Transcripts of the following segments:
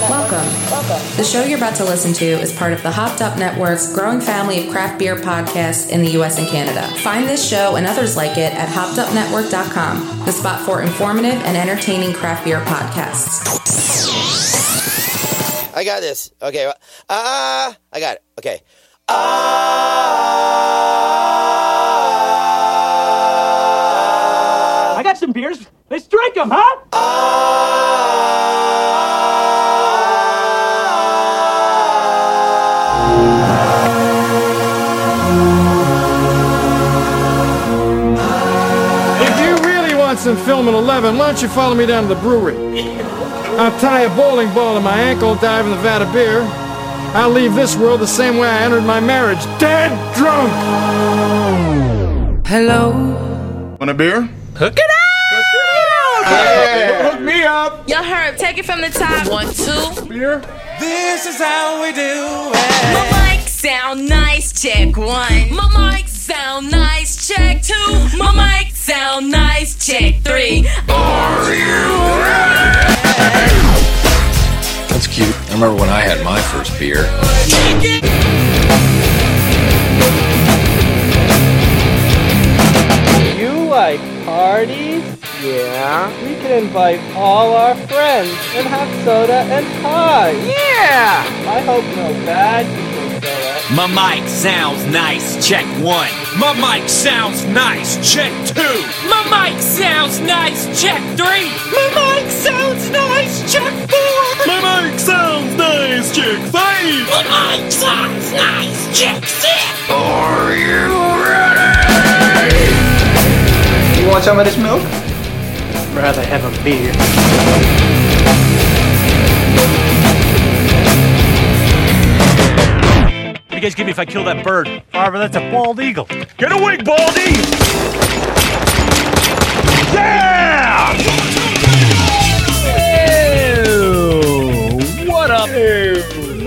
Welcome. Welcome. The show you're about to listen to is part of the Hopped Up Network's growing family of craft beer podcasts in the US and Canada. Find this show and others like it at hoppedupnetwork.com, the spot for informative and entertaining craft beer podcasts. I got this. Okay. Ah, uh, I got it. Okay. Ah. I got some beers. Let's drink them, huh? If really want some film at 11, why don't you follow me down to the brewery? I'll tie a bowling ball to my ankle, dive in the vat of beer. I'll leave this world the same way I entered my marriage, dead drunk! Hello. Want a beer? Hook it up! hook it Hey, hook me up! Y'all heard, take it from the top. One, two. Beer? This is how we do it. My mic sound nice, check one. My mic sound nice, check two. My mic sound nice, check three. Are you ready? That's cute. I remember when I had my first beer. You like parties? Yeah. We can invite all our friends and have soda and pie. Yeah. I hope no bad people show up. My mic sounds nice, check one. My mic sounds nice, check two. My mic sounds nice, check three. My mic sounds nice, check four. My mic sounds nice, check five. My mic sounds nice, check six. Are you ready? You want some of this milk? I'd Rather have a beer. Guys give me if I kill that bird? Barbara, that's a bald eagle. Get away, baldy! Yeah! What up?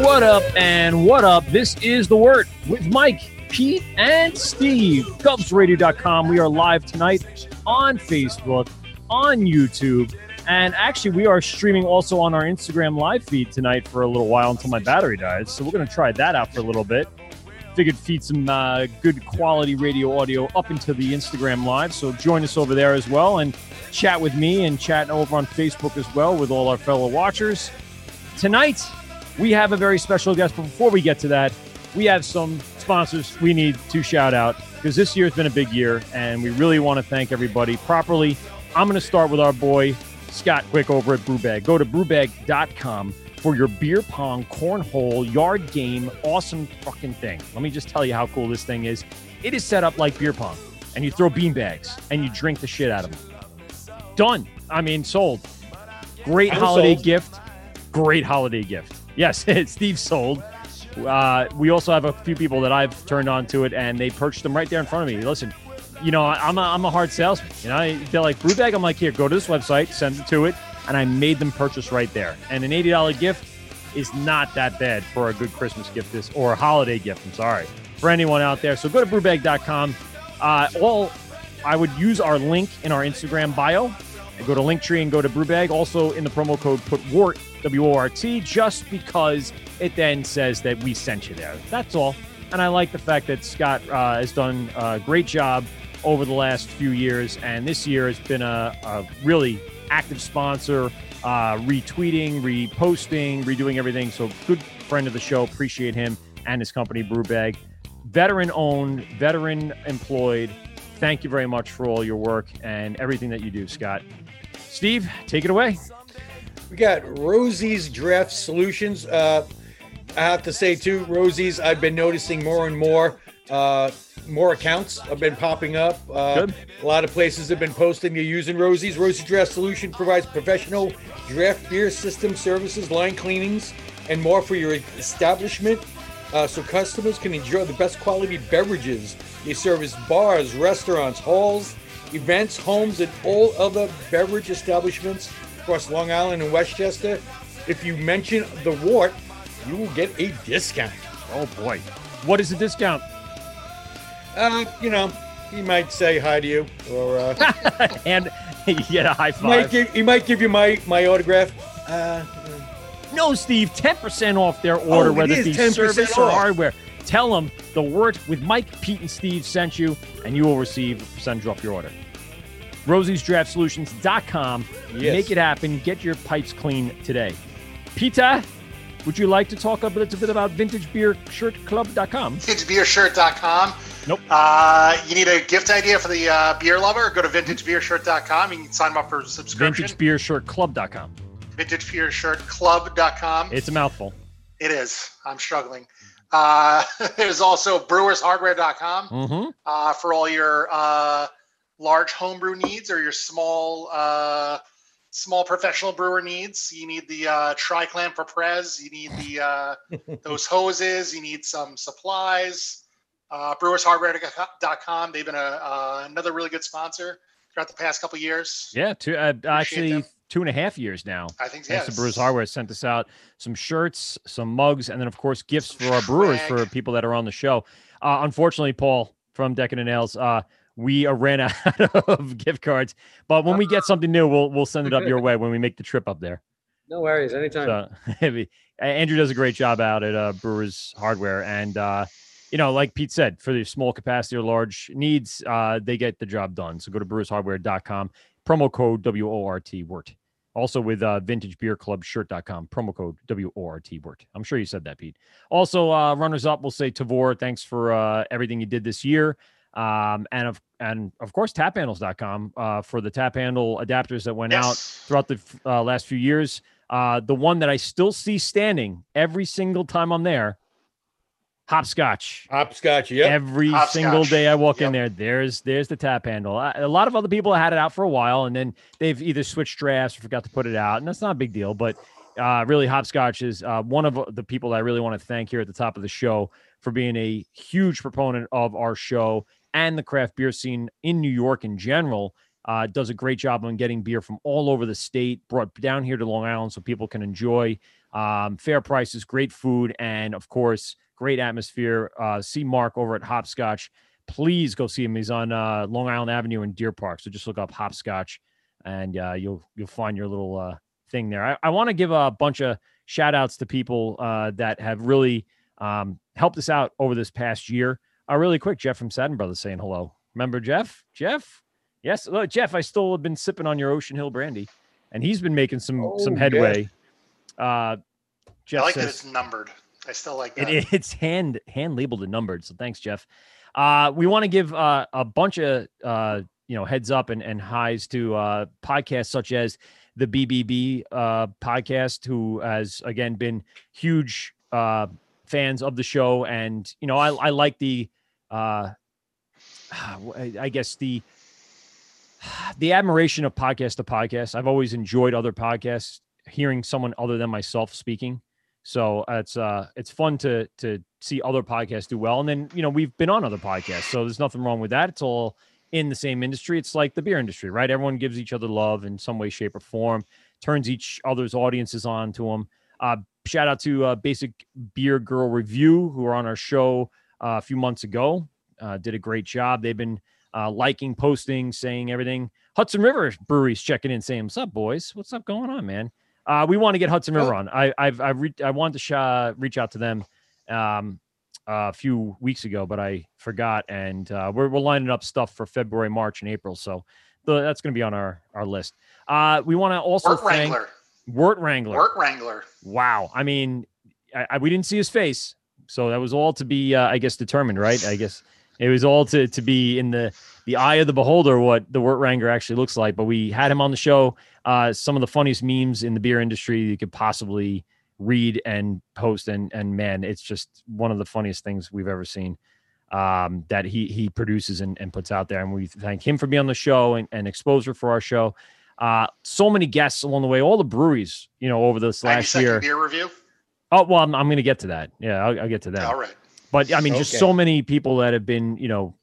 What up? And what up? This is The Wort with Mike, Pete, and Steve. GubsRadio.com. We are live tonight on Facebook, on YouTube, and actually, we are streaming also on our Instagram live feed tonight for a little while until my battery dies. So we're going to try that out for a little bit. Figured feed some uh, good quality radio audio up into the Instagram live. So join us over there as well and chat with me and chat over on Facebook as well with all our fellow watchers. Tonight, we have a very special guest. But before we get to that, we have some sponsors we need to shout out because this year has been a big year and we really want to thank everybody properly. I'm going to start with our boy, Scott Quick over at Brewbag. Go to brewbag.com for your beer pong, cornhole, yard game, awesome fucking thing. Let me just tell you how cool this thing is. It is set up like beer pong, and you throw bean bags and you drink the shit out of them. Done. I mean, sold. Great I'm holiday sold. gift. Great holiday gift. Yes, Steve sold. Uh, we also have a few people that I've turned on to it, and they purchased them right there in front of me. Listen, you know, I'm a, I'm a hard salesman. You know, they're like Brewbag. I'm like, here, go to this website, send it to it, and I made them purchase right there. And an eighty dollar gift is not that bad for a good Christmas gift, this or a holiday gift. I'm sorry for anyone out there. So go to brewbag.com. Uh, all I would use our link in our Instagram bio. Go to Linktree and go to Brewbag. Also in the promo code, put WORT W O R T, just because it then says that we sent you there. That's all. And I like the fact that Scott uh, has done a great job over the last few years, and this year has been a, a really active sponsor, uh, retweeting, reposting, redoing everything. So good friend of the show. Appreciate him and his company Brewbag. Veteran owned, veteran employed. Thank you very much for all your work and everything that you do, Scott. Steve, take it away. We got Rosie's Draft Solutions. Uh, I have to say too, Rosie's. I've been noticing more and more, uh, more accounts have been popping up. Uh. A lot of places have been posting they're using Rosie's. Rosie Draft Solution provides professional draft beer system services, line cleanings, and more for your establishment. Uh, so customers can enjoy the best quality beverages. They service bars, restaurants, halls, events, homes, and all other beverage establishments across Long Island and Westchester. If you mention the Wort, you will get a discount. Oh boy, what is the discount? Uh, you know, he might say hi to you, or uh, and you get a high he might five. give he might give you my my autograph. Uh, No, Steve, 10% off their order, Oh, it whether it, is be 10% service or off. hardware. Tell them the Wort with Mike, Pete, and Steve sent you, and you will receive a percentage off your order. Rosie'sDraftSolutions.com. Yes. Make it happen. Get your pipes clean today. Pita, would you like to talk a little bit about VintageBeerShirtClub.com? VintageBeerShirt.com. Nope. Uh, you need a gift idea for the uh, beer lover? Go to VintageBeerShirt.com. You can sign them up for a subscription. VintageBeerShirtClub.com. VintageBeerShirtClub.com. It's a mouthful. It is. I'm struggling. Uh, there's also BrewersHardware.com Mm-hmm. uh, for all your uh, large homebrew needs or your small uh, small professional brewer needs. You need the uh, tri-clamp for Prez. You need the uh, those hoses. You need some supplies. Uh, BrewersHardware.com. They've been a, uh, another really good sponsor throughout the past couple years. Yeah, two, uh, actually them. two and a half years now. I think, Thanks to yes. Brewers Hardware sent us out some shirts, some mugs, and then of course gifts for our brewers for people that are on the show. Uh, unfortunately, Paul from Decadent Ales, uh, we uh, ran out of gift cards, but when we get something new, we'll we'll send it up your way when we make the trip up there. No worries, anytime. So Andrew does a great job out at uh, Brewers Hardware, and uh, you know, like Pete said, for the small capacity or large needs, uh, they get the job done. So go to brewershardware.com, promo code WORT WORT. Also with uh, vintagebeerclubshirt.com, promo code WORT WORT. I'm sure you said that, Pete. Also, uh, runners up, we'll say Tavor, thanks for uh, everything you did this year. Um, and of and of course taphandles.com uh, for the tap handle adapters that went out throughout the uh, last few years. Uh, the one that I still see standing every single time I'm there, hopscotch. Hopscotch, yeah. Every single day I walk in there, there's there's the tap handle. I, a lot of other people had it out for a while, and then they've either switched drafts or forgot to put it out, and that's not a big deal. But uh, really, hopscotch is uh, one of the people that I really want to thank here at the top of the show for being a huge proponent of our show and the craft beer scene in New York in general. Uh, does a great job on getting beer from all over the state brought down here to Long Island so people can enjoy um, fair prices, great food, and of course, great atmosphere. Uh, see Mark over at Hopscotch. Please go see him. He's on uh, Long Island Avenue in Deer Park. So just look up Hopscotch, and uh, you'll you'll find your little uh, thing there. I, I want to give a bunch of shout outs to people uh, that have really um, helped us out over this past year. Uh, really quick, Jeff from Satin Brothers saying hello. Remember Jeff? Jeff? Yes. Look, Jeff, I still have been sipping on your Ocean Hill brandy, and he's been making some some Oh, headway. Uh, Jeff I like that it's numbered. I still like that. it, it's hand hand labeled and numbered. So thanks, Jeff. Uh, we want to give uh, a bunch of uh, you know heads up and, and highs to uh, podcasts such as the BBB uh, podcast, who has again been huge uh, fans of the show, and you know I, I like the uh, I I guess the the admiration of podcast to podcast. I've always enjoyed other podcasts, hearing someone other than myself speaking. So it's uh it's fun to to see other podcasts do well. And then you know we've been on other podcasts, so there's nothing wrong with that. It's all in the same industry. It's like the beer industry, right? Everyone gives each other love in some way, shape, or form. Turns each other's audiences on to them. Uh, shout out to uh, Basic Beer Girl Review, who were on our show uh, a few months ago. Uh, did a great job. They've been uh, liking, posting, saying everything. Hudson River Brewery's checking in, saying, "What's up, boys? What's up going on, man?" Uh, we want to get Hudson River on. I I've, I've re- I wanted to sh- uh, reach out to them um, a few weeks ago, but I forgot, and uh, we're we're lining up stuff for February, March, and April. So the, that's going to be on our our list. Uh, we want to also Wort thank Wrangler. Wort Wrangler. Wort Wrangler. Wow. I mean, I, I, we didn't see his face, so that was all to be, uh, I guess, determined, right? I guess it was all to to be in the the eye of the beholder what the Wort Wrangler actually looks like. But we had him on the show. Uh, some of the funniest memes in the beer industry you could possibly read and post, and and man, it's just one of the funniest things we've ever seen. Um, that he he produces and, and puts out there, and we thank him for being on the show and, and exposure for our show. Uh, so many guests along the way, all the breweries, you know, over this last year. beer review. Oh well, I'm, I'm going to get to that. Yeah, I'll, I'll get to that. All right. But I mean, just so many people that have been, you know,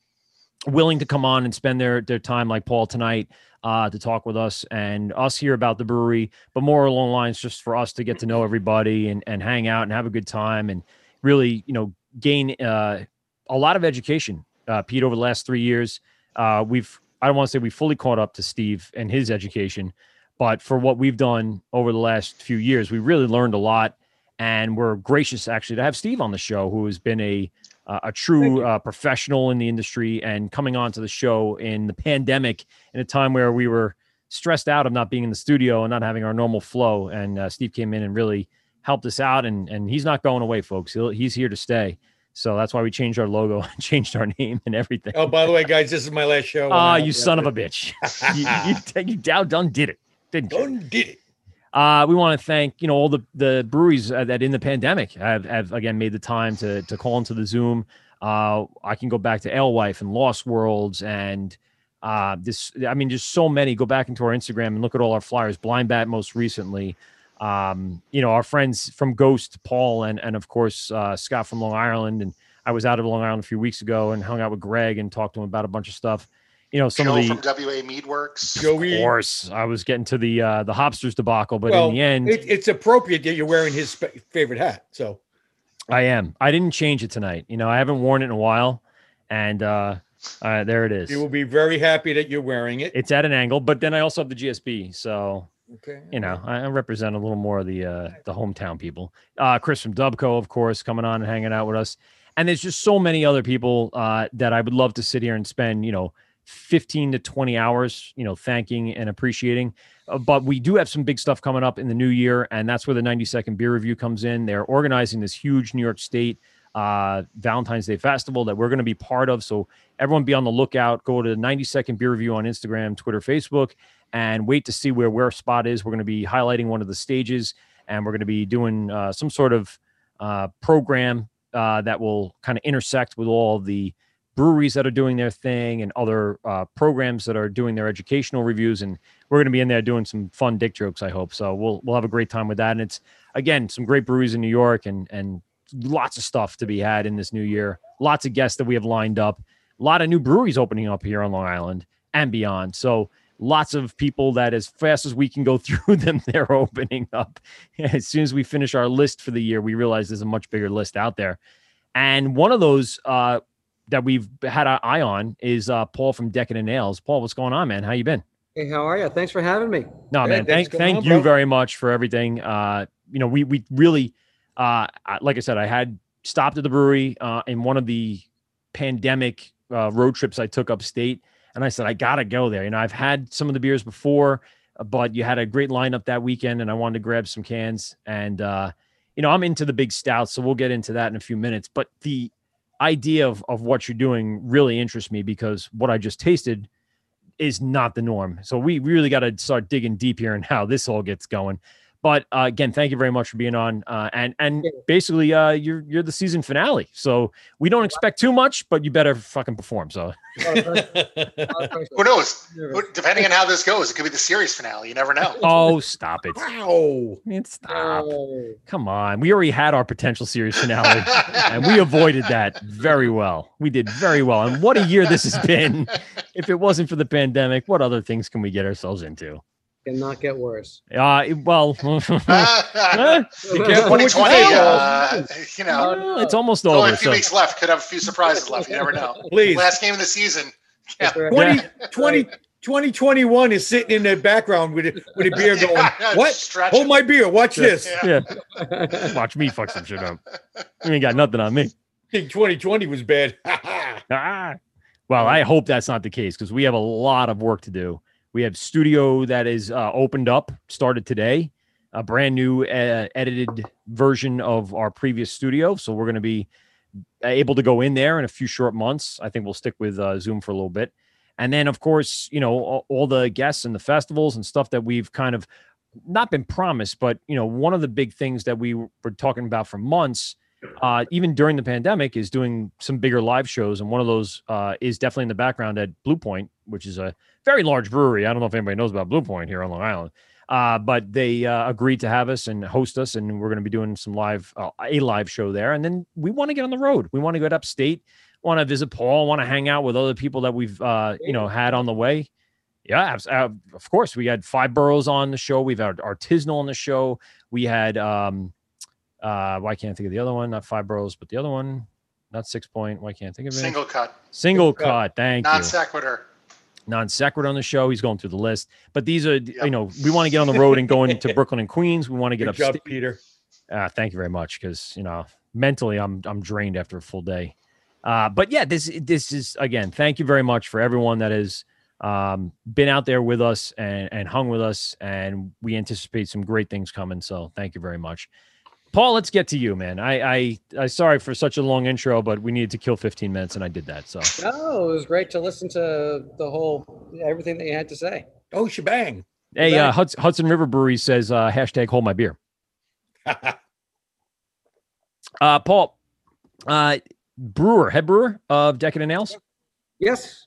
willing to come on and spend their their time, like Paul tonight, uh, to talk with us and us here about the brewery, but more along the lines just for us to get to know everybody and and hang out and have a good time and really, you know, gain uh, a lot of education. Uh, Pete, over the last three years, uh, we've I don't want to say we fully caught up to Steve and his education, But for what we've done over the last few years, we really learned a lot, and we're gracious actually to have Steve on the show, who has been a uh, a true uh, professional in the industry and coming on to the show in the pandemic in a time where we were stressed out of not being in the studio and not having our normal flow. And uh, Steve came in and really helped us out, and and he's not going away, folks. He'll, he's here to stay. So that's why we changed our logo and changed our name and everything. Oh, by the way, guys, this is my last show. Ah, you son of a bitch! you, you, you, you done did it, didn't you? Done did it. Uh, we want to thank you know all the the breweries that in the pandemic have, have again made the time to to call into the Zoom. Uh, I can go back to Alewife and Lost Worlds and uh, this. I mean, just so many. Go back into our Instagram and look at all our flyers. Blind Bat most recently. Um, you know, our friends from Ghost, Paul, and and of course uh, Scott from Long Island. And I was out of Long Island a few weeks ago and hung out with Greg and talked to him about a bunch of stuff. You know, some Joe of the from WA Meadworks. Joey. of course, I was getting to the uh, the Hopsters debacle, but well, in the end, it, it's appropriate that you're wearing his sp- favorite hat. So I am. I didn't change it tonight. You know, I haven't worn it in a while, and uh, uh there it is. you will be very happy that you're wearing it. It's at an angle, but then I also have the GSB, so Okay. you know I, I represent a little more of the uh, the hometown people. Uh, Chris from Dubco, of course, coming on and hanging out with us, and there's just so many other people uh, that I would love to sit here and spend you know 15 to 20 hours, you know, thanking and appreciating. Uh, but we do have some big stuff coming up in the new year, and that's where the 90 second beer review comes in. They're organizing this huge New York State uh, Valentine's Day festival that we're going to be part of. So everyone be on the lookout. Go to the 90 second beer review on Instagram, Twitter, Facebook, and wait to see where where spot is. We're going to be highlighting one of the stages, and we're going to be doing uh, some sort of uh, program uh, that will kind of intersect with all the breweries that are doing their thing and other uh, programs that are doing their educational reviews and we're going to be in there doing some fun dick jokes i hope. So we'll we'll have a great time with that. And it's again some great breweries in new york and and lots of stuff to be had in this new year. Lots of guests that we have lined up. A lot of new breweries opening up here on long island and beyond. So lots of people that as fast as we can go through them they're opening up. As soon as we finish our list for the year we realize there's a much bigger list out there. And one of those uh, that we've had our eye on is uh, Paul from Decadent Ales. Paul, what's going on, man? How you been? Hey, how are you? Thanks for having me. No, Hey, man. Thank thank coming you bro. very much for everything. Uh, you know, we we really, uh, like I said, I had stopped at the brewery uh, in one of the pandemic uh, road trips I took upstate, and I said I gotta go there. You know, I've had some of the beers before, uh, but you had a great lineup that weekend, and I wanted to grab some cans. And uh, you know, I'm into the big stouts, so we'll get into that in a few minutes. But the idea of of what you're doing really interests me because what I just tasted is not the norm. So we really got to start digging deep here and how this all gets going. But uh, again, thank you very much for being on. Uh, and and basically, uh, you're you're the season finale, so we don't expect too much, but you better fucking perform. So Who knows? Depending on how this goes, it could be the series finale. You never know. oh, stop it! Wow. Stop! Come on, we already had our potential series finale, and we avoided that very well. We did very well, and what a year this has been. If it wasn't for the pandemic, what other things can we get ourselves into? Cannot get worse. Uh, well, Be careful what you 2020, say, uh, you know, Well, it's almost only over. a few so- weeks left. Could have a few surprises left. You never know. Please. Last game of the season. Yeah. 20, 20, 2021 is sitting in the background with a, with a beer going, Yeah, what? stretching. Hold my beer. Watch Yeah. this. Yeah. Watch me fuck some shit up. You ain't got nothing on me. think 2020 was bad. Ah. Well, I hope that's not the case because we have a lot of work to do. We have studio that is uh, opened up, started today, a brand new uh, edited version of our previous studio. So we're going to be able to go in there in a few short months. I think we'll stick with uh, Zoom for a little bit. And then, of course, you know, all, all the guests and the festivals and stuff that we've kind of not been promised, but, you know, one of the big things that we were talking about for months uh, even during the pandemic, is doing some bigger live shows, and one of those uh, is definitely in the background at Blue Point, which is a very large brewery. I don't know if anybody knows about Blue Point here on Long Island, uh, but they uh, agreed to have us and host us, and we're going to be doing some live uh, a live show there, and then we want to get on the road. We want to go upstate, want to visit Paul, want to hang out with other people that we've uh, you know had on the way. Yeah, uh, of course. We had Five Boroughs on the show. We've had Artisanal on the show. We had um, uh, why can't I think of the other one? Not Five Boroughs, but the other one, not Six Point. Why can't I think of it? Single cut. Single cut. Thank Non you. sequitur. Non sequitur on the show. He's going through the list, but these are you know we want to get on the road and going to Brooklyn and Queens. We want to get up. job, Peter. Uh, thank you very much because you know mentally I'm I'm drained after a full day. Uh, but yeah, this this is again. Thank you very much for everyone that has um, been out there with us and and hung with us, and we anticipate some great things coming. So thank you very much. Paul, let's get to you, man. I, I, I sorry for such a long intro, but we needed to kill 15 minutes, and I did that. So No, it was great to listen to the whole everything that you had to say. Oh, shebang. Hey, uh, Hudson, Hudson River Brewery says uh, hashtag hold my beer. uh, Paul, uh, brewer, head brewer of Decadent Ales. Yes.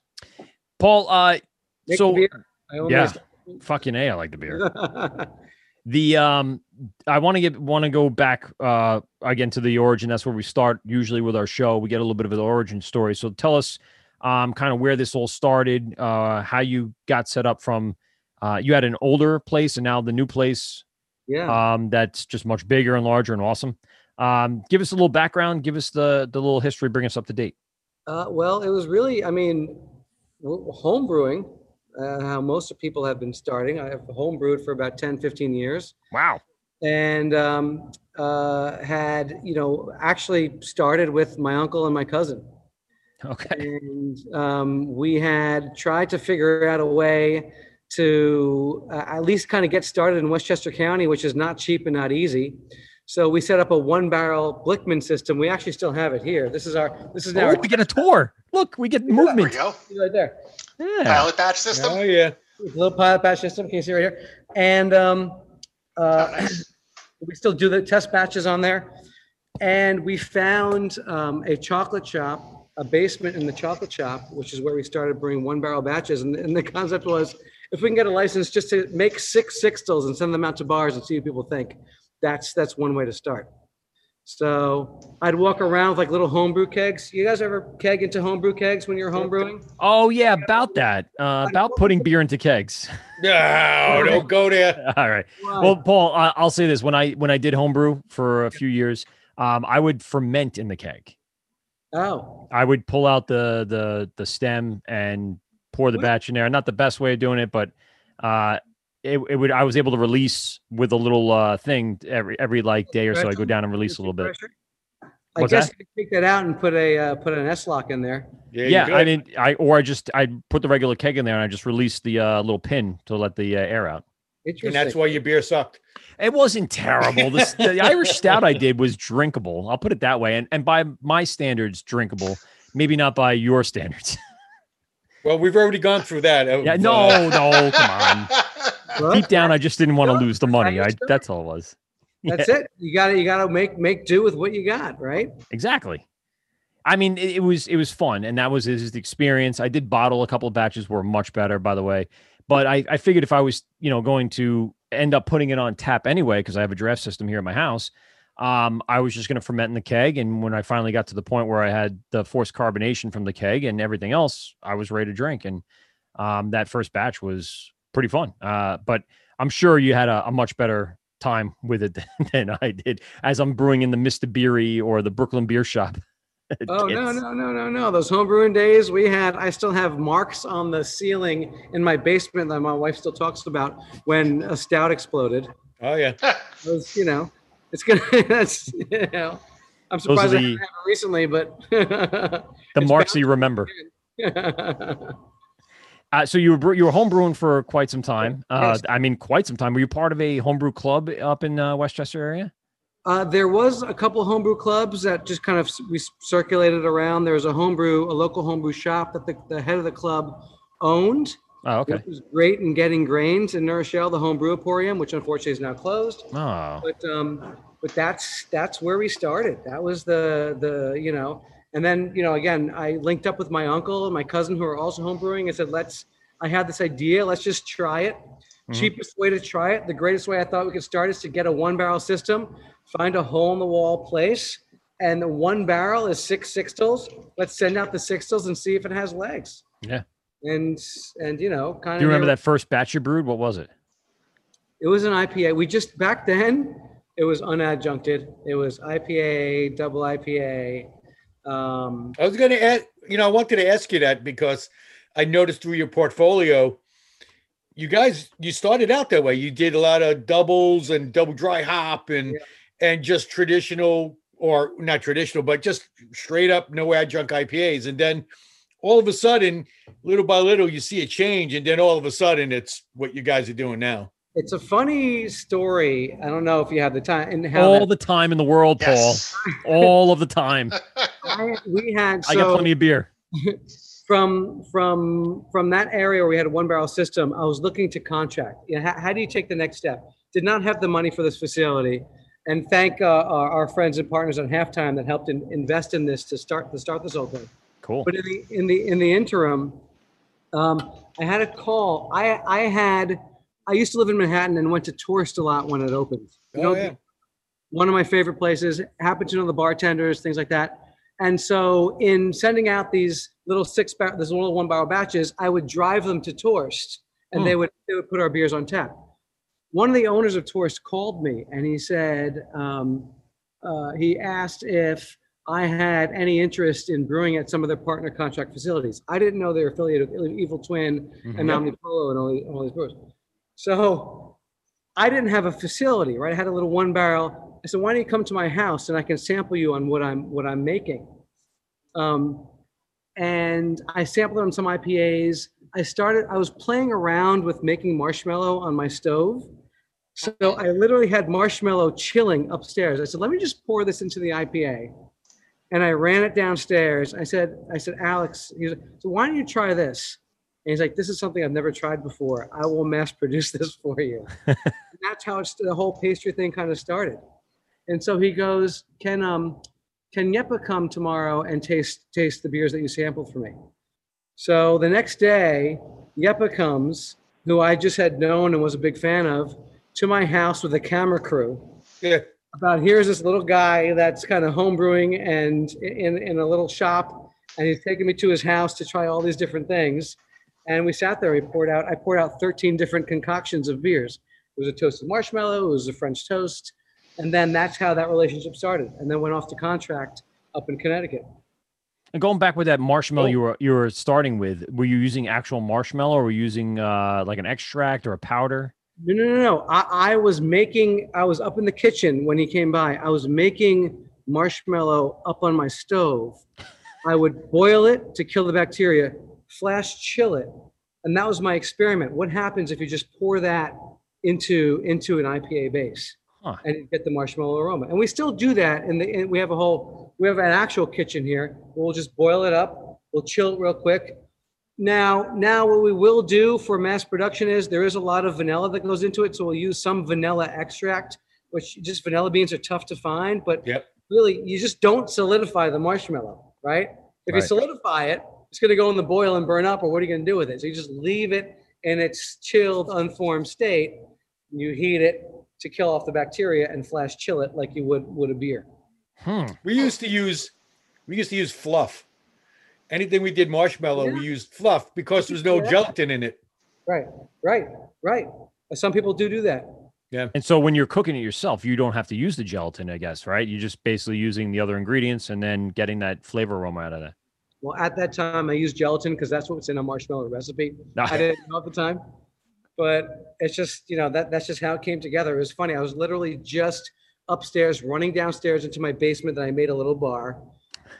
Paul, uh, Make so the beer. I yeah, fucking a, I like the beer. the um, I want to get want to go back uh again to the origin. That's where we start usually with our show. We get a little bit of an origin story. So tell us um kind of where this all started, uh, how you got set up from. Uh, you had an older place and now the new place Yeah. um, that's just much bigger and larger and awesome. Um, give us a little background, give us the the little history, bring us up to date. Uh, well, it was really, I mean, home brewing, uh, how most of people have been starting. I have home brewed for about 10, 15 years. Wow. And um, uh, had, you know, actually started with my uncle and my cousin. Okay. And um, we had tried to figure out a way to uh, at least kind of get started in Westchester County, which is not cheap and not easy. So we set up a one barrel Blichmann system. We actually still have it here. This is our, this is now. Oh, our- we get a tour. Look, we get movement. There we go. Right there. Yeah. Pilot batch system. Oh yeah. little pilot batch system. Can you see right here? And um, uh, we still do the test batches on there. And we found um, a chocolate shop, a basement in the chocolate shop, which is where we started brewing one barrel batches. And, and the concept was if we can get a license just to make six sixtels and send them out to bars and see what people think, that's that's one way to start. So I'd walk around with like little homebrew kegs. You guys ever keg into homebrew kegs when you're homebrewing? Oh yeah, about that. Uh, about putting beer into kegs. No, don't go there. All right. Well, Paul, I I'll say this: when I when I did homebrew for a few years, um, I would ferment in the keg. Oh, I would pull out the the the stem and pour the batch in there. Not the best way of doing it, but uh, it, it would. I was able to release with a little uh thing every every like day or so. I go down and release a little bit. I What's guess that? you could take that out and put a uh, put an S lock in there. Yeah, I mean, I or I just I put the regular keg in there and I just released the uh, little pin to let the uh, air out. And that's why your beer sucked. It wasn't terrible. This, the Irish stout I did was drinkable. I'll put it that way, and and by my standards, drinkable. Maybe not by your standards. Well, we've already gone through that. yeah, no, no, come on. Deep down, I just didn't want to lose the money. I that's all it was. That's Yeah. it. You got to you got to make make do with what you got, right? Exactly. I mean, it, it was it was fun, and that was his experience. I did bottle a couple of batches, were much better, by the way. But I, I figured if I was, you know, going to end up putting it on tap anyway, because I have a draft system here at my house, um, I was just going to ferment in the keg. And when I finally got to the point where I had the forced carbonation from the keg and everything else, I was ready to drink. And um, that first batch was pretty fun. Uh, but I'm sure you had a, a much better time with it than I did as I'm brewing in the Mr. Beery or the Brooklyn Beer Shop. Oh no no no no no! Those homebrewing days we had. I still have marks on the ceiling in my basement that my wife still talks about when a stout exploded. Oh yeah. Was, you know, it's gonna. That's you know. I'm Those are surprised I haven't had it recently, but the marks you remember. Uh, so you were you were homebrewing for quite some time. Uh, Yes. I mean, quite some time. Were you part of a homebrew club up in uh, Westchester area? Uh, there was a couple homebrew clubs that just kind of we circulated around. There was a homebrew, a local homebrew shop that the, the head of the club owned. Oh, okay. It was great in getting grains in New Rochelle, the homebrew emporium, which unfortunately is now closed. Oh, But um, but that's that's where we started. That was the the you know, and then you know again I linked up with my uncle and my cousin who are also homebrewing. I said let's. I had this idea. Let's just try it. Mhm. Cheapest way to try it. The greatest way I thought we could start is to get a one barrel system, find a hole in the wall place, and the one barrel is six sixtels. Let's send out the sixtels and see if it has legs. yeah. And and you know, kind of. Do you remember that first batch you brewed? What was it? It was an IPA. We just back then it was unadjuncted. It was IPA, double IPA. Um, I was going to ask, you know, I wanted to ask you that because I noticed through your portfolio, you guys you started out that way. You did a lot of doubles and double dry hop and yeah. and just traditional or not traditional, but just straight up no adjunct IPAs. And then all of a sudden, little by little, you see a change, and then all of a sudden, it's what you guys are doing now. It's a funny story. I don't know if you have the time and how all that, the time in the world, yes. Paul. all of the time. I, we had. So, I got plenty of beer. from from from that area where we had a one barrel system, I was looking to contract. You know, how, how, do you take the next step? Did not have the money for this facility, and thank uh, our, our, friends and partners on halftime that helped in, invest in this to start to start this whole thing. Cool. But in the in the in the interim, um, I had a call. I I had I used to live in Manhattan and went to Torst a lot when it opened. You oh, know, yeah. one of my favorite places. Happened to know the bartenders, things like that. And so, in sending out these little six bar, this little one barrel batches, I would drive them to Torst, and hmm. they would they would put our beers on tap. One of the owners of Torst called me, and he said um, uh, he asked if I had any interest in brewing at some of their partner contract facilities. I didn't know they were affiliated with Evil Twin mm-hmm. and Omni Polo and all, these, all these brewers. So I didn't have a facility, right? I had a little one barrel. I said, why don't you come to my house and I can sample you on what I'm what I'm making. Um, and I sampled on some IPAs. I started. I was playing around with making marshmallow on my stove. So I literally had marshmallow chilling upstairs. I said, let me just pour this into the IPA. And I ran it downstairs. I said, I said, Alex, he said, so why don't you try this? And he's like, this is something I've never tried before. I will mass produce this for you. that's how it's, the whole pastry thing kind of started. And so he goes, can um, can Jeppe come tomorrow and taste taste the beers that you sampled for me? So the next day, Jeppe comes, who I just had known and was a big fan of, to my house with a camera crew. Yeah. About here's this little guy that's kind of homebrewing and in, in a little shop, and he's taking me to his house to try all these different things. And we sat there. We poured out. I poured out 13 different concoctions of beers. It was a toasted marshmallow. It was a French toast, and then that's how that relationship started. And then went off to contract up in Connecticut. And going back with that marshmallow oh. you were you were starting with, were you using actual marshmallow, or were you using uh, like an extract or a powder? No, no, no, no. I, I was making. I was up in the kitchen when he came by. I was making marshmallow up on my stove. I would boil it to kill the bacteria flash chill it. And that was my experiment. What happens if you just pour that into into an IPA base huh. and get the marshmallow aroma? And we still do that. And we have a whole we have an actual kitchen here. We'll just boil it up. We'll chill it real quick. Now, now what we will do for mass production is there is a lot of vanilla that goes into it. So we'll use some vanilla extract, which just vanilla beans are tough to find, but yep. really you just don't solidify the marshmallow, right? If right. you solidify it, it's going to go in the boil and burn up, or what are you going to do with it? So you just leave it in its chilled, unformed state. You heat it to kill off the bacteria and flash chill it like you would would a beer. Hmm. We used to use we used to use fluff. Anything we did marshmallow, yeah. we used fluff because there's no yeah. gelatin in it. Right, right, right. Some people do do that. Yeah. And so when you're cooking it yourself, you don't have to use the gelatin, I guess, right? You're just basically using the other ingredients and then getting that flavor aroma out of it. Well, at that time, I used gelatin because that's what's in a marshmallow recipe. I didn't know at the time, but it's just you know that that's just how it came together. It was funny. I was literally just upstairs, running downstairs into my basement that I made a little bar,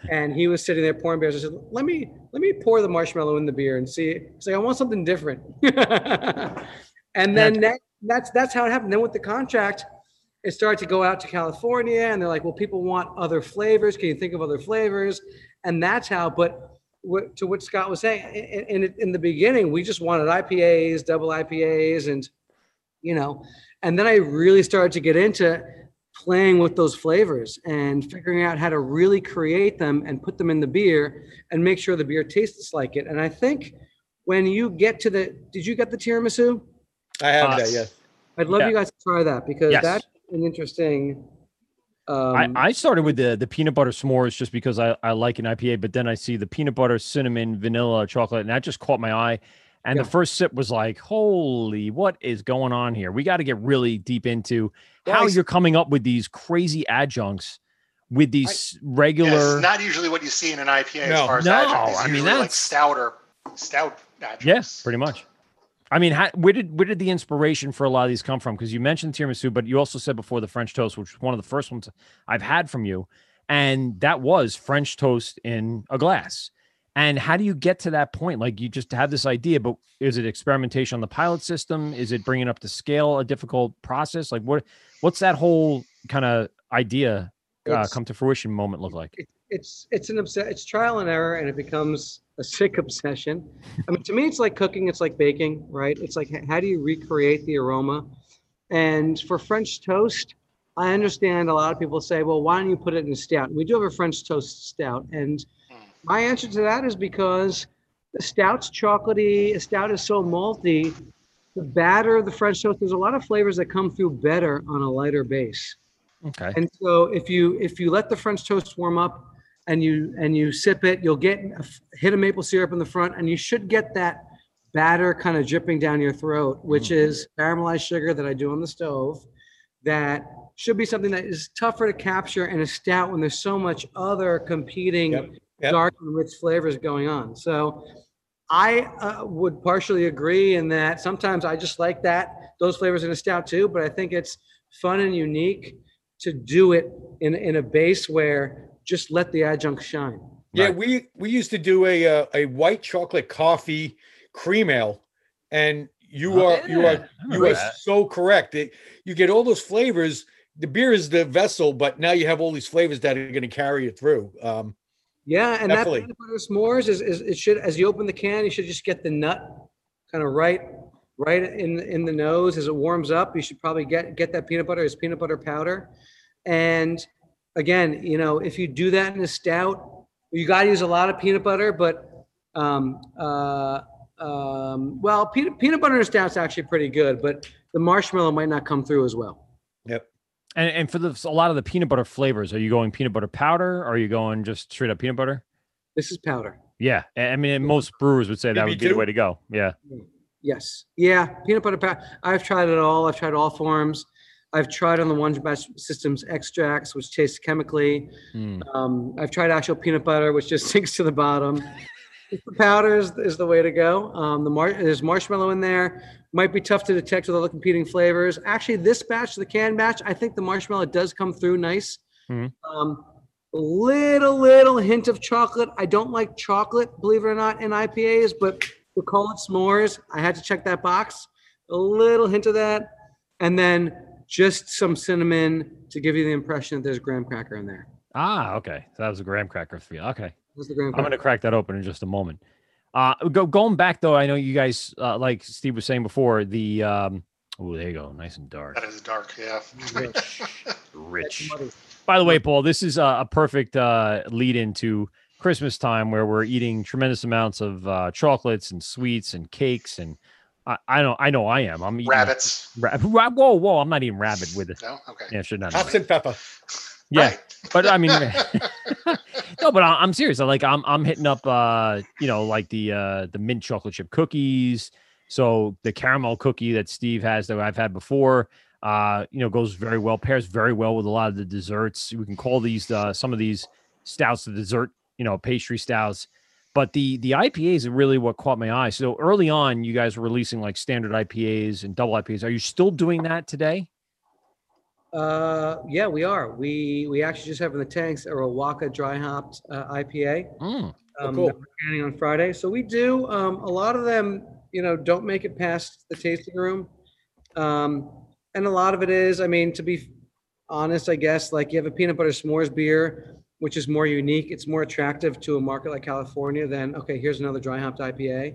and he was sitting there pouring beers. I said, "Let me let me pour the marshmallow in the beer and see." He's like, "I want something different," and then that, that's that's how it happened. Then with the contract, it started to go out to California, and they're like, "Well, people want other flavors. Can you think of other flavors?" And that's how. But to what Scott was saying, in, in, in the beginning, we just wanted IPAs, double IPAs, and you know, and then I really started to get into playing with those flavors and figuring out how to really create them and put them in the beer and make sure the beer tastes like it. And I think when you get to the, did you get the tiramisu? I have uh, that, yes. I'd love yeah. you guys to try that because yes. that's an interesting um, I, I started with the the peanut butter s'mores just because I, I like an IPA, but then I see the peanut butter, cinnamon, vanilla, chocolate, and that just caught my eye. And yeah. the first sip was like, holy, what is going on here? We got to get really deep into well, how I, you're coming up with these crazy adjuncts with these I, regular. not usually what you see in an IPA no, as far as no, adjuncts. I mean, that's like stouter, stout Yes, Yeah, pretty much. I mean, how, where did where did the inspiration for a lot of these come from? Because you mentioned tiramisu, but you also said before the French toast, which was one of the first ones I've had from you, and that was French toast in a glass. And how do you get to that point? Like you just have this idea, but is it experimentation on the pilot system? Is it bringing up to scale a difficult process? Like what what's that whole kind of idea uh, come to fruition moment look like? It's it's an obs- it's trial and error and it becomes a sick obsession. I mean to me it's like cooking it's like baking right? It's like how do you recreate the aroma? And for french toast i understand a lot of people say well why don't you put it in a stout? We do have a french toast stout and hmm. my answer to that is because the stout's chocolatey a stout is so malty the batter of the french toast there's a lot of flavors that come through better on a lighter base. Okay. and so if you if you let the French toast warm up and you and you sip it, you'll get a hit of maple syrup in the front, and you should get that batter kind of dripping down your throat, which is caramelized sugar that I do on the stove. That should be something that is tougher to capture in a stout when there's so much other competing yep. dark and rich flavors going on. So I uh, would partially agree in that sometimes I just like that those flavors in a stout too, but I think it's fun and unique to do it in in a base where just let the adjunct shine. Yeah, we we used to do a uh, a white chocolate coffee cream ale, and you Oh, are you are you are that. so correct. It, you get all those flavors. The beer is the vessel, but now you have all these flavors that are going to carry it through. Um, Yeah, and Definitely. that peanut butter s'mores is, is it should as you open the can, you should just get the nut kind of right right in in the nose as it warms up. You should probably get get that peanut butter as peanut butter powder. And again, you know, if you do that in a stout, you got to use a lot of peanut butter, but um, uh, um, well, peanut peanut butter in a stout's actually pretty good, but the marshmallow might not come through as well. Yep. And and for the a lot of the peanut butter flavors, are you going peanut butter powder? Or are you going just straight up peanut butter? This is powder. Yeah, I I mean, most brewers would say that would be the two? way to go. Yeah. Yes. Yeah. Peanut butter powder. I've tried it all. I've tried all forms. I've tried on the one batch systems extracts, which taste chemically. Hmm. Um, I've tried actual peanut butter, which just sinks to the bottom. the powder is, is the way to go. Um, the mar- there's marshmallow in there. Might be tough to detect with all the competing flavors. Actually, this batch, the can batch, I think the marshmallow does come through nice. Mhm. Um, a little, little hint of chocolate. I don't like chocolate, believe it or not, in IPAs, but we call it s'mores. I had to check that box. A little hint of that, and then just some cinnamon to give you the impression that there's graham cracker in there. Ah, okay. So that was a graham cracker for you. Okay. That's the graham I'm going to crack that open in just a moment. Uh, go, going back though, I know you guys, uh, like Steve was saying before, the um, oh, there you go, nice and dark, That is dark, yeah. rich. By the way, Paul, this is a, a perfect uh, lead into Christmas time where we're eating tremendous amounts of uh, chocolates and sweets and cakes, and I, I know, I know, I am. I'm eating Rabbits. Ra- ra- whoa, whoa! I'm not eating rabbit with it. No? Okay. Yeah, should not. Hops and pepper. Yeah, but I mean, no, but I- I'm serious. I like I'm I'm hitting up, uh, you know, like the uh the mint chocolate chip cookies. So the caramel cookie that Steve has that I've had before, uh, you know, goes very well, pairs very well with a lot of the desserts. We can call these uh, some of these stouts the dessert, you know, pastry stouts. But the the IPAs are really what caught my eye. So early on, you guys were releasing like standard IPAs and double IPAs. Are you still doing that today? Uh, yeah, we are. We we actually just have in the tanks a Riwaka dry hopped uh, IPA. Mm. Oh, um, cool. that we're canning on Friday. So we do. Um, a lot of them, you know, don't make it past the tasting room, um, and a lot of it is. I mean, to be honest, I guess like you have a peanut butter s'mores beer, which is more unique. It's more attractive to a market like California than okay, here's another dry hopped IPA.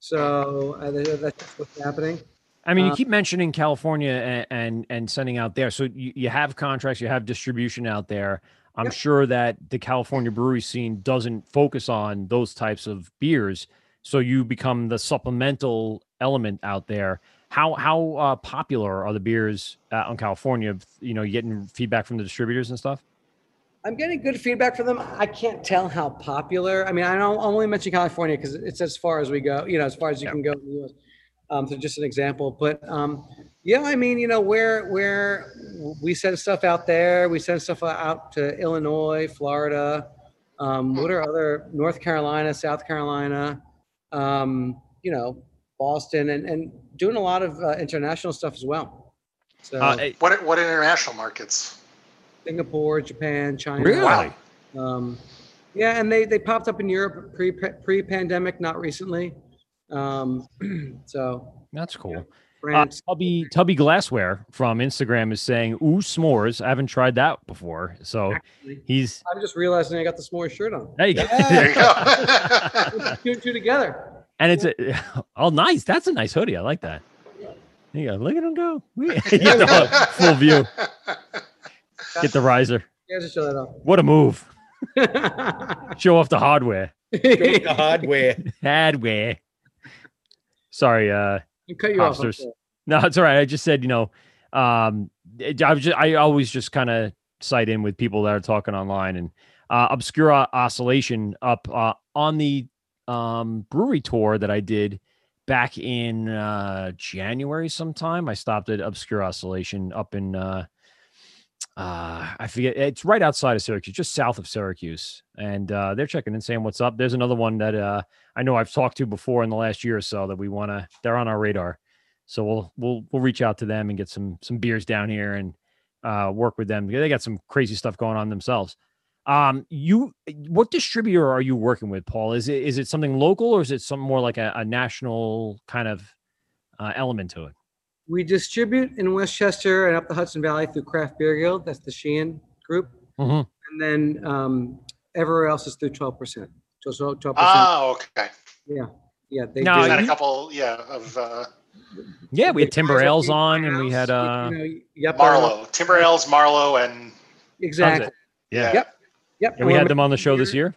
So uh, that- that's what's happening. I mean, you Uh, keep mentioning California and, and and sending out there. So you, you have contracts, you have distribution out there. I'm sure that the California brewery scene doesn't focus on those types of beers. So you become the supplemental element out there. How how uh, popular are the beers out in California? You know, you getting feedback from the distributors and stuff. I'm getting good feedback from them. I can't tell how popular. I mean, I don't I'll only mention California because it's as far as we go, you know, as far as you can go in the US. Um, so just an example. But um, yeah, I mean, you know, where where we send stuff out there, we send stuff out to Illinois, Florida. Um, what are other North Carolina, South Carolina? Um, you you know, Boston and, and doing a lot of uh, international stuff as well. So Uh, What what international markets? Singapore, Japan, China. Really? Um, yeah, and they, they popped up in Europe pre pre pandemic, not recently. Um, so That's cool. Uh, France. Tubby Tubby Glassware from Instagram is saying, "Ooh, s'mores! I haven't tried that before." So he's I'm just realizing I got the s'more shirt on. there. You go. There you go. Two and two together. and it's a, oh, nice. That's a nice hoodie. I like that. There you go. Look at him go. We- Get the full view. Get the riser. Yeah, just show that off. What a move! Show off the hardware. the hardware. Hardware. Sorry, uh, I cut you off. I'm Hopsters. sorry. No, it's all right. I just said, you know, um, it- I was just, I always just kind of cite in with people that are talking online and uh, Obscura Oscillation up uh, on the um, brewery tour that I did back in uh, January sometime. I stopped at Obscure Oscillation up in, uh, uh, I forget, it's right outside of Syracuse, just south of Syracuse. And uh, they're checking and saying what's up. There's another one that uh, I know I've talked to before in the last year or so that we want to, they're on our radar. So we'll we'll we'll reach out to them and get some some beers down here and uh, work with them. They got some crazy stuff going on themselves. Um, you what distributor are you working with, Paul? Is it is it something local or is it some more like a, a national kind of uh, element to it? We distribute in Westchester and up the Hudson Valley through Craft Beer Guild. That's the Sheehan group. Mhm. And then um, everywhere else is through 12%. So, so 12%. Ah, okay. yeah. Yeah. They Now, We've had a couple, yeah, of uh, Yeah, we had Timber Ales Deep on, and we had uh, you know, yep, Marlowe, Timber Ales, Marlowe, and Exactly. yeah, Yep. Yep. And we had them on the show this beer. year.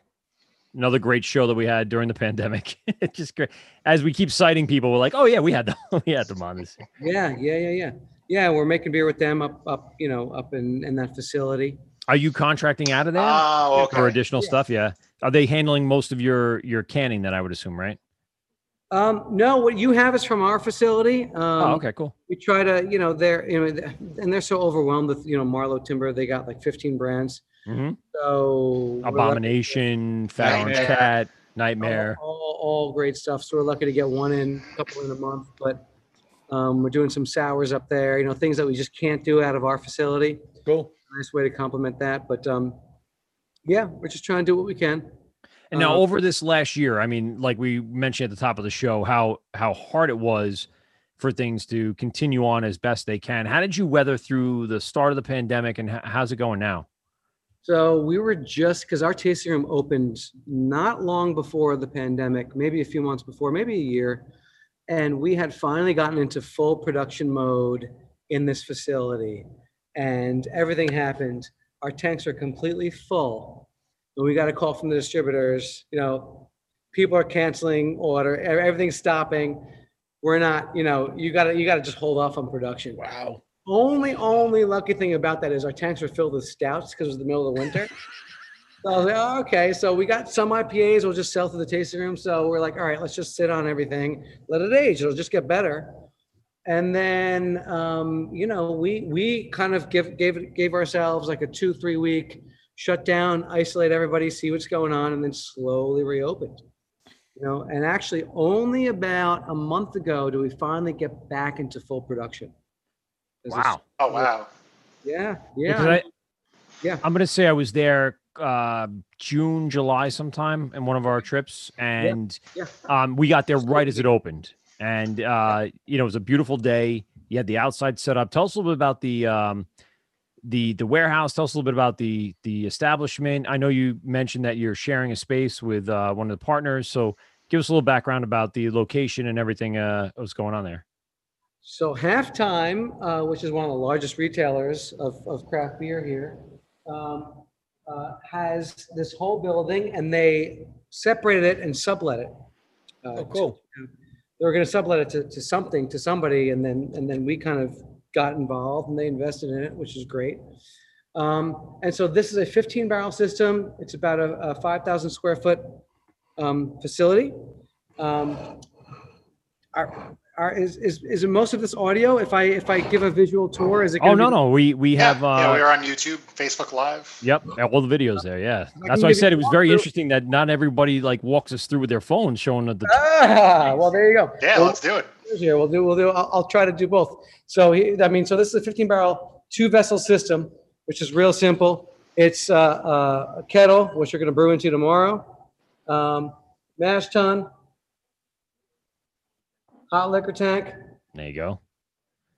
Another great show that we had during the pandemic. It's just great. As we keep citing people, we're like, oh yeah, we had them. we had them on this. Yeah, yeah, yeah, yeah. Yeah, we're making beer with them up, up, you know, up in, in that facility. Are you contracting out of there ah, Oh, okay. for okay. additional stuff? Yeah. Are they handling most of your your canning? That I would assume, right? Um, no, what you have is from our facility. Um, oh, okay, cool. We try to, you know, they're, you know, and they're so overwhelmed with, you know, Marlowe Timber. They got like 15 brands. hmm So Abomination, Fat Orange Cat, Nightmare. all, all great stuff. So we're lucky to get one in, a couple in a month. But um, we're doing some sours up there. You know, things that we just can't do out of our facility. Cool. Nice way to complement that. But um, yeah, we're just trying to do what we can. And now Uh, over this last year, I mean, like we mentioned at the top of the show, how how hard it was for things to continue on as best they can. How did you weather through the start of the pandemic, and how's it going now? So we were just because our tasting room opened not long before the pandemic, maybe a few months before, maybe a year, and we had finally gotten into full production mode in this facility, and everything happened. Our tanks are completely full, we got a call from the distributors. You know, people are canceling order, e- everything's stopping. We're not, you know, you gotta you gotta just hold off on production. Wow. Only, only lucky thing about that is our tanks are filled with stouts because it was the middle of the winter. so I was like, oh, okay. So we got some IPAs we'll just sell to the tasting room. So we're like, all right, let's just sit on everything, let it age. It'll just get better. And then, um, you know, we we kind of give gave gave ourselves like a two three week shut down, isolate everybody, see what's going on, and then slowly reopened. You know, and actually, only about a month ago do we finally get back into full production. it's- Wow. oh wow, yeah, yeah, I, yeah. I'm gonna say I was there uh, June, July, sometime in one of our trips, and yeah. um, we got there right as it opened, and uh, you know it was a beautiful day. You had the outside set up. Tell us a little bit about the um, the the warehouse. Tell us a little bit about the the establishment. I know you mentioned that you're sharing a space with uh, one of the partners, so give us a little background about the location and everything uh, what's going on there. So Halftime, uh, which is one of the largest retailers of, of craft beer here, um, uh, has this whole building, and they separated it and sublet it. Uh, Oh, cool. They were going to sublet it to, to something, to somebody, and then and then we kind of got involved, and they invested in it, which is great. Um, and so this is a 15 barrel system. It's about a, a 5,000 square foot um, facility. Um, our, are, is, is, is it most of this audio? If I, if I give a visual tour, is it? Oh no be- no we we Yeah, have uh, yeah, we are on YouTube, Facebook Live. Yep, all the videos there. Yeah, that's why I said it was very walkthrough. interesting that not everybody like walks us through with their phone showing the. Ah, well, there you go. Yeah, Well, let's do it. Here, we'll do, we'll do, I'll, I'll try to do both. So, he- I mean, so this is a 15 barrel, two vessel system, which is real simple. It's uh, uh, a kettle, which you're going to brew into tomorrow, um, mash tun, hot liquor tank, There you go.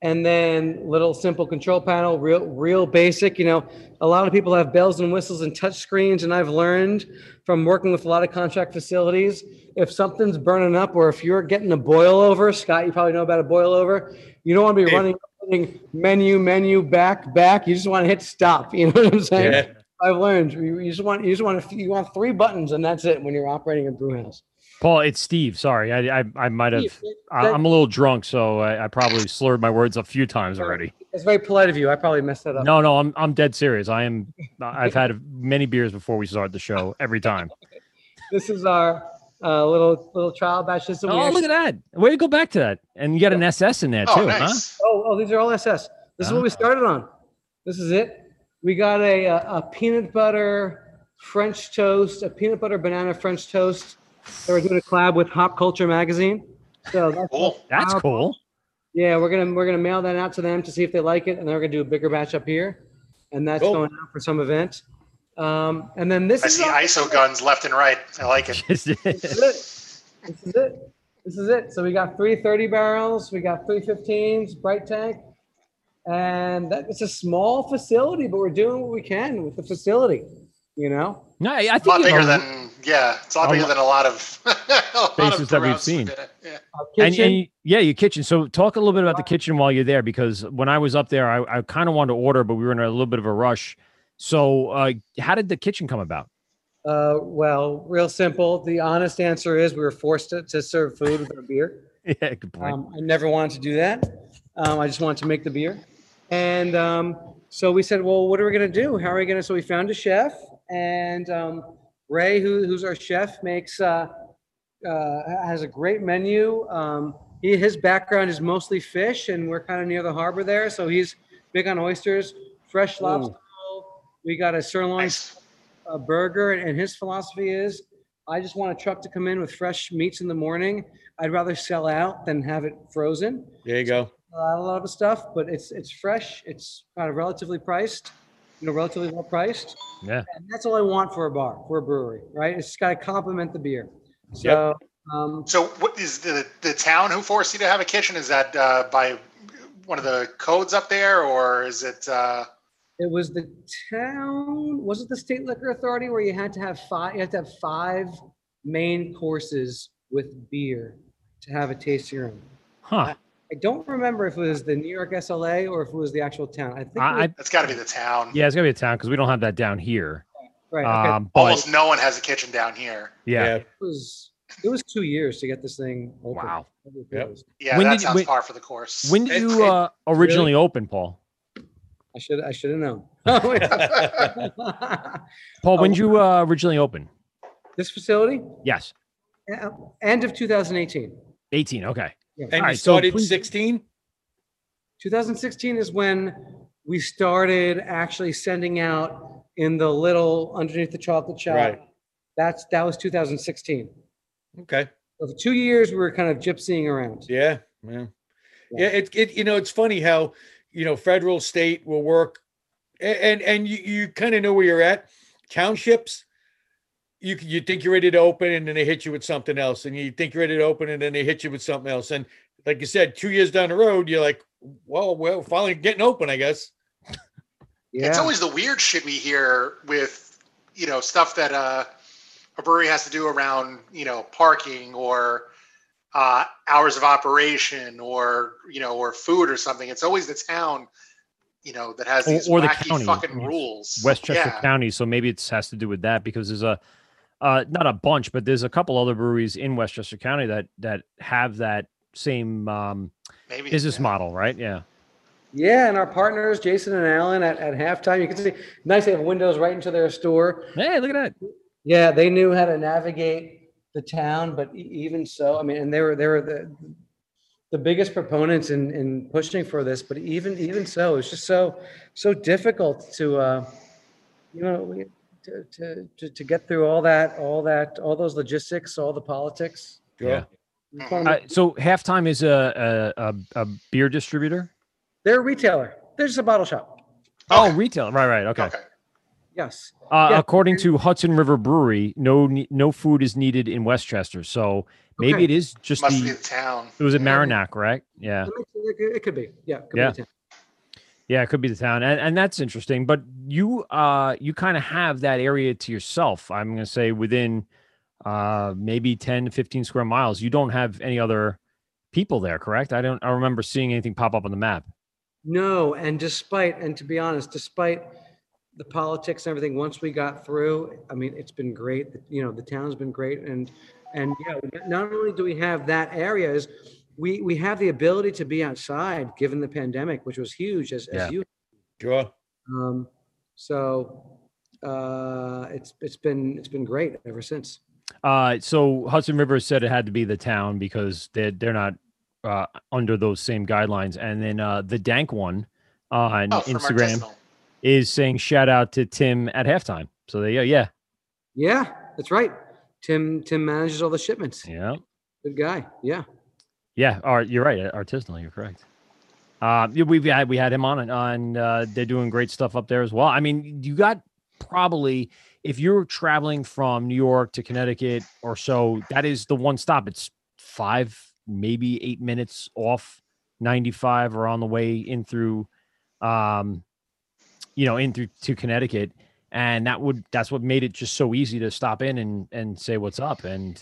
And then little simple control panel, real, real basic. You know, a lot of people have bells and whistles and touch screens, and I've learned from working with a lot of contract facilities, if something's burning up or if you're getting a boil over, Scott, you probably know about a boil over. You don't want to be running menu, menu, back, back. You just want to hit stop. You know what I'm saying? Yeah. I've learned you you just want you just want to, you want three buttons and that's it when you're operating a brew house. Paul, it's Steve. Sorry, I I, I might have. I, I'm a little drunk, so I, I probably slurred my words a few times already. It's very polite of you. I probably messed that up. No, no, I'm I'm dead serious. I am. I've had many beers before we start the show. Every time. This is our uh, little little trial batch system. We Oh, look at that! Way to go back to that, and you got an SS in there Oh, too, nice. Oh, oh, these are all SS. This is what we Ah. started on. This is it. We got a, a, a peanut butter French toast, a peanut butter banana French toast. That we're doing a collab with Hop Culture magazine. So that's Cool. That's cool. Yeah, we're gonna we're gonna mail that out to them to see if they like it, and then we're gonna do a bigger batch up here, and that's Cool. going out for some event. Um, and then this I is see our- ISO guns left and right. I like it. this is it. This is it. This is it. So we got three thirty barrels, we got three 15s, bright tank. And that, it's a small facility, but we're doing what we can with the facility, you know? no, I I A think a lot you bigger have a- than yeah. It's a lot a bigger than a lot of a lot of that we've seen. Yeah. And, and yeah, your kitchen. So talk a little bit about the kitchen while you're there, because when I was up there, I, I kind of wanted to order, but we were in a little bit of a rush. So, uh, how did the kitchen come about? uh, well, real simple. The honest answer is we were forced to, to serve food with our beer. yeah, good point. Um, I never wanted to do that. Um, I just wanted to make the beer. And um, so we said, well, what are we going to do? How are we going to? So we found a chef, and um, Ray, who, who's our chef, makes uh, uh, has a great menu. Um, he, his background is mostly fish, and we're kind of near the harbor there, so he's big on oysters, fresh lobster. roll. We got a sirloin Nice. a burger, and his philosophy is, I just want a truck to come in with fresh meats in the morning. I'd rather sell out than have it frozen. There you go. A lot, a lot of stuff, but it's it's fresh. It's kind of relatively priced, you know, relatively well priced, Yeah. and that's all I want for a bar, for a brewery, right? It's got to complement the beer. So, um, So, what is the the town who forced you to have a kitchen? Is that uh, by one of the codes up there, or is it? Uh, It was the town, was it the state liquor authority where you had to have five, you had to have five main courses with beer to have a tasting room. Huh. I don't remember if it was the New York SLA or if it was the actual town. I think, it I, I was- that's got to be the town. yeah, it's gonna be the town because we don't have that down here. right, okay. Um, but Almost no one has a kitchen down here. yeah. It was, it was two years to get this thing open. Wow. Yep. Yeah, When that did you- sounds when- par for the course. When did It- you it- uh, originally open, Paul? I should, I should have known. Paul, when Oh. did you uh, originally open? This facility, Yes, end of 2018. 18. Okay. Yeah. And you Alright, so started please- 16? 2016 is when we started actually sending out in the little underneath the chocolate shop. Right. That's that was 2016. Okay. So for two years we were kind of gypsying around. Yeah. Yeah. Yeah. It, it, you know, it's funny how, you know, federal, state will work and, and you, you kind of know where you're at. Townships, you, you think you're ready to open and then they hit you with something else. And you think you're ready to open and then they hit you with something else. And like you said, two years down the road, you're like, well, well, finally getting open, I guess. Yeah. It's always the weird shit we hear with, you know, stuff that uh, a brewery has to do around, you know, parking or uh, hours of operation or, you know, or food or something. It's always the town, you know, that has Or, these or the wacky county. fucking I mean, it's rules. Westchester Yeah. County. So maybe it has to do with that because there's a, uh, not a bunch, but there's a couple other breweries in Westchester County that that have that same um, Maybe business yeah. model, right? Yeah. Yeah, and our partners, Jason and Alan, at, at halftime, you can see nice. They have windows right into their store. Hey, look at that. Yeah, they knew how to navigate the town, but even so, I mean, and they were they were the the biggest proponents in, in pushing for this, but even even so, it's just so so difficult to uh, you know we- to, to, to, to get through all that all that all those logistics, all the politics. Yeah. Just wanna Uh, so halftime is a, a a a beer distributor. They're a retailer. They're just a bottle shop. Oh, retail. Right, right. Okay. Yes. Uh, Yeah. According to Hudson River Brewery, no no food is needed in Westchester. So maybe Okay. it is just Must the. be the town. It was at Mamaroneck, right? Yeah. It could- be. Yeah. Could Yeah. Be a town. Yeah, it could be the town, and, and that's interesting. But you, uh, you kind of have that area to yourself. I'm going to say within, uh, maybe 10 to 15 square miles. You don't have any other people there, correct? I don't. I remember seeing anything pop up on the map. No, and despite, and to be honest, despite the politics and everything, once we got through, I mean, it's been great. You know, the town's been great, and and yeah, not only do we have that area, is we we have the ability to be outside, given the pandemic, which was huge, as, Yeah. as you. Sure. Um, so uh, it's it's been it's been great ever since. Uh, so Hudson River said it had to be the town because they're they're not uh, under those same guidelines. And then uh, the Dank one on Oh, Instagram is saying shout out to Tim at halftime. So they, yeah, yeah, Yeah, that's right. Tim Tim manages all the shipments. yeah, Good guy. Yeah. Yeah. You're right. Artisanal, you're correct. Uh, we've had we had him on on. Uh, they're doing great stuff up there as well. I mean, you got probably if you're traveling from New York to Connecticut or so, that is the one stop. It's five, maybe eight minutes off 95 or on the way in through, um, you know, in through to Connecticut. And that would that's what made it just so easy to stop in and and say what's up. And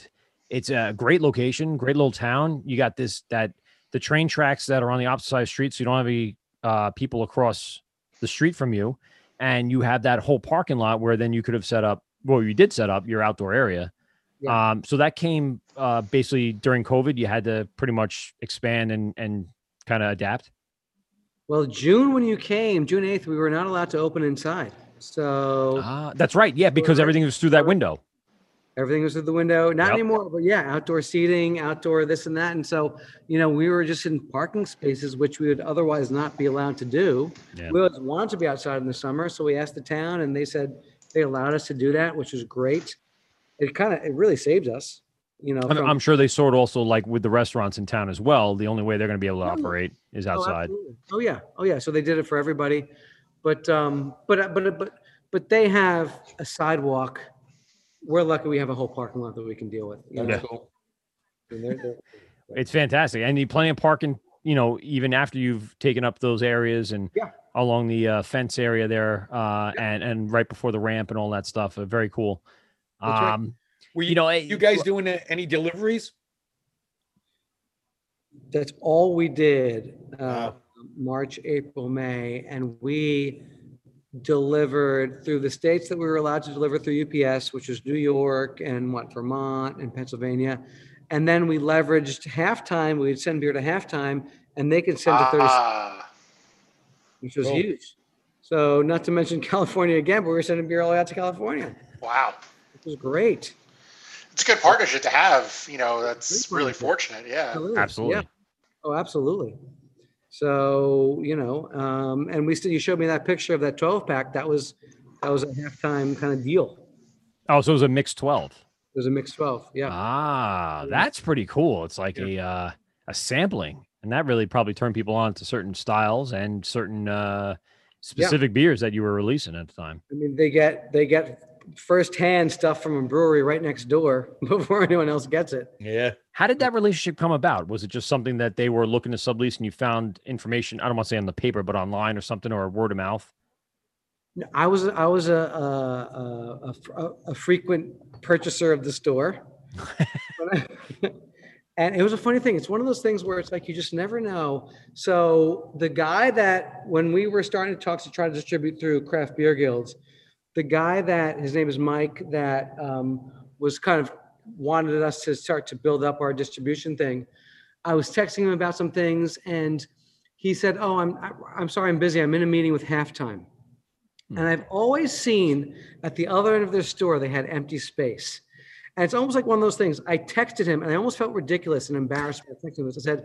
it's a great location, great little town. You got this that the train tracks that are on the opposite side of the street, so you don't have any uh, people across the street from you, and you have that whole parking lot where then you could have set up. Well, you did set up your outdoor area. Um, so that came uh, basically during COVID. You had to pretty much expand and and kind of adapt. Well, June when you came, June eighth, we were not allowed to open inside. So Ah, that's right. Yeah, because everything was through that window. Everything was through the window. Not Yep. anymore, but yeah, outdoor seating, outdoor this and that. And so, you know, we were just in parking spaces, which we would otherwise not be allowed to do. Yeah. We always wanted to be outside in the summer, so we asked the town, and they said they allowed us to do that, which was great. It kind of it really saves us, you know. I'm, from- I'm sure they sort also like with the restaurants in town as well. The only way they're going to be able to operate is Oh, outside. absolutely. Oh, yeah. Oh, yeah. So they did it for everybody. But, um, but, but, but, but they have a sidewalk. We're lucky we have a whole parking lot that we can deal with. you know? Yeah. And they're- they're- It's fantastic, and you plenty of parking. You know, even after you've taken up those areas and Yeah. along the uh, fence area there, uh, and and right before the ramp and all that stuff. Uh, very cool. That's right. Um, Were you, you know, you guys doing uh, any deliveries? That's all we did, uh, March, April, May, and we delivered through the states that we were allowed to deliver through UPS, which was New York and what, Vermont and Pennsylvania. And then we leveraged halftime, we'd send beer to halftime, and they could send to 30, Ah, which was Cool. huge. So not to mention California again, but we were sending beer all the way out to California. wow. It was great. It's a good partnership to have. You know, that's really fortunate. Yeah. Absolutely. Absolutely. Yeah. Oh, absolutely. So, you know, um, and we still, you showed me that picture of that 12 pack. That was, that was a halftime kind of deal. oh, so it was a mixed twelve. It was a mixed 12. Yeah. Ah, that's pretty cool. It's like a uh, a sampling, and that really probably turned people on to certain styles and certain uh, specific beers that you were releasing at the time. I mean, they get, they get firsthand stuff from a brewery right next door before anyone else gets it. Yeah. How did that relationship come about? Was it just something that they were looking to sublease and you found information? I don't want to say on the paper, but online or something, or word of mouth? I was, I was a, a, a, a, a frequent purchaser of the store. and it was a funny thing. It's one of those things where it's like you just never know. So the guy that when we were starting to talk to try to distribute through craft beer guilds, the guy that his name is Mike that um, was kind of wanted us to start to build up our distribution thing. I was texting him about some things, and he said, "Oh, I'm I- I'm sorry, I'm busy. I'm in a meeting with halftime." And I've always seen at the other end of their store they had empty space. And it's almost like one of those things. I texted him and I almost felt ridiculous and embarrassed by texting him. I said,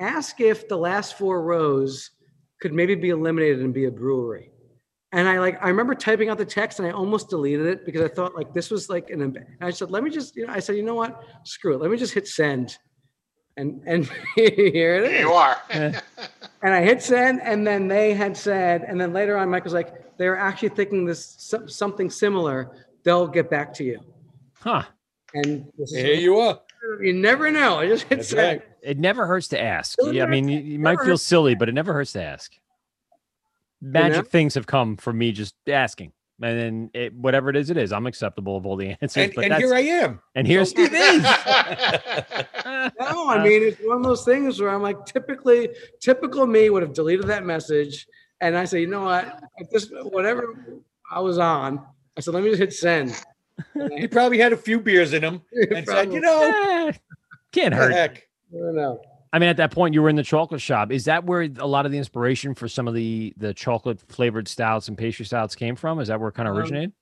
ask if the last four rows could maybe be eliminated and be a brewery. And I like I remember typing out the text and I almost deleted it because I thought like this was like an. emb- I said, let me just you know I said you know what screw it let me just hit send, and and here it is. You are. And I hit send, and then they had said, and then later on, Mike was like, they're actually thinking this something similar. They'll get back to you. Huh. And Here you are. You never know. I just hit That's send. right. It never hurts to ask. Yeah, I mean, you, you might feel silly, but it never hurts to ask. Magic know? things have come from me just asking. And then it, whatever it is, it is. I'm acceptable of all the answers. And, but and here I am. And here So- Steve is. No, I mean it's one of those things where I'm like, typically, typical me would have deleted that message, and I say, you know what, if this whatever I was on, I said, let me just hit send. He probably had a few beers in him and said, you know, Eh, can't hurt. heck. I don't know. I mean, at that point, you were in the chocolate shop. Is that where a lot of the inspiration for some of the the chocolate flavored stouts and pastry stouts came from? Is that where it kind of Um, originated?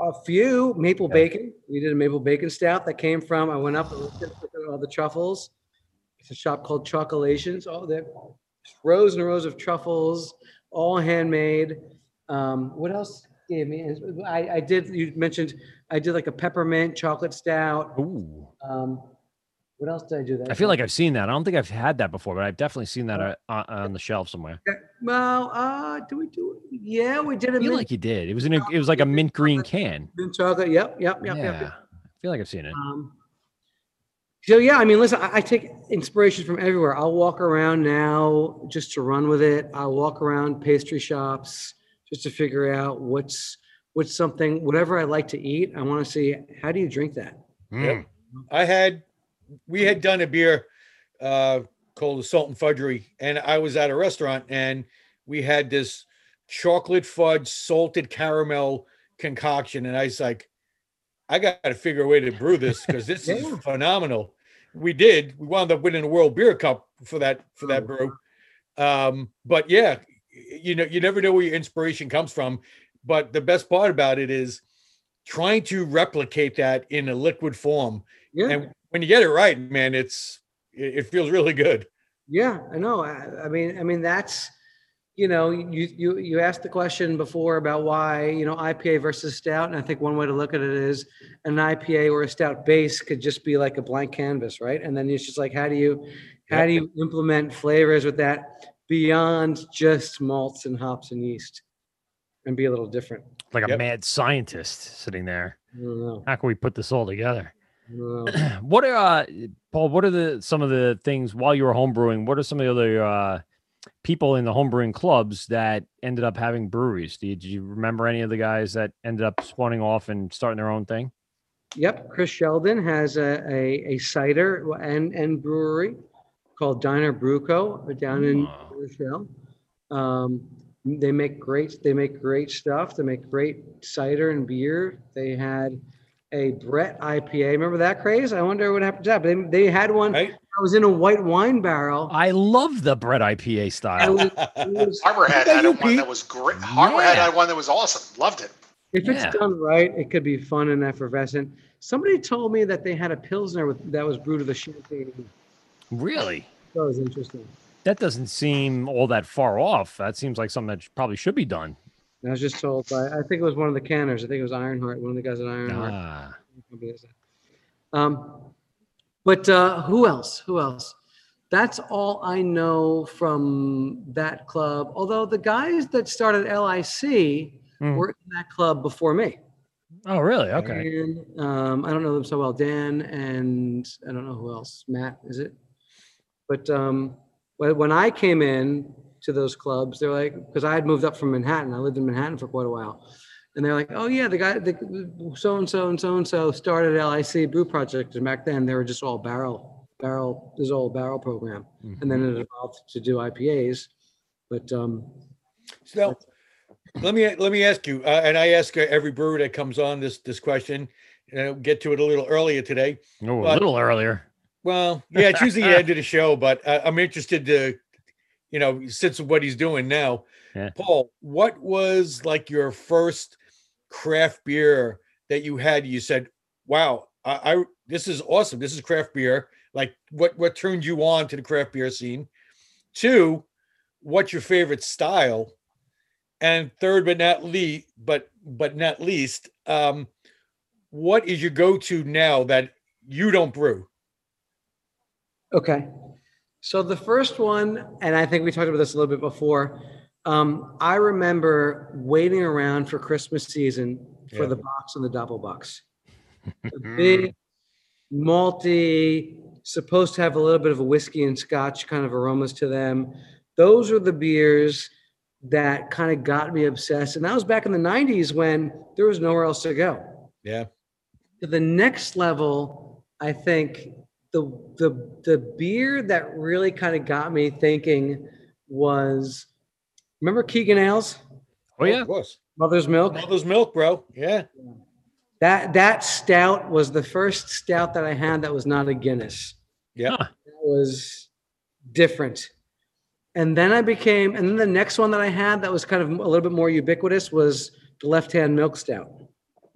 A few maple bacon. We did a maple bacon stout that came from. I went up and looked at all the truffles. It's a shop called Chocolations. Oh, there rows and rows of truffles, all handmade. Um, what else gave me? I, I did. You mentioned I did like a peppermint chocolate stout. Ooh. Um, what else did I do? That I feel like I've seen that. I don't think I've had that before, but I've definitely seen that uh, on, on the shelf somewhere. Well, uh, do we do it? Yeah, we did I a feel mint, like you did. It was in a, it was like a mint green can. mint chocolate. Yep, yep, yep, yeah, yep. yep. I feel like I've seen it. Um, so yeah, I mean, listen, I, I take inspiration from everywhere. I'll walk around now just to run with it. I'll walk around pastry shops just to figure out what's what's something, whatever I like to eat. I want to see how do you drink that. Yep. I had, we had done a beer uh, called the Salt and Fudgery, and I was at a restaurant and we had this chocolate fudge salted caramel concoction, and I was like, I got to figure a way to brew this because this is phenomenal. We did. We wound up winning a World Beer Cup for that for that brew. Um, but yeah, you know, you never know where your inspiration comes from. But the best part about it is trying to replicate that in a liquid form. Yeah. And when you get it right, man, it's it, it feels really good. Yeah, I know. I, I mean, I mean that's you know, you you you asked the question before about why you know IPA versus stout, and I think one way to look at it is an IPA or a stout base could just be like a blank canvas, right? And then it's just like how do you how do you implement flavors with that beyond just malts and hops and yeast, and be a little different. Like a Yep. mad scientist sitting there. I don't know. How can we put this all together? I don't know. what are uh, Paul? What are the some of the things while you were homebrewing? What are some of the other uh, people in the homebrewing clubs that ended up having breweries? Do you, remember any of the guys that ended up spawning off and starting their own thing? Yep, Chris Sheldon has a, a, a cider and, and brewery called Diner Brewco down in Rochelle. Um, they make great they make great stuff. They make great cider and beer. They had a Brett IPA. Remember that craze? I wonder what happened to that. But they, they had one that was in a white wine barrel. I love the Brett IPA It style. was- it was- Harborhead had you, one Pete? that was great. Harborhead Yeah. had one that was awesome. Loved it. If Yeah. it's done right, it could be fun and effervescent. Somebody told me that they had a pilsner with, that was brewed with a champagne. Really? That was interesting. That doesn't seem all that far off. That seems like something that probably should be done. I was just told by, I think it was one of the canners. I think it was Ironheart, one of the guys at Ironheart. Ah, Company does that. Um, but uh, who else? Who else? That's all I know from that club. Although the guys that started LIC Hmm. were in that club before me. oh, really? Okay. And, um, I don't know them so well. Dan and I don't know who else. Matt, is it? But um, when I came in to those clubs, they're like, because I had moved up from Manhattan. I lived in Manhattan for quite a while. And they're like, oh, yeah, the guy, the so and so and so and so started LIC Brew Project. And back then they were just all barrel, barrel, this all barrel program. And then it evolved to do IPAs. But um, So let me let me ask you, uh, and I ask uh, every brewer that comes on this this question. And I'll get to it a little earlier today. Oh, a little earlier. Well, yeah, it's usually the end of the show, but uh, I'm interested to, you know, since what he's doing now. Yeah. Paul, what was like your first craft beer that you had? You said, "Wow, I, I this is awesome. This is craft beer." Like, what what turned you on to the craft beer scene? Two, what's your favorite style? And third, but not least, but but not least, um, what is your go-to now that you don't brew? Okay. So the first one, and I think we talked about this a little bit before. Um, I remember waiting around for Christmas season for Yeah. the box and the double box. The big, malty, supposed to have a little bit of a whiskey and scotch kind of aromas to them. Those were the beers that kind of got me obsessed. And that was back in the 90s when there was nowhere else to go Yeah. to the next level, I think the the the beer that really kind of got me thinking was remember Keegan Ales, Oh yeah, Of course. Mother's Milk. Mother's milk, bro. Yeah. That that stout was the first stout that I had that was not a Guinness. Yeah. That was different. And then I became, and then the next one that I had that was kind of a little bit more ubiquitous was the left hand milk stout.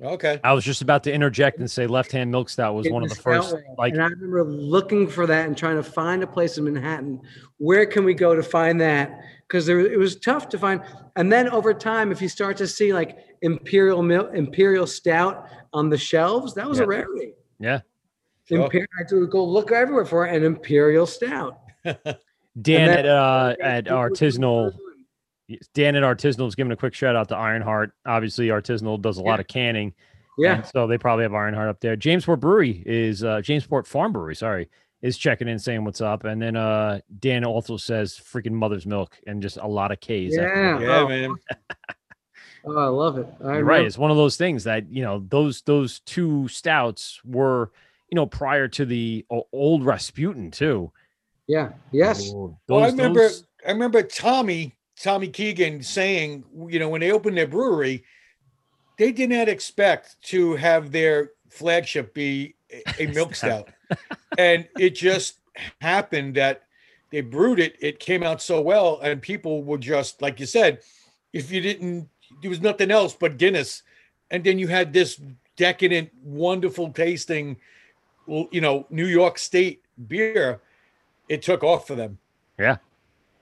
Okay. I was just about to interject and say left hand milk stout was one of the first. Like and I remember looking for that and trying to find a place in Manhattan. Where can we go to find that? Because there it was tough to find. And then over time, if you start to see like imperial milk, imperial stout on the shelves, that was Yeah. a rarity. yeah, Sure. Imperial, I had to go look everywhere for an imperial stout. Dan then- at uh, at artisanal. Dan at Artisanal is giving a quick shout out to Ironheart. Obviously, Artisanal does a lot of canning. Yeah. so they probably have Ironheart up there. Jamesport Brewery is uh, Jamesport Farm Brewery. Sorry, is checking in saying what's up, and then uh, Dan also says freaking Mother's Milk and just a lot of K's. Yeah. Yeah, Oh, man. Oh, I love it. I You're right. remember- It's one of those things that you know those those two stouts were you know prior to the o- old Rasputin too. Yeah. Yes. Those, Well, I remember those- I remember Tommy, Tommy Keegan saying, you know, when they opened their brewery, they did not expect to have their flagship be a- milk stout. and it just happened that they brewed it, it came out so well, and people were just like you said, if you didn't, there was nothing else but Guinness, and then you had this decadent, wonderful tasting, you know, New York State beer. It took off for them. Yeah.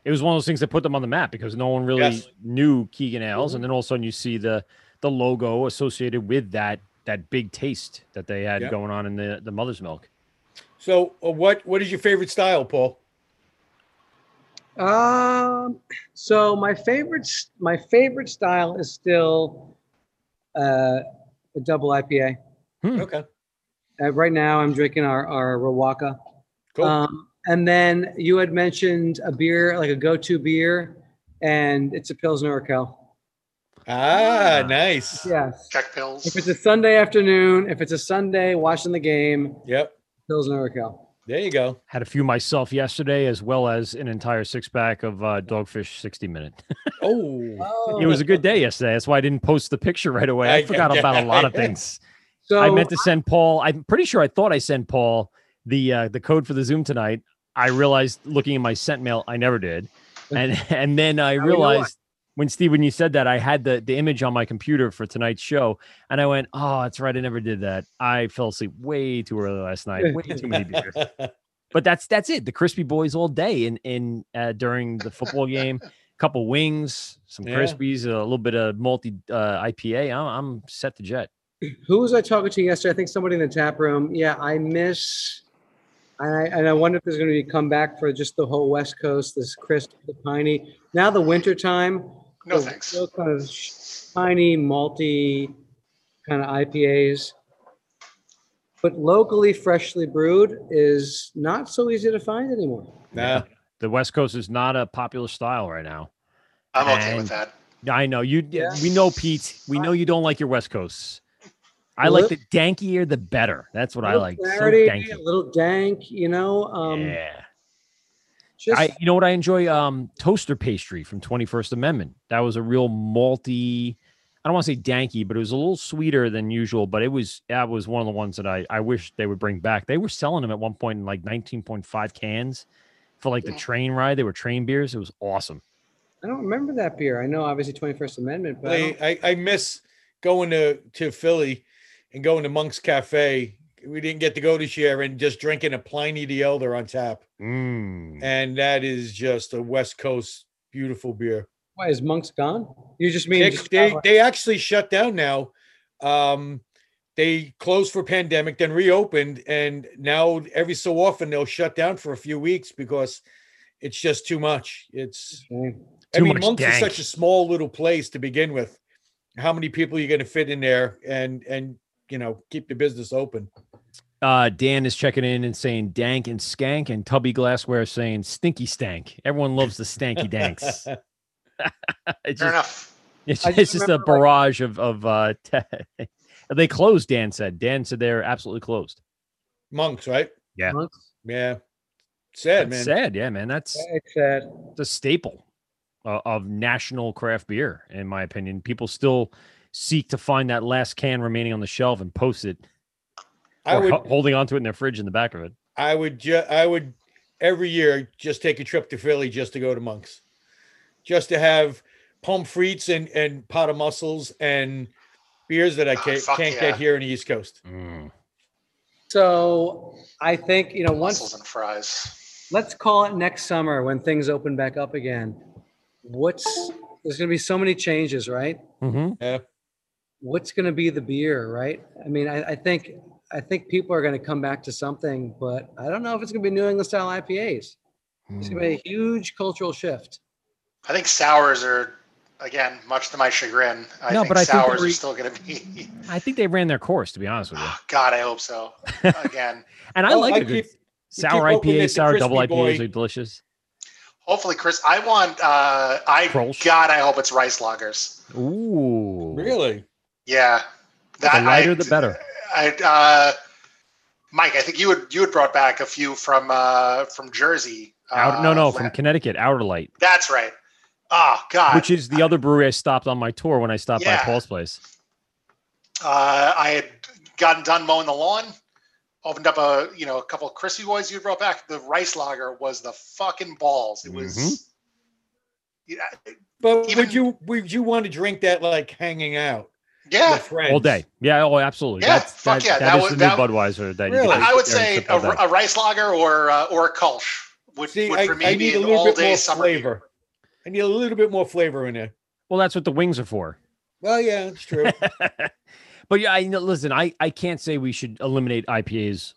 It was one of those things that put them on the map because no one really Yes. knew Keegan Ales, and then all of a sudden you see the the logo associated with that that big taste that they had Yeah. going on in the the mother's milk. So, uh, what what is your favorite style, Paul? Um. So my favorite, my favorite style is still uh, a double IPA. Okay, Uh, right now, I'm drinking our our Riwaka. cool. Um, and then you had mentioned a beer, like a go-to beer, and it's a Pilsner Urquell. ah, nice. Yes. Czech pils. If it's a Sunday afternoon, if it's a Sunday watching the game, Yep. Pilsner Urquell. There you go. Had a few myself yesterday, as well as an entire six pack of uh, Dogfish 60 Minute. Oh, it was a good day yesterday. That's why I didn't post the picture right away. I I- forgot about a lot of things. So I meant to send Paul. I'm pretty sure I thought I sent Paul the uh, the code for the Zoom tonight. I realized looking in my sent mail, I never did, and and then I you know realized when Steve, when you said that, I had the the image on my computer for tonight's show, and I went, "Oh, that's right, I never did that. I fell asleep way too early last night. Way too many beers." But that's that's it. The crispy boys all day in in uh, during the football game. A couple wings, some Yeah. crispies, a little bit of multi uh, IPA. I'm, I'm set to jet. who was I talking to yesterday? I think somebody in the tap room. Yeah, I miss. And I, and I wonder if there's going to be a comeback for just the whole West Coast, this crisp, the piney. Now the winter time, No thanks. real kind of piney, malty kind of IPAs. But locally freshly brewed is not so easy to find anymore. nah. The West Coast is not a popular style right now. I'm okay with that. I know you. Yeah. We know Pete. We know you don't like your West Coasts. I A like lit- the dankier the better. That's what I Little like. So danky. a little dank, you know. Um, yeah. Just I, you know what I enjoy? Um, toaster pastry from 21st Amendment. That was a real malty. I don't want to say danky, but it was a little sweeter than usual. But it was that was one of the ones that I I wish they would bring back. They were selling them at one point in like 19.5 cans for like the train ride. They were train beers. It was awesome. I don't remember that beer. I know obviously 21st Amendment, but I I, I, I miss going to, to Philly and going to Monk's Cafe we didn't get to go this year, and just drinking a Pliny the Elder on tap, Mm. and that is just a West Coast beautiful beer. Why is Monk's gone? You just mean They, just they, they actually shut down now. Um, they closed for pandemic, then reopened, and now every so often they'll shut down for a few weeks because it's just too much. It's I mean, much Monks is such a small little place to begin with. How many people are you going to fit in there and and you know keep the business open? Uh, Dan is checking in and saying dank and skank, and Tubby Glassware saying stinky stank. Everyone loves the stanky danks. it's Fair just, enough. it's, I it's just just a remember, like- barrage of of uh. Te- they closed. Dan said. Dan said they're absolutely closed. Monks, right? Yeah, Monks? Yeah. Sad, That's man. sad. Yeah, man. That's It's sad. the staple of, of national craft beer, in my opinion. People still seek to find that last can remaining on the shelf and post it, I or would ho- holding onto it in their fridge in the back of it. I would ju- I would every year just take a trip to Philly just to go to Monks. Just to have pommes frites and and pot of mussels and beers that I Oh, can't, can't yeah. get here in the East Coast. So I think you know Mussels once and fries. let's call it next summer when things open back up again. What's there's going to be so many changes, right? Mm-hmm. Yeah. What's going to be the beer, right? I mean, I, I think I think people are going to come back to something, but I don't know if it's going to be New England style IPAs. It's going to be a huge cultural shift. I think sours are, again, much to my chagrin. I No, think but I think sours they're- are still going to be. I think they ran their course, to be honest with you. God, I hope so. Again, And I Well, like I a good keep- sour keep hoping that IPA, sour double crispy IPAs boy- are delicious. hopefully, Chris. I want. uh I Kolsch? God, I hope it's rice lagers. Ooh, Really? Yeah, the lighter I, the better. I, uh, Mike, I think you would you had brought back a few from uh from Jersey. Out, no, uh, no, la- from Connecticut, Outer Light, That's right. Oh God, which is the other brewery I stopped on my tour when I stopped Yeah. by Paul's place. uh, I had gotten done mowing the lawn, opened up a you know a couple of crispy boys you brought back. The rice lager was the fucking balls. It was. Mhm. Yeah, But Even- would you would you want to drink that like hanging out yeah. with friends All day, yeah, oh, absolutely. Yeah, That's fuck that, yeah, that that is would- the that- new Budweiser. That you Really? can I, I would sit there and say a, a rice lager or uh, or a Kolsch would, See, would I, me I be need a little all bit day more summer beer. flavor. I need a little bit more flavor in there. well, that's what the wings are for. Well, yeah, it's true. but yeah, I listen, I, I can't say we should eliminate IPAs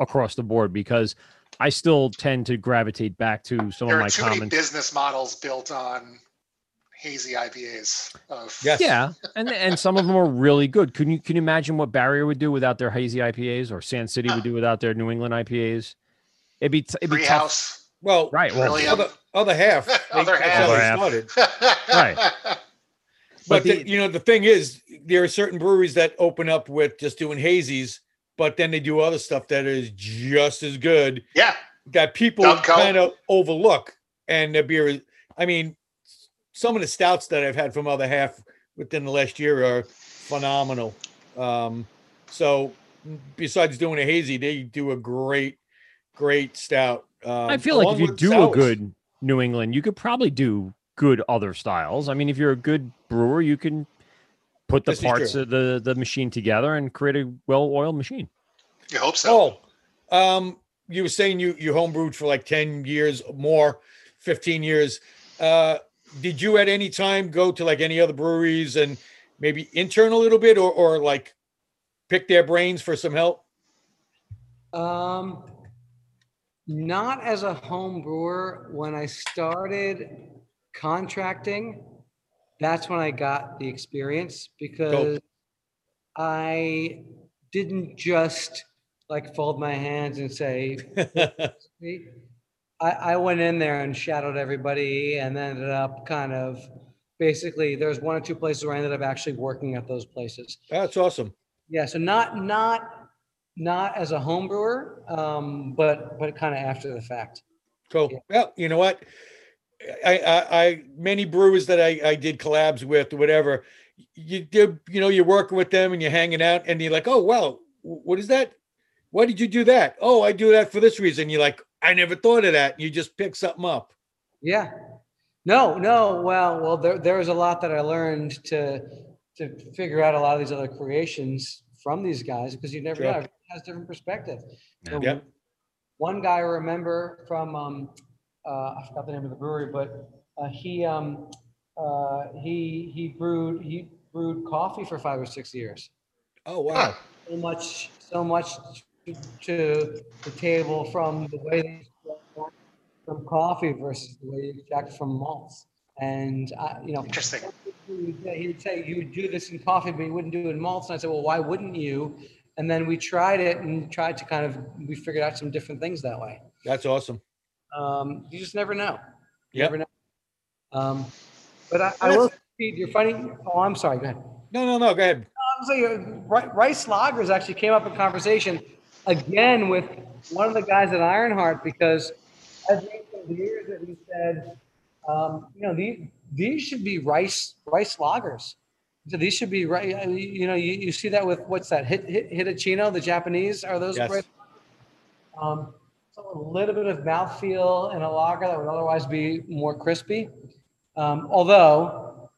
across the board because I still tend to gravitate back to some There of are my too many common. business models built on hazy IPAs. Of, Yes. Yeah, and and some of them are really good. Can you can you imagine what Barrier would do without their hazy IPAs, or Sand City would do without their New England IPAs? It'd be t- it'd be tough. Well, Right. Well, other other half. Other half. Other started. Right. But the- the, you know, the thing is, there are certain breweries that open up with just doing hazies, but then they do other stuff that is just as good yeah. that people kind of overlook. And the beer is, I mean, some of the stouts that I've had from other half within the last year are phenomenal. Um, so besides doing a hazy, they do a great, great stout. Um, I feel like if you with do a good New England, you could probably do good other styles. I mean, if you're a good brewer, you can put the This parts of the the machine together and create a well-oiled machine. You hope so. Oh, um, you were saying you you homebrewed for like ten years more, fifteen years. Uh, did you at any time go to like any other breweries and maybe intern a little bit, or or like pick their brains for some help? Um, not as a home brewer. When I started contracting, that's when I got the experience because I didn't just like fold my hands and say, I, I went in there and shadowed everybody and then ended up kind of basically there's one or two places where I ended up actually working at those places. That's awesome. Yeah, so not not not as a home brewer, um, but but kind of after the fact. Cool. Well, you know what? I, I, I many brewers that I, I did collabs with or whatever, you did, you know, you're working with them and you're hanging out and you're like, oh, well, what is that? Why did you do that? Oh, I do that for this reason. You're like, I never thought of that. You just pick something up. Yeah. No, no. Well, well, there there was a lot that I learned to to figure out a lot of these other creations from these guys because you never Sure. know. Everyone has different perspective. So Yep. One guy I remember from um, uh, I forgot the name of the brewery, but uh, he um, uh, he he brewed he brewed coffee for five or six years. Oh wow. So much so much to, to the table from the way they from coffee versus the way you extract from malts. And I, you know, Interesting. he would say you would do this in coffee, but you wouldn't do it in malts. And I said, well, why wouldn't you? And then we tried it and tried to kind of we figured out some different things that way. That's awesome. Um, you just never know. You Yep. never know. Um, but I, I will. You're funny. Oh, I'm sorry. Go ahead. No, no, no. Go ahead. I'm saying rice lagers actually came up in conversation again with one of the guys at Ironheart because I've made some beers that he said, um, you know, these these should be rice rice lagers. So these should be right. You know, you, you see that with what's that? Hit, hit, Hitachino, the Japanese are those Yes. um, so a little bit of mouthfeel in a lager that would otherwise be more crispy. Um, although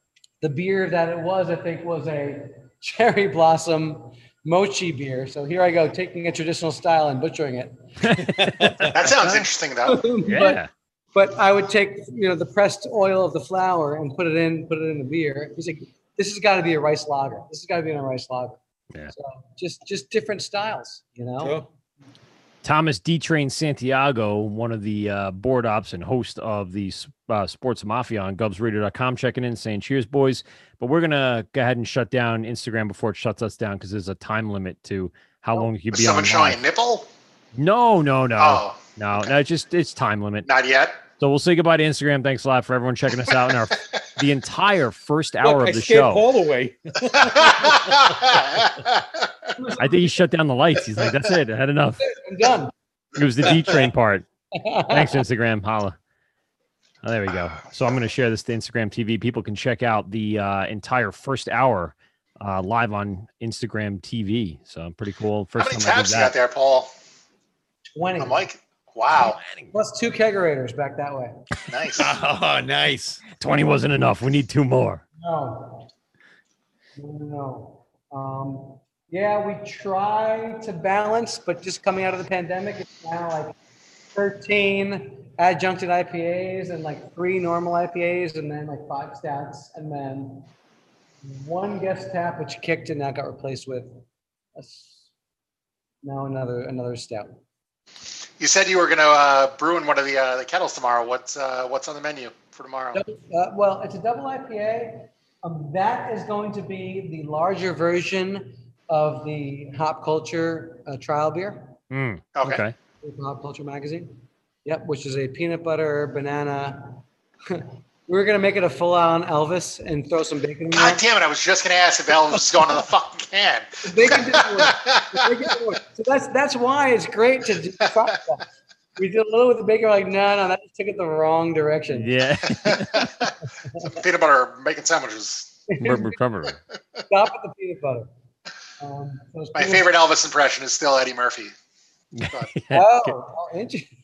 the beer that it was, I think, was a cherry blossom mochi beer. So here I go, taking a traditional style and butchering it. That sounds interesting, though. But, but I would take, you know, the pressed oil of the flower and put it in, put it in the beer. He's like, this has got to be a rice lager. This has got to be in a rice lager. Yeah. So just, just different styles, you know. Thomas D Train Santiago, one of the uh, board ops and host of the uh, Sports Mafia on GubsRadio.com, checking in, saying cheers, boys. But we're going to go ahead and shut down Instagram before it shuts us down because there's a time limit to how long you can Was be someone on. showing a nipple? No, no, no. Oh, no, no, it's just it's time limit. Not yet. So we'll say goodbye to Instagram. Thanks a lot for everyone checking us out in our the entire first hour Look, of the scared show. Paul away. I think he shut down the lights. He's like, "That's it. I had enough." I'm done. It was the D train part. Thanks, Instagram. Holla. Oh, there we go. So I'm going to share this to Instagram TV. People can check out the uh, entire first hour uh, live on Instagram TV. So pretty cool. How First many time I did tabs you got there, Paul? 20. I'm like, wow, Plus two kegerators back that way. nice. Oh, nice. 20 wasn't enough. We need two more. No. No, no. Um, yeah, we try to balance, but just coming out of the pandemic, it's now like 13 adjuncted IPAs and like three normal IPAs and then like five stouts and then one guest tap, which kicked and now got replaced with a s- now another another stout. You said you were going to uh, brew in one of the uh, the kettles tomorrow. What's uh, what's on the menu for tomorrow? Uh, well, it's a double IPA. Um, that is going to be the larger version of the Hop Culture uh, trial beer. Mm, Okay. okay. from Hop Culture Magazine. Yep, which is a peanut butter banana. we were gonna make it a full-on Elvis and throw some bacon in there. God damn it! I was just going to ask if Elvis was going to the fucking can. The bacon didn't work. The bacon didn't work. So that's that's why it's great to do try that. We did a little with the bacon. We're like, no, no, that just took it the wrong direction. Yeah. Peanut butter bacon sandwiches. Rubber cover. Stop with the peanut butter. Um, so My favorite Elvis impression is still Eddie Murphy. Oh, oh, interesting.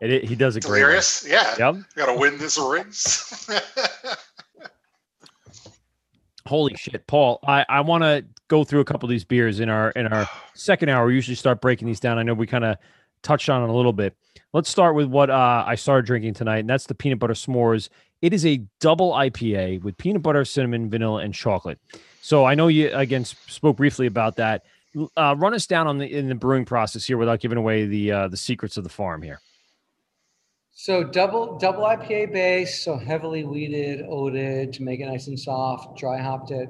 It, it- he does a great. Delirious, yeah. Yep. Got to win this race. Holy shit, Paul! I, I want to go through a couple of these beers in our in our second hour. We usually start breaking these down. I know we kind of touched on it a little bit. Let's start with what uh, I started drinking tonight, and that's the peanut butter s'mores. It is a double IPA with peanut butter, cinnamon, vanilla, and chocolate. So I know you again spoke briefly about that. Uh, run us down on the in the brewing process here without giving away the uh, the secrets of the farm here. So double double IPA base, so heavily wheated, oated to make it nice and soft, dry hopped it.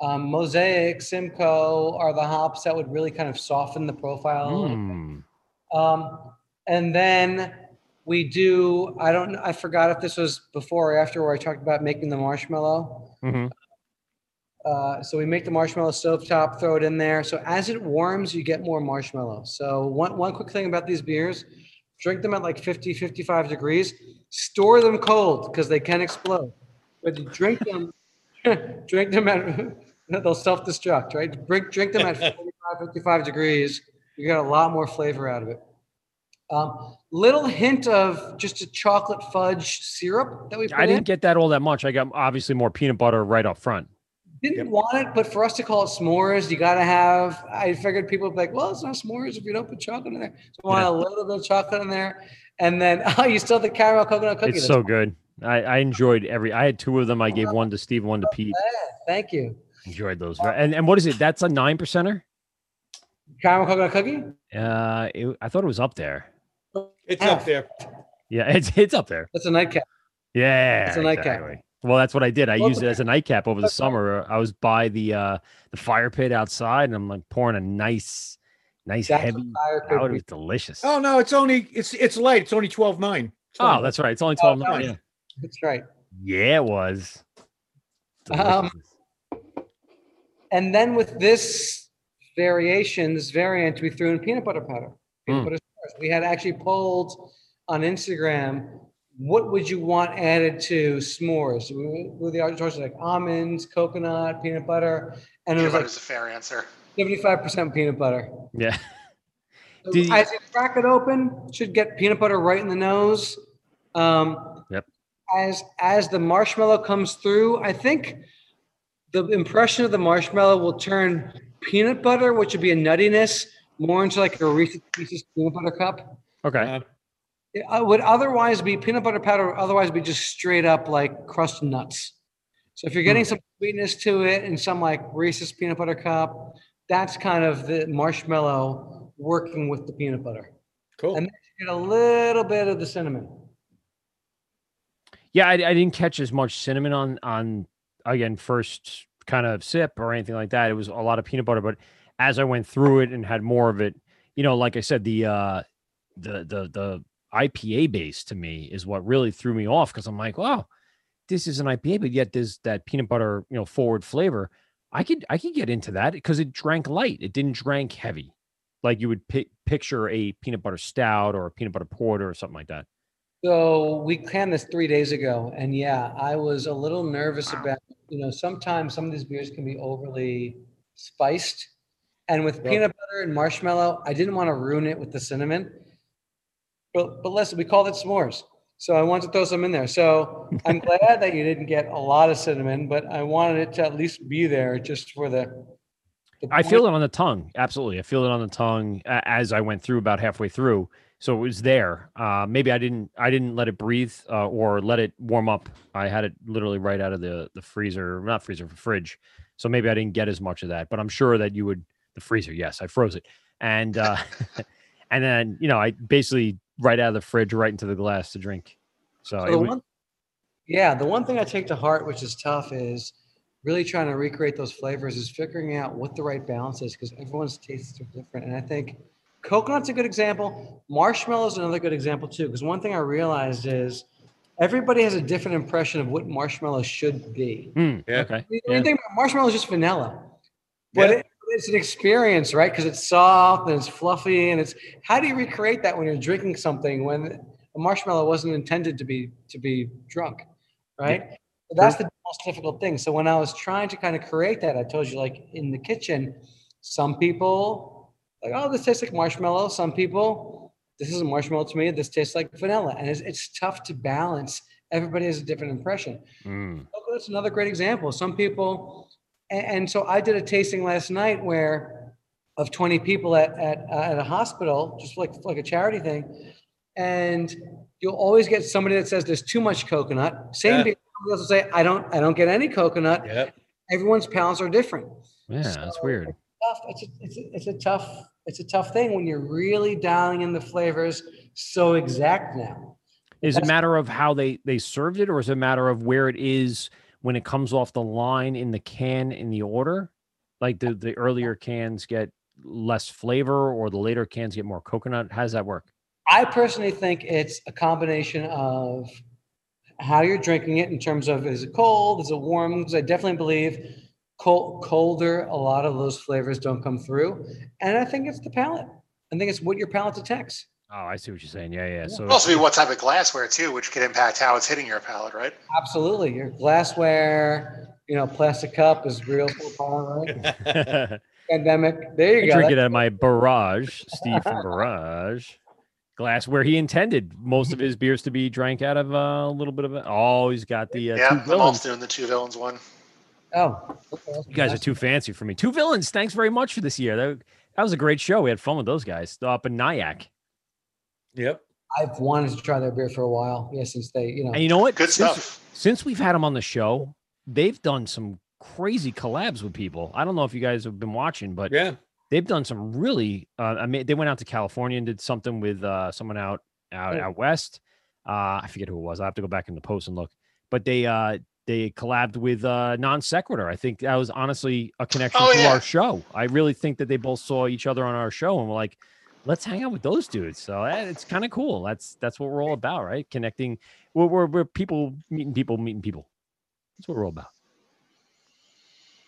Um, Mosaic, Simcoe are the hops that would really kind of soften the profile. a little bit. Mm. Um, and then we do, I don't, I forgot if this was before or after where I talked about making the marshmallow. Mhm. Uh, so we make the marshmallow stovetop, throw it in there. So as it warms, you get more marshmallow. So one, one quick thing about these beers, drink them at like 50, 55 degrees, store them cold because they can explode. But you drink them, drink them at, they'll self-destruct, right? Drink, drink them at 45, 55 degrees. You get a lot more flavor out of it. Um, little hint of just a chocolate fudge syrup that we I didn't get that all that much. I got obviously more peanut butter right up front. Didn't want it, but for us to call it s'mores, you gotta have. I figured people would be like, "Well, it's not s'mores if you don't put chocolate in there." So I want a little bit of chocolate in there, and then oh, you still have the caramel coconut cookie. It's That's so good. I, I enjoyed every. I had two of them. I gave one to Steve, one to Pete. Thank you. Enjoyed those. And and what is it? That's a nine percenter. Caramel coconut cookie. Uh, it, I thought it was up there. It's up there. Yeah, it's it's up there. That's a nightcap. Yeah, It's a nightcap. exactly. Well, that's what I did. I Well, used it as a nightcap over the summer. I was by the uh the fire pit outside, and I'm like pouring a nice, nice That's heavy what fire pit out. It was delicious. Oh no, it's only it's it's light. It's only twelve nine. Oh, that's right. It's only twelve Oh, nine. nice. That's right. Yeah, it was. Um, and then with this variation, this variant, we threw in peanut butter powder. Peanut Mm. butter s'mores. We had actually polled on Instagram, what would you want added to s'mores? We- With the choices like almonds, coconut, peanut butter, and it Peanut was butter like is a fair answer. seventy-five percent peanut butter. Yeah. So you- As you crack it open, should get peanut butter right in the nose. Um, Yep. as as the marshmallow comes through, I think the impression of the marshmallow will turn peanut butter, which would be a nuttiness, more into like a Reese's Pieces peanut butter cup. Okay. It uh, would otherwise be peanut butter powder. Would otherwise be just straight up like crushed nuts. So if you're getting some sweetness to it and some like Reese's peanut butter cup, that's kind of the marshmallow working with the peanut butter. Cool. And then you get a little bit of the cinnamon. Yeah, I, I didn't catch as much cinnamon on on again first kind of sip or anything like that. It was a lot of peanut butter, but as I went through it and had more of it, you know, like I said, the uh the the the IPA base to me is what really threw me off because I'm like, wow, this is an IPA, but yet there's that peanut butter, you know, forward flavor. I could I could get into that because it drank light. It didn't drank heavy, like you would pi- picture a peanut butter stout or a peanut butter porter or something like that. So we planned this three days ago, and yeah, I was a little nervous about. You know, sometimes some of these beers can be overly spiced, and with peanut butter and marshmallow, I didn't want to ruin it with the cinnamon. But but listen, we call it s'mores, so I wanted to throw some in there. So I'm glad that you didn't get a lot of cinnamon, but I wanted it to at least be there just for the. the I feel it on the tongue. Absolutely. I feel it on the tongue as I went through about halfway through. So it was there. Uh, maybe I didn't I didn't let it breathe uh, or let it warm up. I had it literally right out of the the freezer, not freezer, fridge. So maybe I didn't get as much of that. But I'm sure that you would the freezer. Yes, I froze it, and uh, and then you know I basically right out of the fridge right into the glass to drink. So, So the wa- one, yeah, the one thing I take to heart, which is tough, is really trying to recreate those flavors, is figuring out what the right balance is because everyone's tastes are different. And I think coconut's a good example. Marshmallow's another good example too. Because one thing I realized is everybody has a different impression of what marshmallow should be. Hmm, okay. The Yeah. only thing about marshmallow is just vanilla, but it, it's an experience, right? Because it's soft and it's fluffy, and it's how do you recreate that when you're drinking something when a marshmallow wasn't intended to be to be drunk, right? So that's the most difficult thing. So when I was trying to kind of create that, I told you like in the kitchen, some people like, oh, this tastes like marshmallow. Some people, this is a marshmallow to me. This tastes like vanilla, and it's, it's tough to balance. Everybody has a different impression. Mm. Coconut's another great example. Some people, and, so I did a tasting last night where of 20 people at, at, uh, at a hospital, just like, like a charity thing. And you'll always get somebody that says there's too much coconut. Same Yeah. people will say, I don't, I don't get any coconut. Yep. Everyone's palates are different. Yeah, that's weird. Tough. It's a, it's a, it's a tough, it's a tough thing when you're really dialing in the flavors so exact now. Is it a matter of how they they served it, or is it a matter of where it is when it comes off the line in the can in the order? Like the the earlier cans get less flavor, or the later cans get more coconut. How does that work? I personally think it's a combination of how you're drinking it in terms of is it cold, is it warm? Because I definitely believe cold, colder, a lot of those flavors don't come through. And I think it's the palate. I think it's what your palate detects. Oh, I see what you're saying. Yeah, yeah. So It'll also be what type of glassware too, which could impact how it's hitting your palate, right? Absolutely. Your glassware, you know, plastic cup is real so right? Pandemic. There you I go. drink it That's- at my barrage, Steve from Barrage. Glass where he intended most of his beers to be drank out of uh, a little bit of it. Oh, he's got the uh, yeah, two I'm villains. also doing the two villains one. Oh, You guys are too fancy for me. Two villains. Thanks very much for this year. That, that was a great show. We had fun with those guys up in Nyack. Yep. I've wanted to try their beer for a while. Yeah, since they, you know, And you know what? Good Since- stuff. Since we've had them on the show, they've done some crazy collabs with people. I don't know if you guys have been watching, but Yeah. they've done some really. Uh, I mean, they went out to California and did something with uh, someone out out Yeah. out west. Uh, I forget who it was. I have to go back in the post and look. But they uh, they collabed with uh, Non Sequitur. I think that was honestly a connection Oh, to yeah. our show. I really think that they both saw each other on our show and were like, let's hang out with those dudes. So eh, it's kind of cool. That's that's what we're all about, right? Connecting. We're, we're, we're people meeting people, meeting people. That's what we're all about.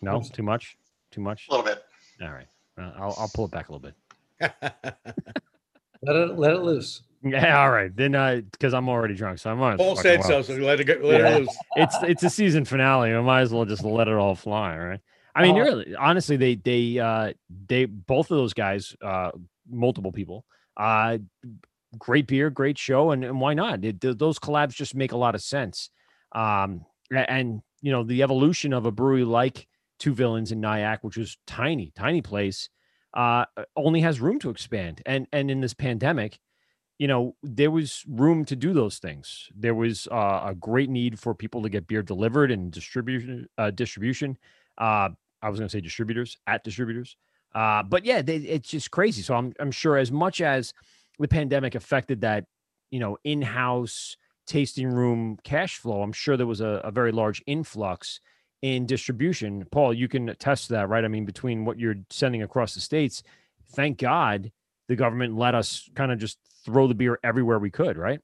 No, too much, too much. A little bit. All right, uh, I'll I'll pull it back a little bit. let it let it loose. Yeah, all right. Then uh because I'm already drunk, so I might as Paul said well. so, so let it go. Let Yeah. it loose. It's it's a season finale. I might as well just let it all fly, right? I mean, Uh, really, honestly, they they uh they both of those guys, uh multiple people, uh great beer, great show, and, and why not? It, those collabs just make a lot of sense. Um and you know, the evolution of a brewery like Two Villains in Nyack, which was tiny, tiny place, uh only has room to expand. And and in this pandemic, you know, there was room to do those things. There was uh, a great need for people to get beer delivered and distribution. Uh, distribution. Uh, I was going to say distributors at distributors. Uh, but yeah, they, it's just crazy. So I'm I'm sure as much as the pandemic affected that, you know, in-house tasting room cash flow, I'm sure there was a, a very large influx in distribution. Paul, you can attest to that, right? I mean, between what you're sending across the states, thank God the government let us kind of just throw the beer everywhere we could, right?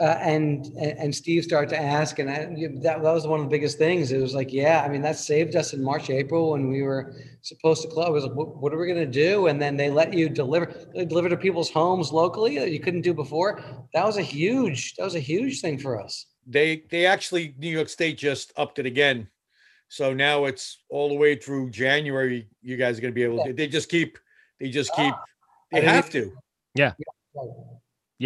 Uh, and and and Steve started to ask, and I, that that was one of the biggest things. It was like, yeah, I mean, that saved us in March, April when we were supposed to close. It was like, what, what are we going to do? And then they let you deliver they deliver to people's homes locally that you couldn't do before. That was a huge that was a huge thing for us. They they actually New York State just upped it again. So now it's all the way through January. You guys are gonna be able to they just keep they just keep they didn't have even- to. Yeah. Yeah.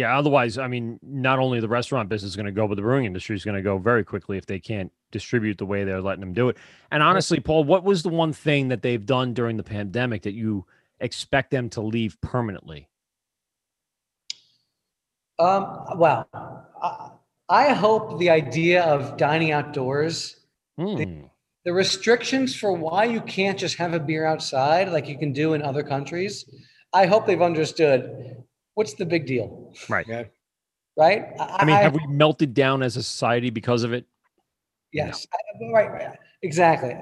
Otherwise, I mean, not only the restaurant business is going to go, but the brewing industry is going to go very quickly if they can't distribute the way they're letting them do it. And honestly, Paul, what was the one thing that they've done during the pandemic that you expect them to leave permanently? Um, well, I, I hope the idea of dining outdoors, Hmm. the restrictions for why you can't just have a beer outside like you can do in other countries, I hope they've understood what's the big deal, Right. Yeah. right? I mean, have we melted down as a society because of it? Yes, I- right, right, exactly.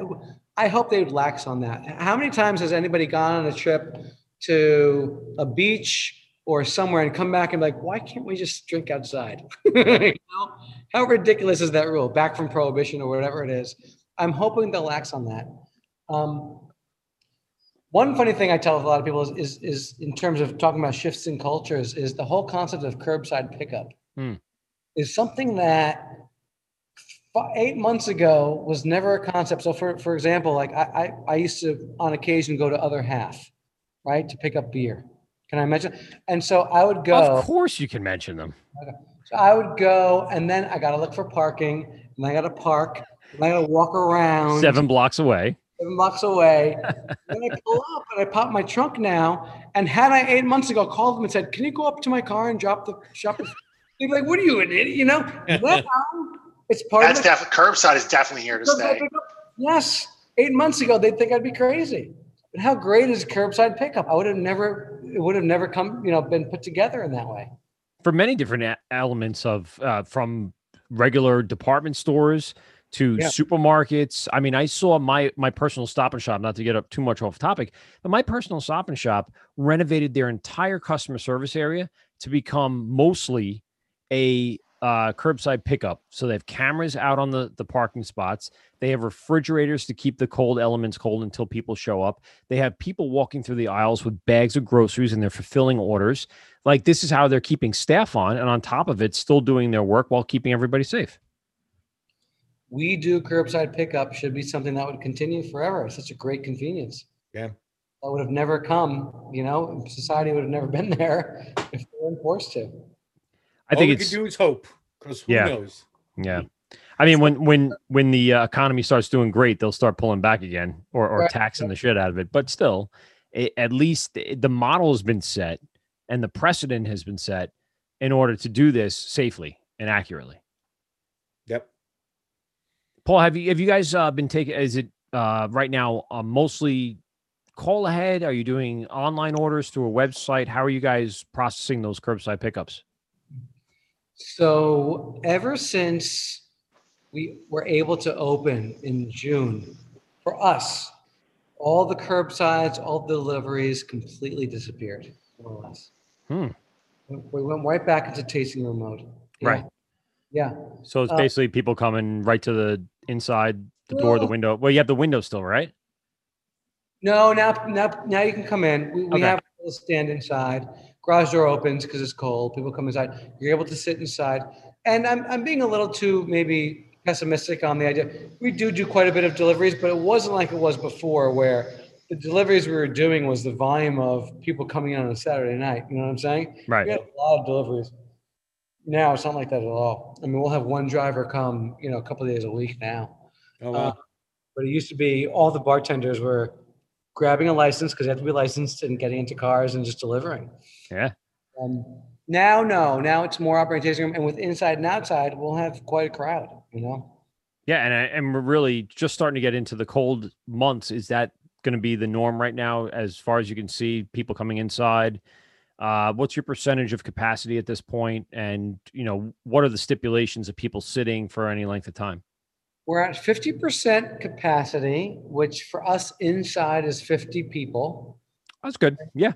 I hope they would lax on that. How many times has anybody gone on a trip to a beach or somewhere and come back and be like, why can't we just drink outside? you know? How ridiculous is that rule? Back from prohibition or whatever it is. I'm hoping they'll lax on that. Um, one funny thing I tell a lot of people is, is, is in terms of talking about shifts in cultures, is the whole concept of curbside pickup Hmm. is something that eight months ago was never a concept. So for, for example, like I, I, I used to on occasion go to other half, right, to pick up beer. Can I mention? And so I would go. Of course, you can mention them. So I would go, and then I got to look for parking, and I got to park, and I got to walk around Seven blocks away. Seven blocks away. then I pull up and I pop my trunk now. And had I eight months ago called them and said, "Can you go up to my car and drop the shop?" They'd be like, "What are you, an idiot?" You know. Now it's part That's of the definitely curbside is definitely here to stay. Yes, eight months ago they'd think I'd be crazy. But how great is curbside pickup? I would have never, it would have never come, you know, been put together in that way. for many different elements of uh, from regular department stores to Yeah. supermarkets. I mean, I saw my my personal stop and shop. Not to get up too much off topic, but my personal stop and shop renovated their entire customer service area to become mostly a uh, curbside pickup. So they have cameras out on the the parking spots. They have refrigerators to keep the cold elements cold until people show up. They have people walking through the aisles with bags of groceries and they're fulfilling orders. Like this is how they're keeping staff on, and on top of it, still doing their work while keeping everybody safe. We do curbside pickup should be something that would continue forever. It's such a great convenience. Yeah. That would have never come, you know, society would have never been there if they weren't forced to. I All think we it's can do is hope, because who Yeah. knows? Yeah. I mean, when when when the uh, economy starts doing great, they'll start pulling back again or or Right. taxing the shit out of it. But still, it, at least the the model has been set and the precedent has been set in order to do this safely and accurately. Paul, have you have you guys uh, been taking? Is it uh, right now uh, mostly call ahead? Are you doing online orders through a website? How are you guys processing those curbside pickups? So ever since we were able to open in June, for us, all the curbsides, all the deliveries completely disappeared, more or less. Hmm. We went right back into tasting room mode. Yeah. Right. Yeah. So it's Uh, basically people coming right to the inside the door, the window. Well, you have the window still, right? No, now, now, now you can come in. We, we Okay. have a little stand inside. Garage door opens because it's cold. People come inside. You're able to sit inside. And I'm, I'm being a little too maybe pessimistic on the idea. We do do quite a bit of deliveries, but it wasn't like it was before where the deliveries we were doing was the volume of people coming in on a Saturday night. You know what I'm saying? Right. We had a lot of deliveries. Now it's not like that at all. I mean, we'll have one driver come, you know, a couple of days a week now. Oh, wow. Uh, but it used to be all the bartenders were grabbing a license because they have to be licensed and getting into cars and just delivering. Yeah. Um, now, no, now it's more operating tasting room, and with inside and outside, we'll have quite a crowd. You know, Yeah, and I, and we're really just starting to get into the cold months. Is that going to be the norm right now, as far as you can see, people coming inside? Uh, what's your percentage of capacity at this point, and you know what are the stipulations of people sitting for any length of time? we're at fifty percent capacity, which for us inside is fifty people. That's good. Yeah.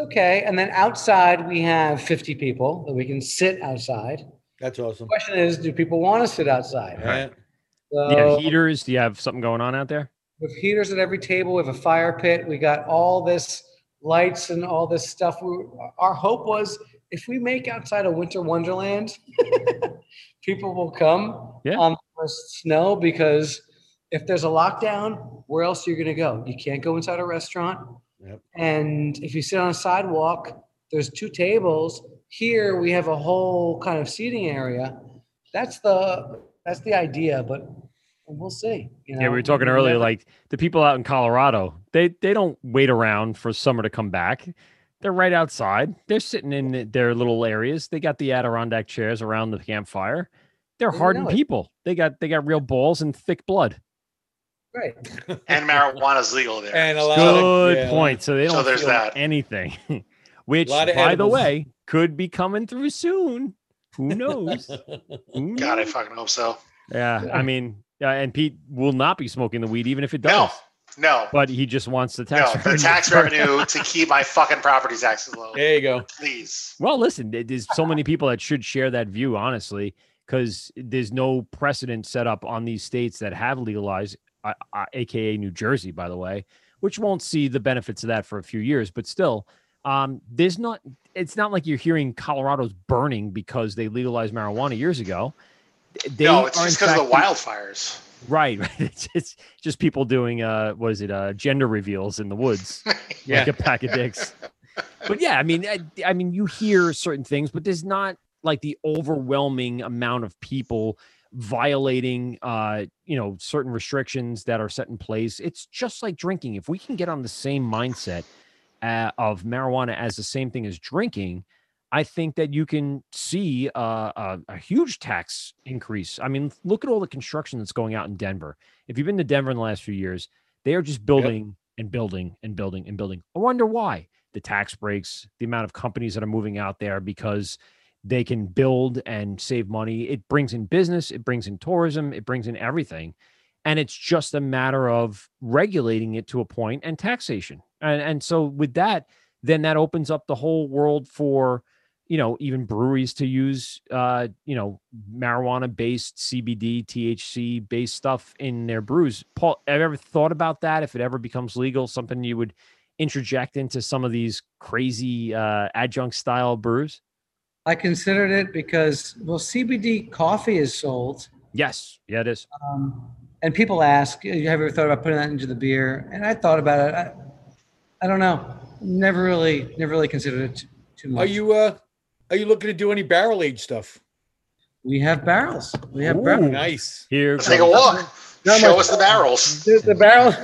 Okay, and then outside we have fifty people that we can sit outside. That's awesome. The question is, do people want to sit outside? Right. Do you So- heaters? Do you have something going on out there? with heaters at every table. We have a fire pit. We got all this lights and all this stuff. We, our hope was if we make outside a winter wonderland, people will come Yeah. on the first snow because if there's a lockdown, where else are you going to go? You can't go inside a restaurant. Yep. And if you sit on a sidewalk, there's two tables. Here we have a whole kind of seating area. That's the that's the idea, but we'll see. You know? Yeah, we were talking earlier, never- like the people out in Colorado, they they don't wait around for summer to come back. They're right outside. They're sitting in their little areas. They got the Adirondack chairs around the campfire. They're Yeah, hardened people. They got they got real balls and thick blood. Right. and marijuana's legal there. And a lot Good of, yeah, point. So they don't So there's feel that. anything. Which, Lot of by the way, could be coming through soon. Who knows? Who God, I fucking hope so. Yeah, I mean, yeah, and Pete will not be smoking the weed, even if it does. No, no, But he just wants the tax no. tax. The tax revenue to keep my fucking property taxes low. There you go. Please. Well, listen, there's so many people that should share that view, honestly, because there's no precedent set up on these states that have legalized, uh, uh, aka New Jersey, by the way, which won't see the benefits of that for a few years. But still, um, there's not. It's not like you're hearing Colorado's burning because they legalized marijuana years ago. They no, it's just because of the wildfires. Right, right. It's, it's just people doing uh was it uh gender reveals in the woods. Yeah. Like a pack of dicks. But yeah, I mean I, I mean you hear certain things, but there's not like the overwhelming amount of people violating uh you know certain restrictions that are set in place. It's just like drinking. If we can get on the same mindset uh, of marijuana as the same thing as drinking, I think that you can see uh, a, a huge tax increase. I mean, look at all the construction that's going out in Denver. If you've been to Denver in the last few years, they are just building and building and building and building. I wonder why. The tax breaks, the amount of companies that are moving out there because they can build and save money. It brings in business, it brings in tourism, it brings in everything. And it's just a matter of regulating it to a point and taxation. And, and so with that, then that opens up the whole world for you know even breweries to use uh you know marijuana based cbd thc based stuff in their brews paul have you ever thought about that if it ever becomes legal something you would interject into some of these crazy uh adjunct style brews I considered it because well, CBD coffee is sold, yes yeah it is um, and people ask, "Have you ever thought about putting that into the beer?" And I thought about it. I, I don't know. Never really, never really considered it too much. Are you uh are you looking to do any barrel age stuff? we have barrels. We have barrels. Nice. Here. Let's take a walk. Not Show much- us the barrels. The, the barrel.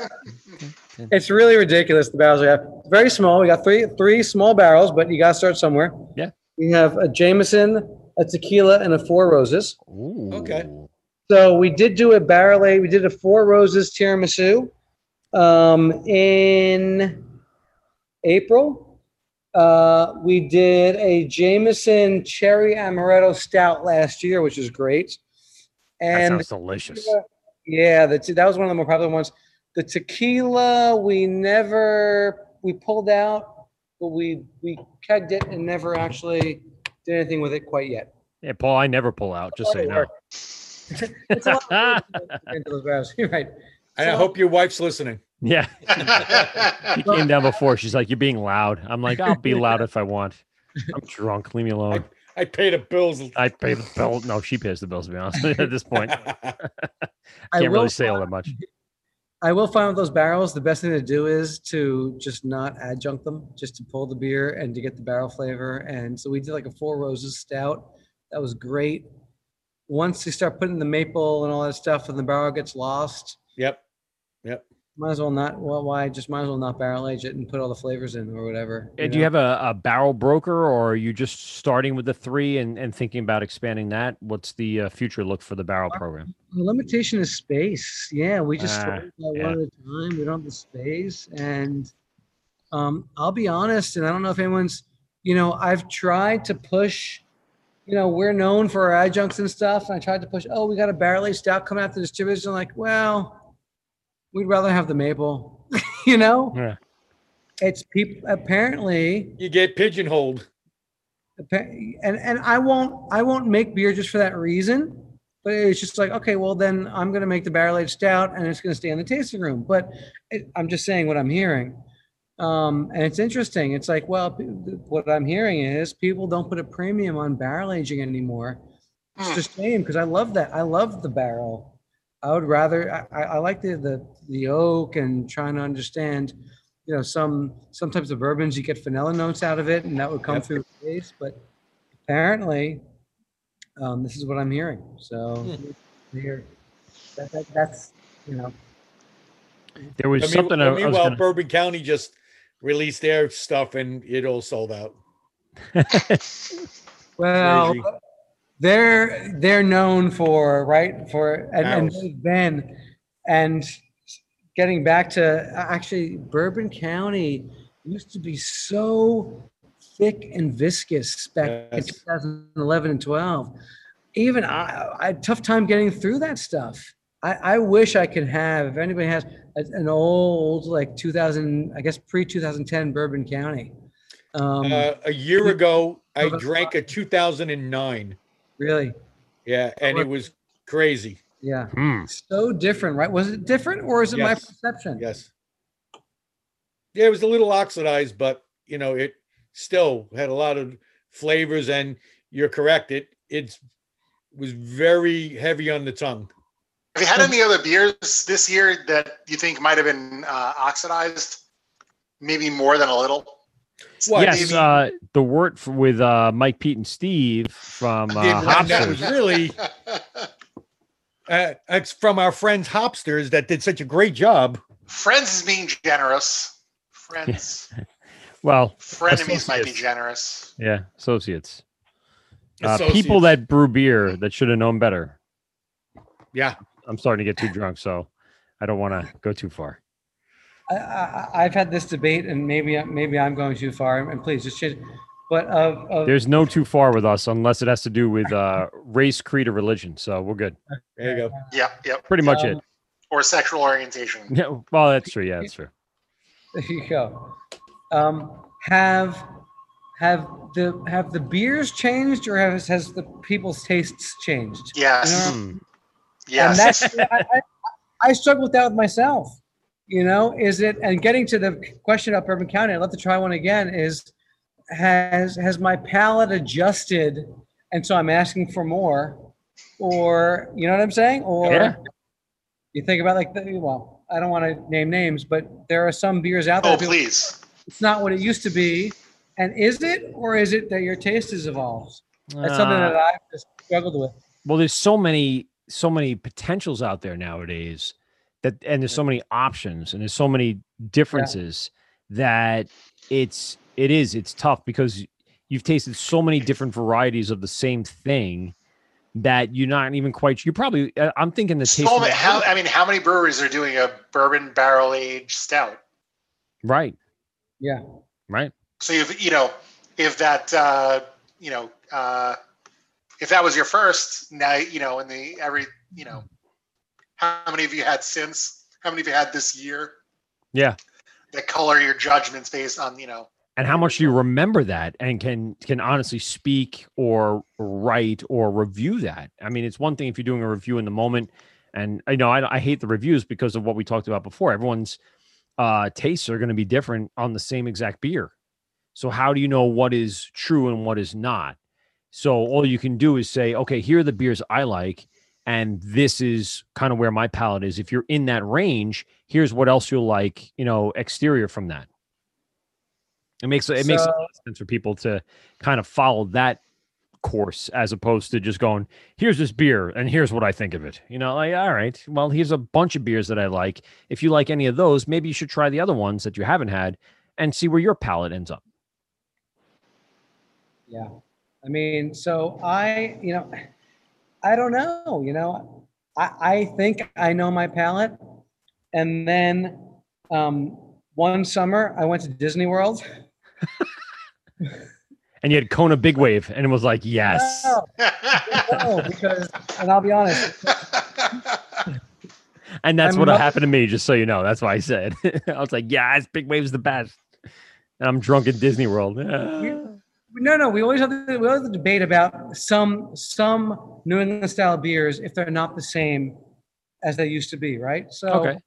It's really ridiculous. The barrels we have very small. We got three three small barrels, but you got to start somewhere. Yeah. We have a Jameson, a tequila, and a Four Roses. Okay. So we did do a barrel aged. We did a Four Roses tiramisu um, in April. Uh, we did a Jameson Cherry Amaretto Stout last year, which is great. That And sounds delicious. yeah, that's that was one of the more popular ones. The tequila we never we pulled out, but we we kegged it and never actually did anything with it quite yet. Yeah, Paul, I never pull out, just so you know. It's a lot of work to get into those barrels. You're right. And I So- hope your wife's listening. Yeah. She came down before. She's like, You're being loud. I'm like, I'll be loud if I want. I'm drunk. Leave me alone. I pay the bills. I pay the bill. No, she pays the bills, to be honest, at this point. I Can't will really say all that much. I will find with those barrels, the best thing to do is to just not adjunct them, just to pull the beer and to get the barrel flavor. And so we did like a Four Roses stout. That was great. Once you start putting the maple and all that stuff and the barrel gets lost, Yep. Yep. Might as well not, well, why, just might as well not barrel age it and put all the flavors in or whatever. And do you have a, a barrel broker or are you just starting with the three and, and thinking about expanding that? What's the uh, future look for the barrel program? The limitation is space. Yeah, we just started yeah. one at a time. We don't have the space, and um, I'll be honest, and I don't know if anyone's, you know, I've tried to push. You know, we're known for our adjuncts and stuff. And I tried to push. Oh, we got a barrel aged stout coming out to distributors. And like, well, we'd rather have the maple. you know, Yeah. it's people apparently You get pigeonholed. And and I won't I won't make beer just for that reason. But it's just like okay, well then I'm gonna make the barrel aged stout and it's gonna stay in the tasting room. But it, I'm just saying what I'm hearing, um, and it's interesting. It's like well, p- what I'm hearing is people don't put a premium on barrel aging anymore. It's just shame because I love that. I love the barrel. I would rather I, I I like the, the the oak and trying to understand, you know, some some types of bourbons you get vanilla notes out of it and that would come Yep. through the taste. But apparently, um, this is what I'm hearing. So here, that, that, that's you know, There was I mean, something I, I was meanwhile, gonna, Bourbon County just released their stuff and it all sold out. well, Crazy. They're they're known for right for and, and Barrels. and getting back to actually Bourbon County used to be so thick and viscous back in 2011 and 12. Even I, I had a tough time getting through that stuff. I, I wish I could have, if anybody has a- an old, like 2000, I guess pre 2010 Bourbon County. Um, Uh, a year ago, I drank a 2009. Really? Yeah, and it was crazy. Yeah. Hmm. So different, right? Was it different or is it my perception? Yes. Yeah, it was a little oxidized, but you know, it still had a lot of flavors. And you're correct; it it's was very heavy on the tongue. Have you had any other beers this year that you think might have been uh, oxidized? Maybe more than a little. What, yes, uh, the Wort f- with uh, Mike, Pete, and Steve from The uh, one that was really uh, it's from our friends Hopsters that did such a great job. Friends is being generous. Friends, Well, frenemies might be generous. Yeah, associates. Uh, Associates. people that brew beer that should have known better. Yeah, I'm starting to get too drunk, so I don't want to go too far. I, I, I've had this debate, and maybe maybe I'm going too far. And please just change. But of, of There's no too far with us unless it has to do with uh, race, creed, or religion. So we're good. there you go. Yep, yep. Pretty much Um, Or sexual orientation. Yeah, well, that's true. Yeah, that's true. there you go. Um, have have the have the beers changed, or has has the people's tastes changed? Yes. You know? Hmm. Yes. And that's I, I, I struggle with that with myself. You know, is it and getting to the question about Bourbon County, I'd love to try one again. Is has has my palate adjusted, and so I'm asking for more, or you know what I'm saying, or Yeah. you think about like the, well, I don't want to name names, but there are some beers out there. oh, please. It's not what it used to be, and is it, or is it that your taste has evolved? That's something Uh, that I've just struggled with. Well, there's so many so many potentials out there nowadays that and there's so many options and there's so many differences that it's it is it's tough because you've tasted so many different varieties of the same thing that you're not even quite you're probably uh, I'm thinking the taste So many, how, I mean, how many breweries are doing a bourbon barrel aged stout? right Yeah. right So if you know, if that uh, you know, uh, if that was your first, now you know, in the every you know, how many have you had since? How many have you had this year? Yeah. That color your judgments based on you know? and how much do you remember that and can can honestly speak or write or review that? I mean it's one thing if you're doing a review in the moment and i know i, I hate the reviews because of what we talked about before. Everyone's uh tastes are going to be different on the same exact beer. So how do you know what is true and what is not? So all you can do is say okay here are the beers i like and this is kind of where my palate is if you're in that range here's what else you'll like you know exterior from that it makes it makes a So- lot of sense for people to kind of follow that course as opposed to just going, here's this beer and here's what I think of it. You know, like, all right, well, here's a bunch of beers that I like. If you like any of those, maybe you should try the other ones that you haven't had and see where your palate ends up. Yeah. I mean, so I, you know, I don't know, you know, I, I think I know my palate. And then um, one summer I went to Disney World. And you had Kona Big Wave and it was like, yes. No, no, because, and I'll be honest, And that's My what mother- happened to me, just so you know. That's why I said, I was like, yes, Big Wave's the best. And I'm drunk at Disney World. No, no, we always have the, we always have the debate about some some New England style beers if they're not the same as they used to be, right? So Okay.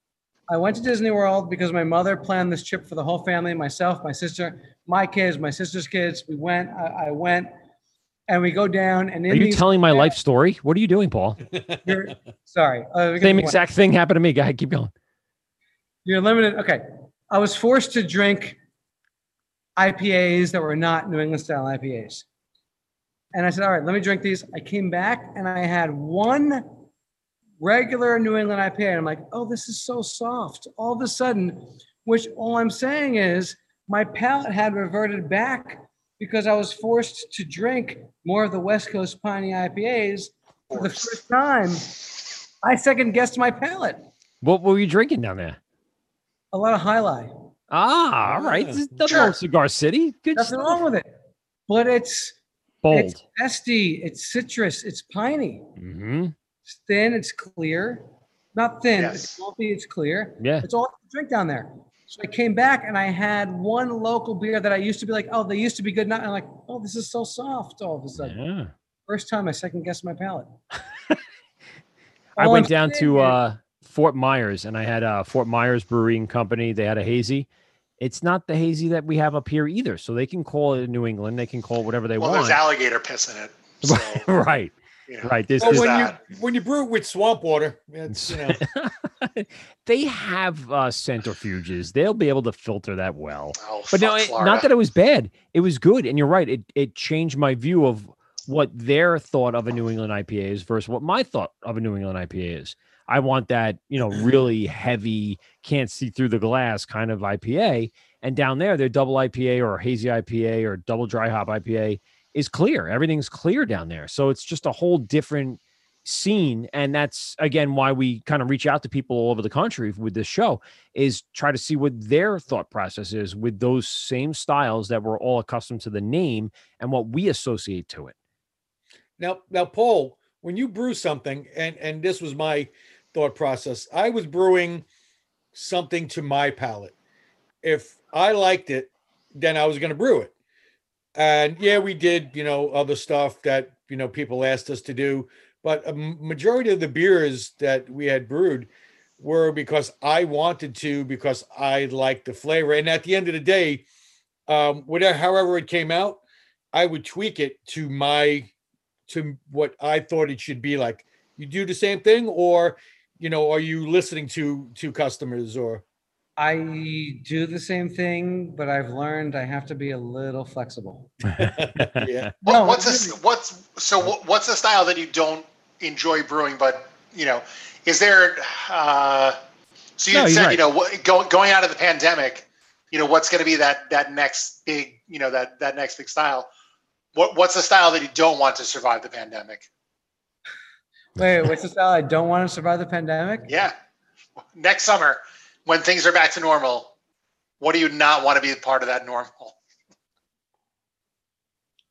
I went to Disney World because my mother planned this trip for the whole family, myself, my sister, my kids, my sister's kids. We went, I, I went, and we go down and in Are you telling my life story? What are you doing, Paul? you're, sorry, uh, Same exact thing happened to me. Go ahead, keep going. You're limited. Okay. I was forced to drink IPAs that were not New England style IPAs. And I said, all right, let me drink these. I came back and I had one regular New England IPA. And I'm like, oh, this is so soft. All of a sudden, which all I'm saying is my palate had reverted back because I was forced to drink more of the West Coast Piney IPAs for the first time. I second guessed my palate. What were you drinking down there? A lot of High Life. Ah, all right. There's nothing wrong with Cigar City. Good Nothing stuff. wrong with it. But it's Bold. it's zesty, it's citrus, it's piney. hmm It's thin, it's clear. Not thin, it's lumpy, it's clear. Yeah. It's all to drink down there. So I came back and I had one local beer that I used to be like, oh, they used to be good. Now I'm like, oh, this is so soft all of a sudden. Yeah. First time I second guessed my palate. I went down to uh, Fort Myers and I had a Fort Myers Brewing Company. They had a hazy. It's not the hazy that we have up here either. So they can call it New England. They can call it whatever they Well, there's want. alligator piss in it. right. Right. This Well, is when you when you brew it with swamp water, it's, you know, they have uh, centrifuges. They'll be able to filter that well. Oh, but no, it- not that it was bad. It was good, and you're right. It it changed my view of what their thought of a New England IPA is versus what my thought of a New England IPA is. I want that you know really heavy, can't see through the glass kind of IPA. And down there, their double IPA or hazy IPA or double dry hop IPA is clear. Everything's clear down there, so it's just a whole different scene and that's again why we kind of reach out to people all over the country with this show is try to see what their thought process is with those same styles that we're all accustomed to the name and what we associate to it Now, now, Paul, when you brew something, and and this was my thought process, I was brewing something to my palate. If I liked it, then I was going to brew it. And yeah, we did, you know, other stuff that you know people asked us to do, but a majority of the beers that we had brewed were because I wanted to, because I liked the flavor. And at the end of the day, um, whatever, however it came out, I would tweak it to my to what I thought it should be like. You do the same thing, or you know, are you listening to to customers or? I do the same thing, but I've learned I have to be a little flexible. yeah. What, what's this? What's so? What, what's the style that you don't enjoy brewing, but you know, is there? Uh, so you No, said right. you know what, go, going out of the pandemic, you know what's going to be that that next big you know that that next big style. What what's the style that you don't want to survive the pandemic? Wait, what's the style I don't want to survive the pandemic? Yeah, next summer when things are back to normal, what do you not want to be a part of that normal?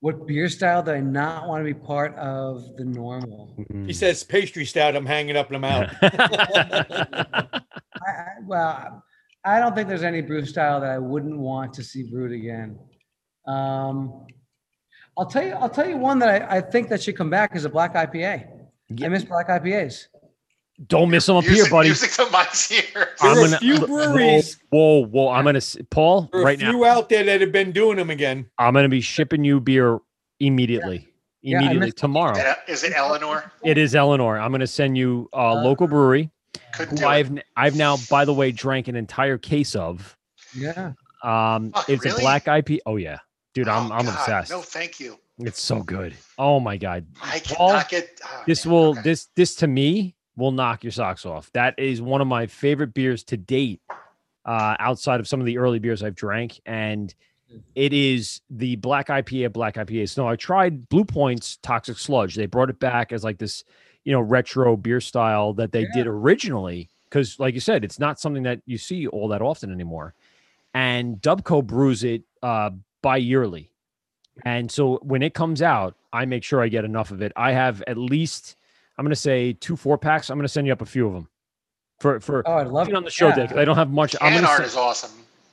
What beer style do I not want to be part of the normal? He says pastry stout. I'm hanging up and I'm out. I, I, well, I don't think there's any brew style that I wouldn't want to see brewed again. Um, I'll tell you. I'll tell you one that I, I think that should come back is a black IPA. I miss black IPAs. Don't miss them up here, Music, buddy. music to my ears. I'm are gonna a few breweries. Whoa, whoa! I'm gonna Paul There are right a now. few out there that have been doing them again. I'm gonna be shipping you beer immediately. Yeah, Immediately missed- tomorrow. Is it Eleanor? It is Eleanor. I'm gonna send you a local brewery Couldn't who do it. I've n- I've now, by the way, drank an entire case of. Yeah. Um, Fuck, it's a black IP. Oh yeah, dude, I'm Oh, I'm God, obsessed. No, thank you. It's so good. Oh my god. I cannot get. oh, this man, will okay. this this to me will knock your socks off. That is one of my favorite beers to date, uh, outside of some of the early beers I've drank, and it is the black IPA black IPAs. So I tried Blue Point's Toxic Sludge. They brought it back as like this, you know, retro beer style that they did originally. Because, like you said, it's not something that you see all that often anymore. And Dubco brews it uh, bi yearly. And so when it comes out, I make sure I get enough of it. I have at least, I'm going to say two four packs. I'm going to send you up a few of them for for Oh, I'd love being on the show yeah. day 'cause I don't have much. I'm Can gonna art send- is awesome.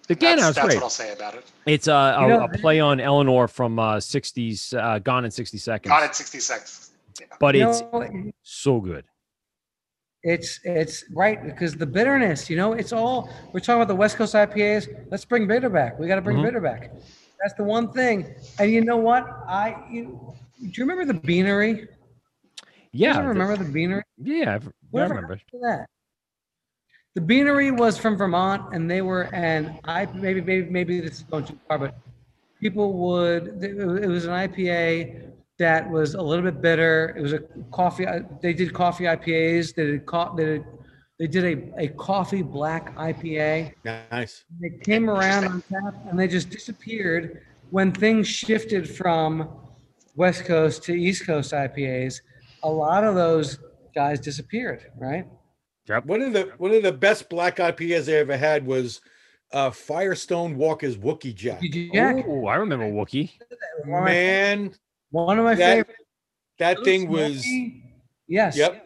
the can That's, art's that's great. what I'll say about it. It's a, a, You know, a play on Eleanor from uh, 60s, uh, Gone in 60 Seconds. Got it. Sixty seconds. But You it's know, so good. It's it's right because the bitterness, you know, it's all we're talking about the West Coast IPAs. Let's bring bitter back. We got to bring Mhm. bitter back. That's the one thing. And you know what? I you, do you remember the Beanery? Yeah. the- remember the Beanery? yeah, I've- I remember. that? The Beanery was from Vermont, and they were, and I maybe maybe maybe this is going too far, but people would. It was an IPA that was a little bit bitter. It was a coffee. uh, They did coffee IPAs. They did co- they did, they did a, a coffee black IPA. Nice. They came around on tap and they just disappeared when things shifted from West Coast to East Coast IPAs. A lot of those guys disappeared, right? Yep. One of the one of the best black IPAs I ever had was uh, Firestone Walker's Wookey Jack. Jack. Oh, I remember Wookey. One of my- Man, One of my that, favorite. that thing was Yes. yep.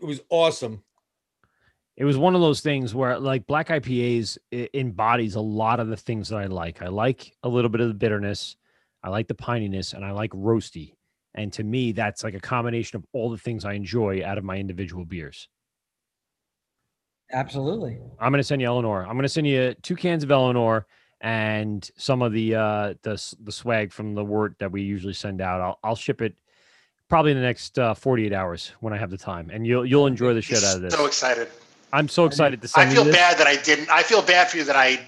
It was awesome. It was one of those things where like black IPAs embodies a lot of the things that I like. I like a little bit of the bitterness. I like the pininess and I like roasty. And to me, that's like a combination of all the things I enjoy out of my individual beers. Absolutely. I'm going to send you Eleanor. I'm going to send you two cans of Eleanor and some of the uh the the swag from the wort that we usually send out. I'll I'll ship it probably in the next uh, 48 hours when I have the time, and you'll you'll enjoy the shit out of this. So excited. I'm so excited to I feel you this. bad that I didn't. I feel bad for you that I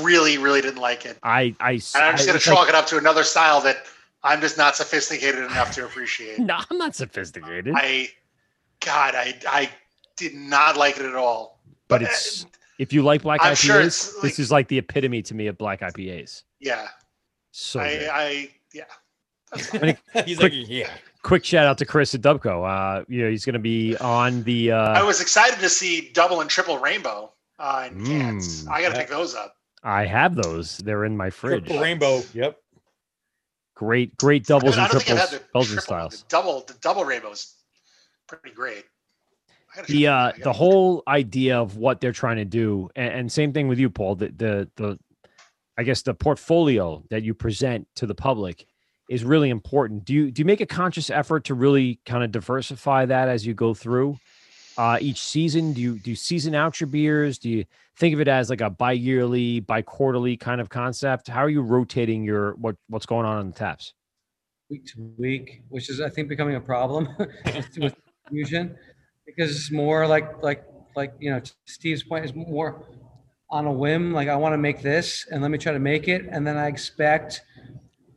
really, really didn't like it. I I And I'm just I- to it's like- chalk it up to another style that I'm just not sophisticated enough to appreciate. No, I'm not sophisticated. I, God, I, I did not like it at all. but it's if you like black I'm IPAs, sure it's this is like the epitome to me of black IPAs. Yeah. So I. I, yeah. And a He's quick, like, yeah. quick shout out to Chris at Dubco. Uh, you know, he's going to be on the. I Uh, was excited to see double and triple rainbow uh, in cans. Mm, I got to pick those up. I have those. They're in my fridge. Triple Rainbow. Yep. Great, great doubles I and don't think I've triples, had the Belgian triple, styles. The double, the double rainbows, pretty great. The uh the whole idea of what they're trying to do and, and same thing with you paul the, the the i guess the portfolio that you present to the public is really important. Do you do you make a conscious effort to really kind of diversify that as you go through uh each season? Do you do you season out your beers? Do you think of it as like a bi-yearly bi-quarterly kind of concept? How are you rotating your what what's going on in the taps? Week to week, which is I think becoming a problem with fusion because it's more like like like you know Steve's point is more on a whim. Like I want to make this, and let me try to make it, and then I expect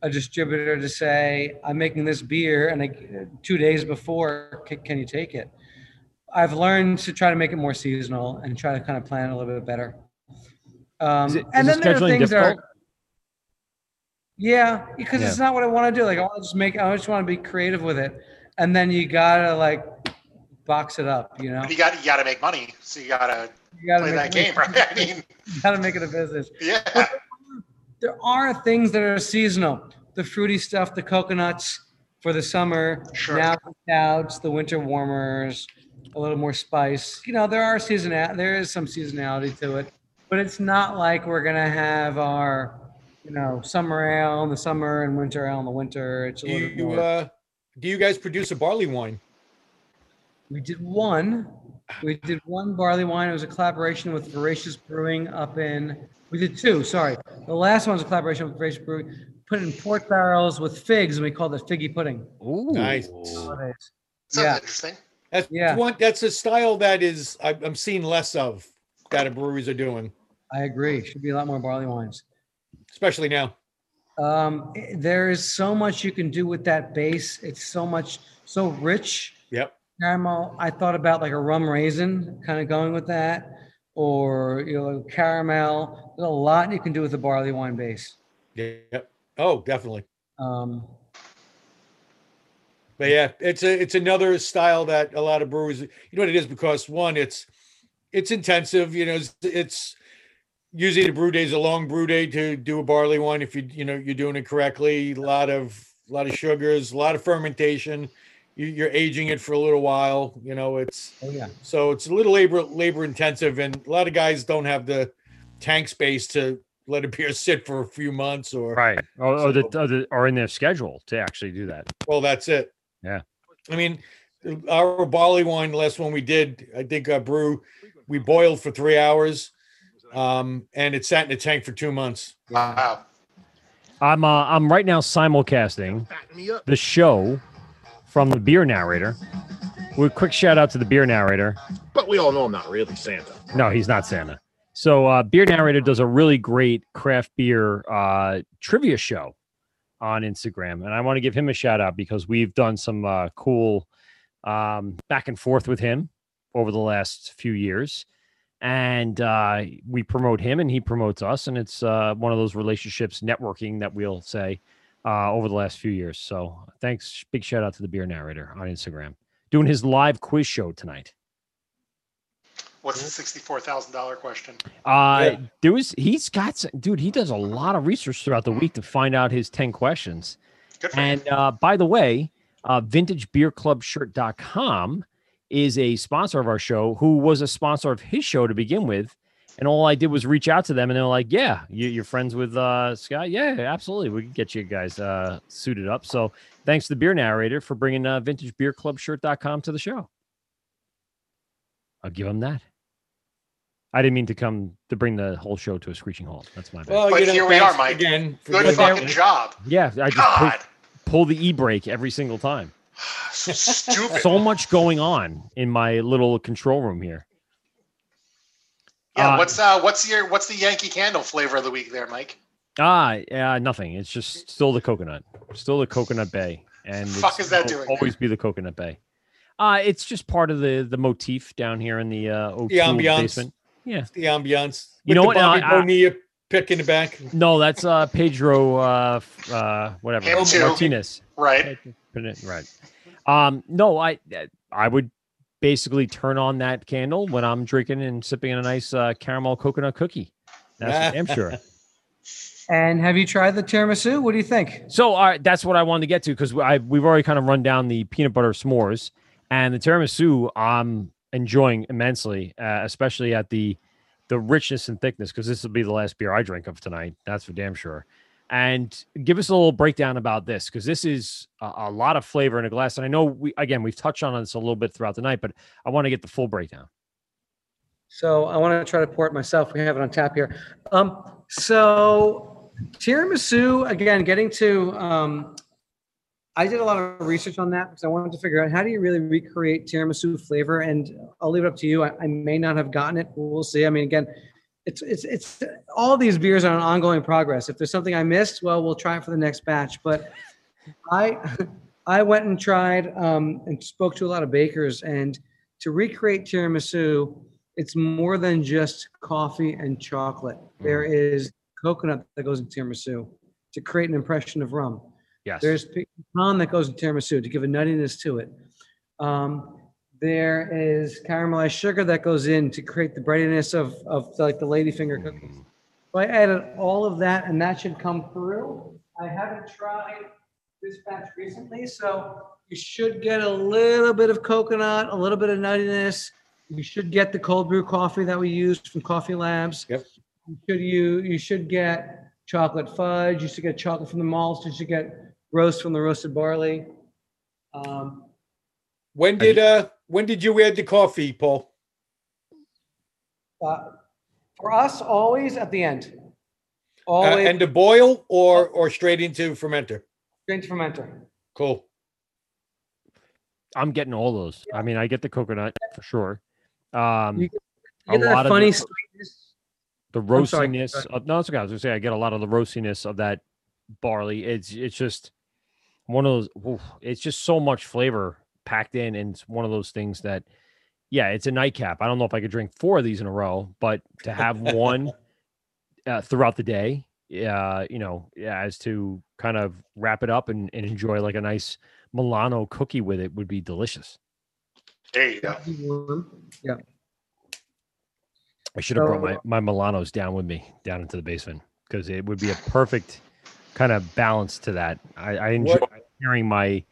a distributor to say, I'm making this beer and I, two days before, can, can you take it? I've learned to try to make it more seasonal and try to kind of plan it a little bit better. Um, Is it- and is then the there are scheduling things that are, yeah, because Yeah. it's not what I want to do. Like I want to just make, I just want to be creative with it. And then you gotta like box it up, you know? You gotta, you got to make money, so you got to You gotta play that it- game, right? I mean, You gotta make it a business. yeah. There are things that are seasonal. The fruity stuff, the coconuts for the summer. Sure. Now the stouts, the winter warmers, a little more spice. You know, there are season there is some seasonality to it, but it's not like we're gonna have our, you know, summer ale in the summer and winter ale in the winter. It's a Do little you more. uh, do you guys produce a barley wine? We did one. We did one barley wine. It was a collaboration with Voracious Brewing up in. We did two. Sorry, the last one was a collaboration with Voracious Brewing. Put it in port barrels with figs, and we called it figgy pudding. Ooh. Nice. Holidays. Sounds Yeah. interesting. That's Yeah. one. That's a style that is I- I'm seeing less of that breweries are doing, I agree. Should be a lot more barley wines. especially now. Um, there is so much you can do with that base. It's so much, so rich. Yep. Caramel. I thought about like a rum raisin, kind of going with that, or you know, caramel. There's a lot you can do with a barley wine base. Yep. Oh, definitely. Um, But yeah, it's a it's another style that a lot of brewers. You know what it is because one, it's it's intensive. You know, it's, it's usually the brew day is a long brew day to do a barley wine if you you know you're doing it correctly. A lot of a lot of sugars, a lot of fermentation. You, you're aging it for a little while. You know, it's oh yeah. so it's a little labor labor intensive, and a lot of guys don't have the tank space to let a beer sit for a few months or Right. Or, or, the, or, the, or in their schedule to actually do that. Well, that's it. Yeah. I mean, our barley wine, the last one we did, I think uh, brew, we boiled for three hours, um, and it sat in the tank for two months. Wow. I'm uh, I'm right now simulcasting the show from the beer narrator. With quick shout out to the beer narrator. But we all know I'm not really Santa. No, he's not Santa. So uh, beer narrator does a really great craft beer uh, trivia show on Instagram, and I want to give him a shout out because we've done some uh, cool um, back and forth with him over the last few years, and uh, we promote him and he promotes us, and it's uh, one of those relationships networking that we'll say uh, over the last few years. So thanks, big shout out to the beer narrator on Instagram doing his live quiz show tonight. What's the sixty-four thousand dollar question? Uh, there was he's got some, dude. He does a lot of research throughout the week to find out his ten questions. and uh, by the way, uh, VintageBeerClubShirt.com is a sponsor of our show, who was a sponsor of his show to begin with. And all I did was reach out to them, and they were like, "Yeah, you, you're friends with uh, Scott? Yeah, absolutely. We can get you guys uh, suited up." So, thanks to the beer narrator for bringing uh, VintageBeerClubShirt.com to the show. I'll give him that. I didn't mean to come to bring the whole show to a screeching halt. That's my bad. Well, But you know, here we are, thanks Mike. Again, Good doing that. fucking job. Yeah, I just pull, God. pull the e brake every single time. Stupid. So much going on in my little control room here. Yeah. uh, what's uh? What's your What's the Yankee Candle flavor of the week there, Mike? Ah, yeah, nothing. It's just still the coconut, still the coconut bay, and Fuck is that it'll doing there? Always be the coconut bay. Uh it's just part of the the motif down here in the uh The O'Toole ambiance. basement. Yeah. the ambiance. You With know the what? Bobby Now, I- Bonilla pick in the back. No, that's uh Pedro uh uh whatever Martinez. Right. Right. Um no, I I would basically turn on that candle when I'm drinking and sipping in a nice uh, caramel coconut cookie. That's for damn sure. And have you tried the tiramisu? What do you think? So uh, that's what I wanted to get to because we've already kind of run down the peanut butter s'mores and the tiramisu. I'm enjoying immensely, uh, especially at the the richness and thickness because this will be the last beer I drink of tonight. That's for damn sure. And give us a little breakdown about this because this is a, a lot of flavor in a glass. And I know we again we've touched on this a little bit throughout the night, but I want to get the full breakdown. So I want to try to pour it myself. We have it on tap here. Um, so tiramisu again, getting to. Um, I did a lot of research on that because I wanted to figure out how do you really recreate tiramisu flavor, and I'll leave it up to you. I, I may not have gotten it. We'll see. I mean, again, it's it's it's all these beers are an ongoing progress. If there's something I missed, well, we'll try it for the next batch. But I I went and tried um, and spoke to a lot of bakers, and to recreate tiramisu, it's more than just coffee and chocolate. There is coconut that goes in tiramisu to create an impression of rum. Yes. There's pecan that goes in tiramisu to give a nuttiness to it. Um, there is caramelized sugar that goes in to create the breadiness of, of like the ladyfinger cookies. So I added all of that and that should come through. I haven't tried this batch recently, so you should get a little bit of coconut, a little bit of nuttiness. You should get the cold brew coffee that we used from Coffee Labs. Yep. You should you you should get chocolate fudge. You should get chocolate from the malts. You should get roast from the roasted barley. Um, When did uh when did you add the coffee, Paul? uh, for us, always at the end. Uh, and to boil or or straight into fermenter? straight to fermenter. Cool. I'm getting all those. I mean, I get the coconut for sure. Um, You a get that lot of funny the, sweetness. the I'm sorry, roastiness of no, it's okay. I was gonna say I get a lot of the roastiness of that barley. It's it's just one of those. oof, it's just so much flavor packed in, and it's one of those things that, yeah, it's a nightcap. I don't know if I could drink four of these in a row, but to have one uh, throughout the day, uh, you know, yeah, as to kind of wrap it up and, and enjoy like a nice Milano cookie with it would be delicious. There you go. Yeah. I should have brought my, my Milanos down with me down into the basement because it would be a perfect kind of balance to that. I, I enjoy What- sharing my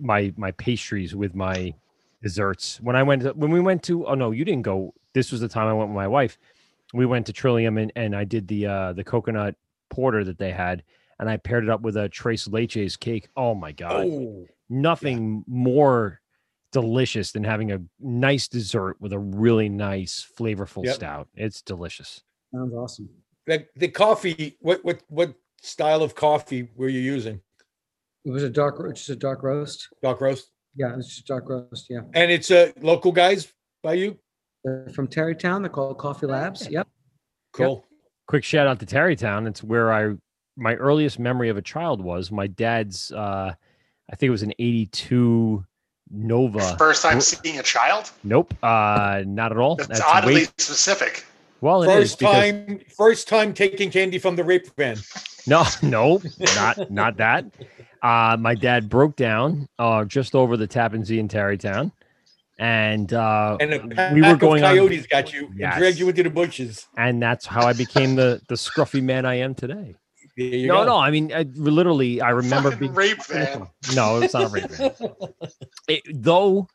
my my pastries with my desserts. When I went to, when we went to oh no, you didn't go. This was the time I went with my wife. We went to Trillium and, and I did the uh the coconut porter that they had and I paired it up with a Tres Leches cake. Oh my god. Oh, Nothing more delicious than having a nice dessert with a really nice flavorful Yep. stout. It's delicious. Sounds awesome. the, the coffee. What what what style of coffee were you using? It was a dark, ro- just a dark roast. Dark roast. Yeah, it's just dark roast. Yeah. And it's uh local guys by you. They're from Tarrytown. They're called Coffee Labs. Yep. Cool. Quick shout out to Tarrytown. It's where I my earliest memory of a child was my dad's uh I think it was an 82 Nova. First time seeing a child? Nope, uh not at all. That's, oddly way- specific. Well it is First because- time first time taking candy from the rape van. No, no, not not that. Uh, my dad broke down uh, just over the Tappan Zee in Tarrytown, and uh, And a pack we were of going on, coyotes got you Yes. and dragged you into the bushes. and that's how I became the the scruffy man I am today. No, go. no, I mean, I, literally, I remember Fucking being rape van. No, it's not a rape van. It- though,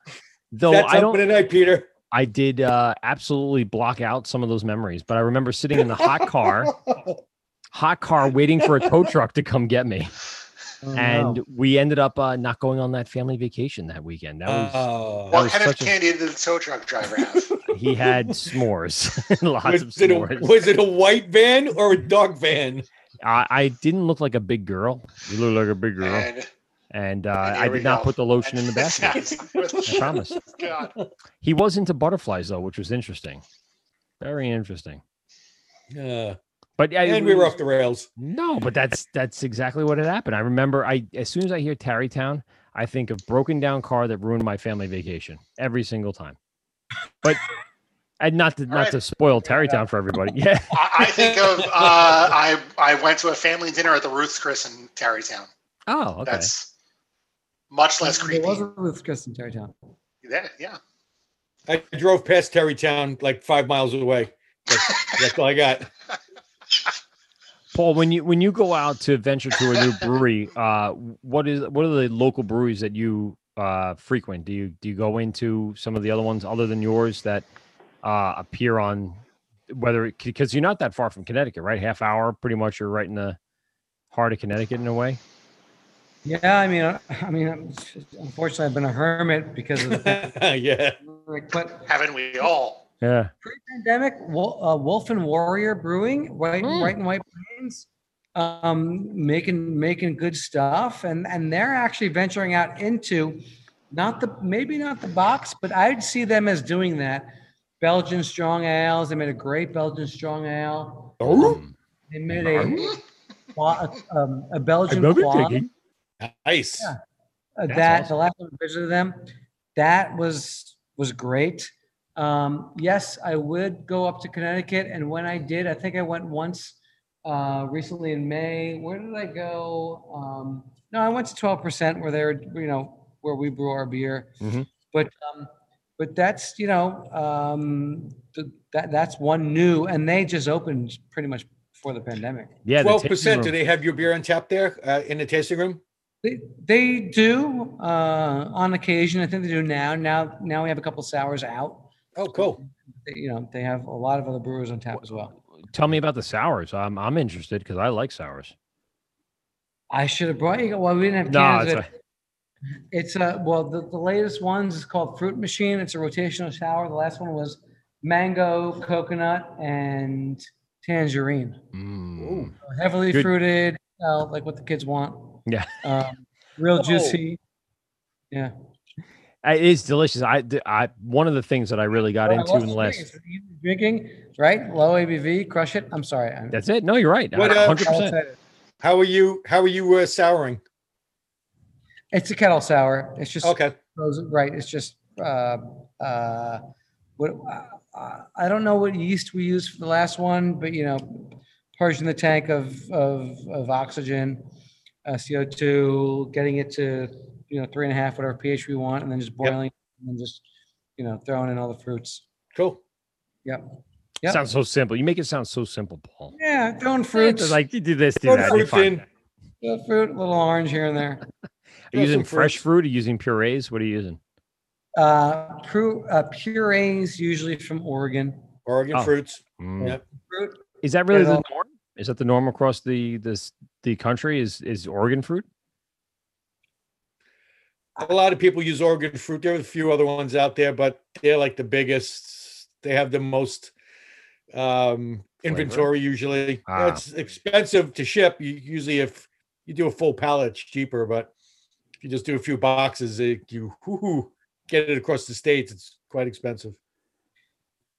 though That's I don't. tonight, Peter. I did uh, absolutely block out some of those memories, but I remember sitting in the hot car, hot car, waiting for a tow truck to come get me. Oh, and no. we ended up uh, not going on that family vacation that weekend. That was Oh. that What was kind of such a- candy did the tow truck driver have? he had s'mores, lots of Was it, a, s'mores. was it a white van or a dog van? I, I didn't look like a big girl. You look like a big girl, and and uh, and I did not go. put the lotion in the basket. I promise. God. He was into butterflies though, which was interesting. Very interesting. Uh, But yeah, and we were off the rails. No, but that's that's exactly what had happened. I remember I as soon as I hear Tarrytown, I think of broken down car that ruined my family vacation every single time. But and not to not right. to spoil Tarrytown for everybody. Yeah. I, I think of uh, I I went to a family dinner at the Ruth's Chris in Tarrytown. Oh, okay. That's much less There It was a Ruth's Chris in Tarrytown. Yeah, yeah. I drove past Tarrytown like five miles away. That's, that's all I got. Paul, when you when you go out to venture to a new brewery, uh, what is what are the local breweries that you uh, frequent? Do you do you go into some of the other ones other than yours that uh, appear on whether because you're not that far from Connecticut, right? Half hour, pretty much. You're right in the heart of Connecticut in a way. Yeah, I mean, I mean, unfortunately, I've been a hermit because of the yeah. but Haven't we all? Yeah. pre-pandemic, uh, Wolf and Warrior Brewing, right, right in White Plains, um, making making good stuff, and and they're actually venturing out into not the maybe not the box, but I'd see them as doing that Belgian strong ales. They made a great Belgian strong ale. Oh, They made a qua- um, a Belgian love it, quad. Diggy. Nice. Yeah. Uh, That's that awesome. the last time I visited them, that was was great. Um, yes, I would go up to Connecticut, and when I did, I think I went once uh, recently in May. Where did I go? Um, no, I went to twelve percent, where they're you know where we brew our beer. Mhm. But um, but that's you know um, th- that that's one new, and they just opened pretty much before the pandemic. Yeah, twelve percent. Do they have your beer on tap there uh, in the tasting room? They, they do uh, on occasion. I think they do now. Now now we have a couple sours out. Oh, cool. They- You know they have a lot of other brewers on tap as well. Tell me about the sours. I'm I'm interested because I like sours. I should have brought you. Well, we didn't have No, cans. it's of it. It's uh well the, the latest ones is called Fruit Machine. It's a rotational sour. The last one was mango, coconut, and tangerine. Mm. Heavily Good. fruited, uh, like what the kids want. Yeah, Um, real Oh. juicy. Yeah. It is delicious. I, I, one of the things that I really got Well, into in the last. Drinking, right? Low ABV, crush it. I'm sorry. I'm, That's it. No, you're right. What, uh, Hundred percent. How are you? How are you uh, souring? It's a kettle sour. It's just Okay. frozen- right. It's just uh, uh, what uh, I don't know what yeast we used for the last one, but you know, purging the tank of of, of oxygen, uh, CO two, getting it to you know three and a half, whatever pH we want, and then just boiling, and then just you know throwing in all the fruits. Cool. Yep. Yep. Sounds so simple. You make it sound so simple, Paul. Yeah, throwing It's fruits. like you do this, do Throw that. the you're fruits fine. in. Little fruit, a little orange here and there. Are you using some fresh fruits. fruit? Are you using purees? What are you using? Uh, pru- uh, purees usually from Oregon. Oregon Oh. fruits. Mm. Yep. Fruit. Is that really it the all- norm? Is that the norm across the this the country? Is is Oregon fruit? A lot of people use Oregon fruit. There are a few other ones out there, but they're like the biggest. They have the most um, inventory usually. Ah. It's expensive to ship. You usually if you do a full pallet, it's cheaper. But if you just do a few boxes, it, you get it across the states. It's quite expensive.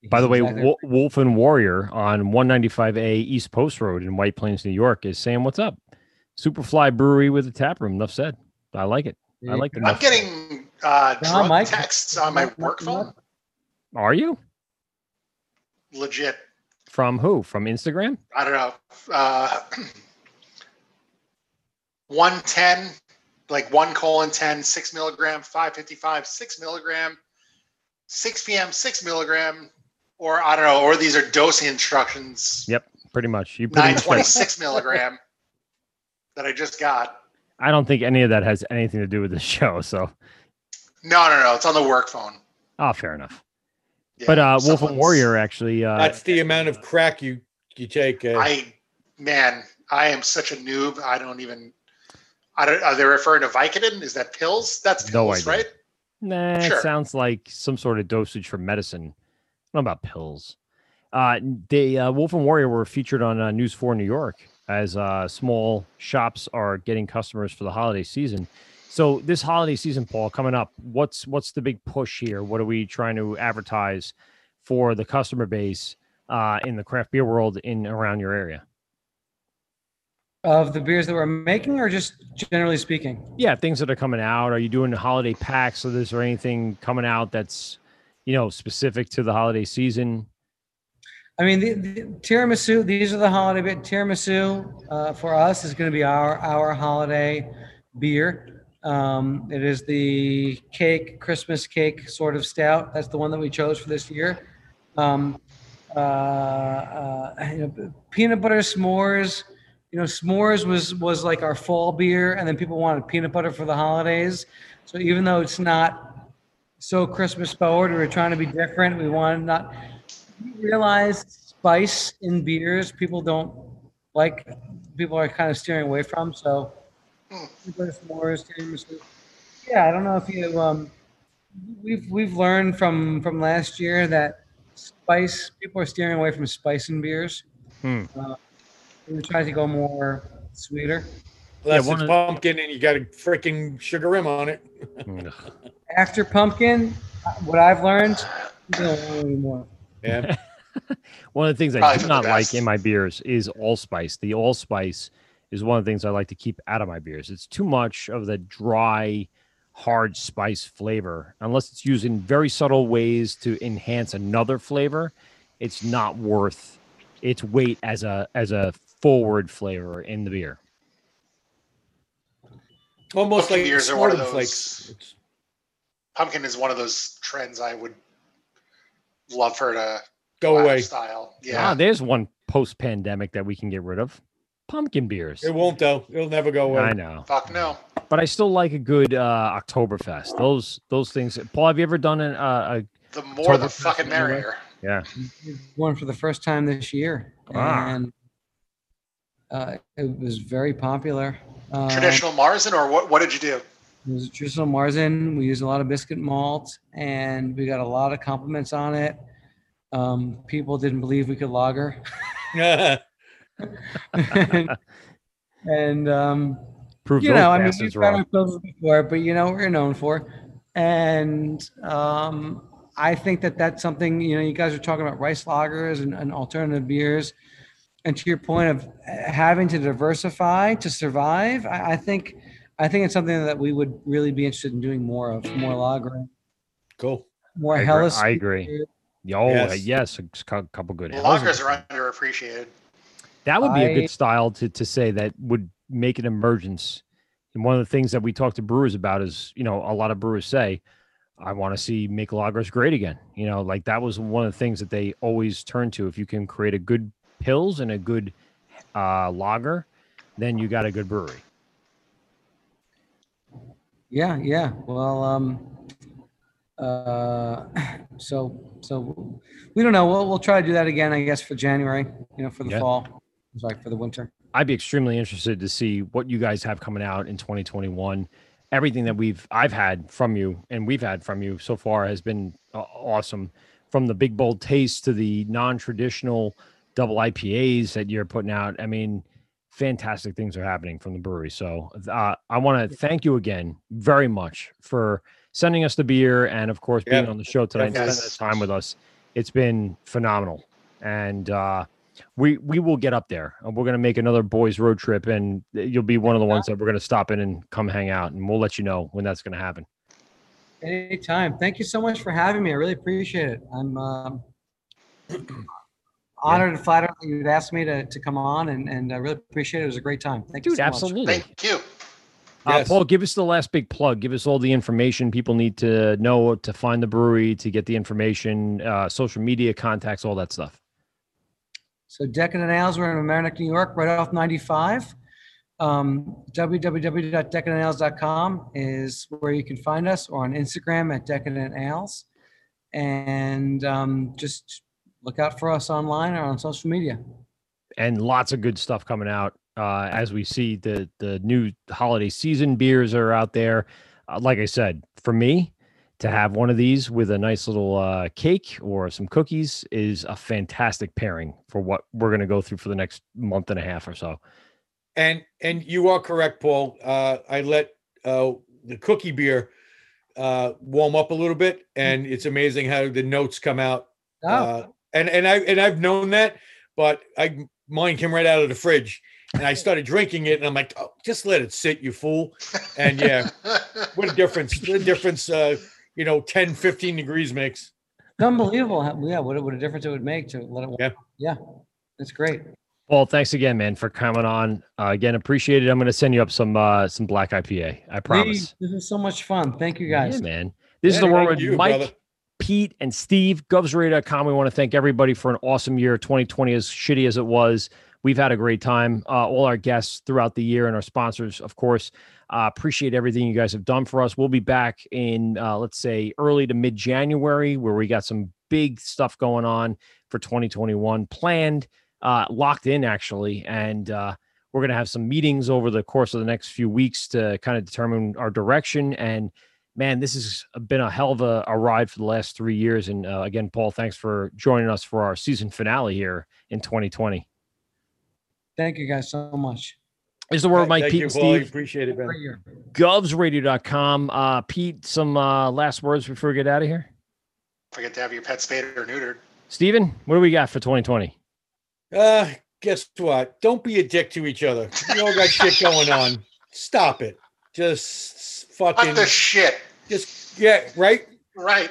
By the way, Exactly. Wo- Wolf and Warrior on 195A East Post Road in White Plains, New York, is saying, "What's up? Superfly Brewery with a tap room." Enough said. I like it. I like the. I'm getting uh, No, drunk Mike. texts on my work phone. Are you Legit. from who? From Instagram? I don't know. Uh, 110, like 1 colon 10, 6 milligram, 555, 6 milligram, 6 p.m., 6 milligram, or I don't know, or these are dosing instructions, Yep, pretty much. You pretty much. got- 926 milligram that I just got. I don't think any of that has anything to do with the show. So, No, no, no. It's on the work phone. oh, fair enough. Yeah, But uh, Wolf and Warrior actually. Uh, That's the amount of crack you you take. Uh, I, man, I am such a noob. I don't even. I don't. Are they referring to Vicodin? Is that pills? That's No pills, idea. right? Nah, Sure. it sounds like some sort of dosage for medicine. I don't know about pills. Uh, they uh, Wolf and Warrior were featured on uh, News Four New York as uh, small shops are getting customers for the holiday season. So this holiday season, Paul, coming up, what's what's the big push here? What are we trying to advertise for the customer base uh, in the craft beer world in around your area? Of the beers that we're making, or just generally speaking? Yeah, things that are coming out. Are you doing holiday packs? So is there anything coming out that's you know specific to the holiday season? I mean, the, the tiramisu. These are the holiday bit. Tiramisu uh, for us is going to be our our holiday beer. Um, it is the cake, Christmas cake sort of stout. That's the one that we chose for this year. Um, uh, uh, you know, peanut butter s'mores. You know, s'mores was was like our fall beer, and then people wanted peanut butter for the holidays. So even though it's not so Christmas forward, we were trying to be different. We wanted not we realized spice in beers people don't like people are kind of steering away from so peanut s'mores, yeah i don't know if you um we've we've learned from from last year that spice people are steering away from spice in beers Hmm. uh, we try to go more sweeter unless one it's pumpkin and you got a freaking sugar rim on it. after pumpkin uh, what i've learned you don't want any more Yeah. one of the things I do not like in my beers is allspice. The allspice is one of the things I like to keep out of my beers. It's too much of the dry, hard spice flavor. Unless it's used in very subtle ways to enhance another flavor, it's not worth its weight as a as a forward flavor in the beer. Almost Pumpkin like beers are one of those. flakes. Pumpkin is one of those trends I would love her to Go away. Style. Ah, Yeah. there's one post pandemic that we can get rid of. Pumpkin beers. It won't though. It'll never go away. I know. Fuck no. But I still like a good uh Oktoberfest. Those those things. Paul, have you ever done an, uh, a The more the Oktoberfest fucking in your life? merrier. Yeah. One for the first time this year, Ah. and uh, it was very popular. Uh, Traditional Marzen, or what? What did you do? It was traditional Marzen. We used a lot of biscuit malt, and we got a lot of compliments on it. Um, people didn't believe we could lager, and, and um, Proved you know, I mean, we've wrong. ourselves before, but you know, we're known for. And um, I think that that's something, you know, you guys are talking about rice lagers and, and alternative beers. And to your point of uh, having to diversify to survive, I, I think, I think it's something that we would really be interested in doing more of, more lagering, Cool. more I agree. Helles. I agree. Oh, yes, Yes. a cou- couple good. Helles Lagers are- are underappreciated. That would be a I- good style to to say that would make an emergence. And one of the things that we talk to brewers about is, you know, a lot of brewers say, I want to see make lagers great again. You know, like that was one of the things that they always turn to. If you can create a good pils and a good uh, lager, then you got a good brewery. Yeah, yeah. Well, um, uh, so, so we don't know. We'll, we'll try to do that again, I guess, for January, you know, for the Yeah. fall, sorry, for the winter. I'd be extremely interested to see what you guys have coming out in 2021. Everything that we've I've had from you and we've had from you so far has been uh, awesome. From the big bold taste to the non-traditional double IPAs that you're putting out. I mean, fantastic things are happening from the brewery. So uh, I want to thank you again very much for sending us the beer and of course being Yeah, on the show tonight and definitely. spending the time with us. It's been phenomenal. And uh we we will get up there and we're going to make another boys road trip and you'll be one of the ones that we're going to stop in and come hang out and we'll let you know when that's going to happen Anytime. Thank you so much for having me. I really appreciate it. I'm um, honored and flattered that you'd asked me to, to come on, and, and I really appreciate it. It was a great time. Thank you dude so much. absolutely Thank you. uh, Yes. paul give us the last big plug give us all the information people need to know to find the brewery to get the information uh, social media contacts all that stuff So Decadent Ales, we're in Mamaroneck, New York, right off 95. Um, www.decadentales.com is where you can find us, or on Instagram at Decadent Ales. And um, just look out for us online or on social media. and lots of good stuff coming out uh, as we see the the new holiday season beers are out there. Uh, like I said, for me to have one of these with a nice little uh, cake or some cookies is a fantastic pairing for what we're going to go through for the next month and a half or so. And and you are correct, Paul. Uh, I let uh, the cookie beer uh, warm up a little bit, and it's amazing how the notes come out. Oh, Uh, and and I and I've known that, but I mine came right out of the fridge, and I started drinking it, and I'm like, oh, just let it sit, you fool. And yeah, what a difference! The difference! Uh, you know, 10, 15 degrees makes. unbelievable. How, yeah, what, a- what a difference it would make to let it. Yeah. Yeah, that's great. Well, thanks again, man, for coming on. Uh, again, appreciate it. I'm going to send you up some uh, some black IPA. I promise. Please, This is so much fun. Thank you guys. Yeah, man. This is the Wort thank with you, Mike, brother. Pete, and Steve. Govsradio.com. We want to thank everybody for an awesome year. 2020, as shitty as it was, we've had a great time. Uh, all our guests throughout the year and our sponsors, of course. Uh, appreciate everything you guys have done for us. We'll be back in, uh, let's say, early to mid January, where we got some big stuff going on for 2021 planned, uh, locked in actually. And uh, we're going to have some meetings over the course of the next few weeks to kind of determine our direction. And man, this has been a hell of a, a ride for the last three years. And uh, again, Paul, thanks for joining us for our season finale here in 2020. Thank you guys so much. This is the Wort, Mike, Thank Pete, you, and Paul. Steve. Appreciate it, man. Great year. Govsradio.com. Uh, Pete, some uh, last words before we get out of here. Forget to have your pet spayed or neutered. Steven, what do we got for 2020? Uh, guess what? Don't be a dick to each other. We all got shit going on. Stop it. Just fucking. Cut the shit. Just yeah, right. Right.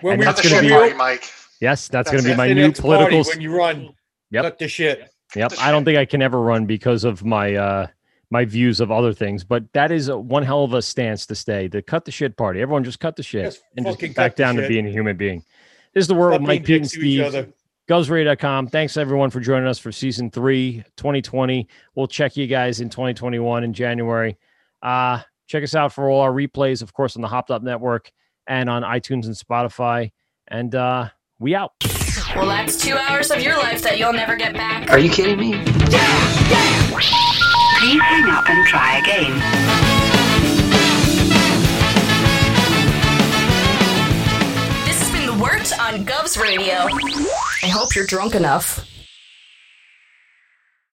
When And we that's the gonna shit be- party, Mike. Yes, that's, That's going to be it. my the new next political. when you run. Yep. Cut the shit. Yep. the I don't think I can ever run because of my uh my views of other things, but that is a, one hell of a stance to stay. The cut the shit party. Everyone just cut the shit Just and just fucking get back cut the down to shit. being a human being. This is the Wort Stop with Mike being Pete and dicks to each Steve. other. GovsRadio.com. Thanks everyone for joining us for season three, 2020. We'll check you guys in 2021 in January. Uh, check us out for all our replays, of course, on the Hopped Up Network and on iTunes and Spotify. And uh, we out. Well, that's two hours of your life that you'll never get back. Are you kidding me? Yeah, yeah. Please hang up and try again. This has been The Wort on Govs Radio. I hope you're drunk enough.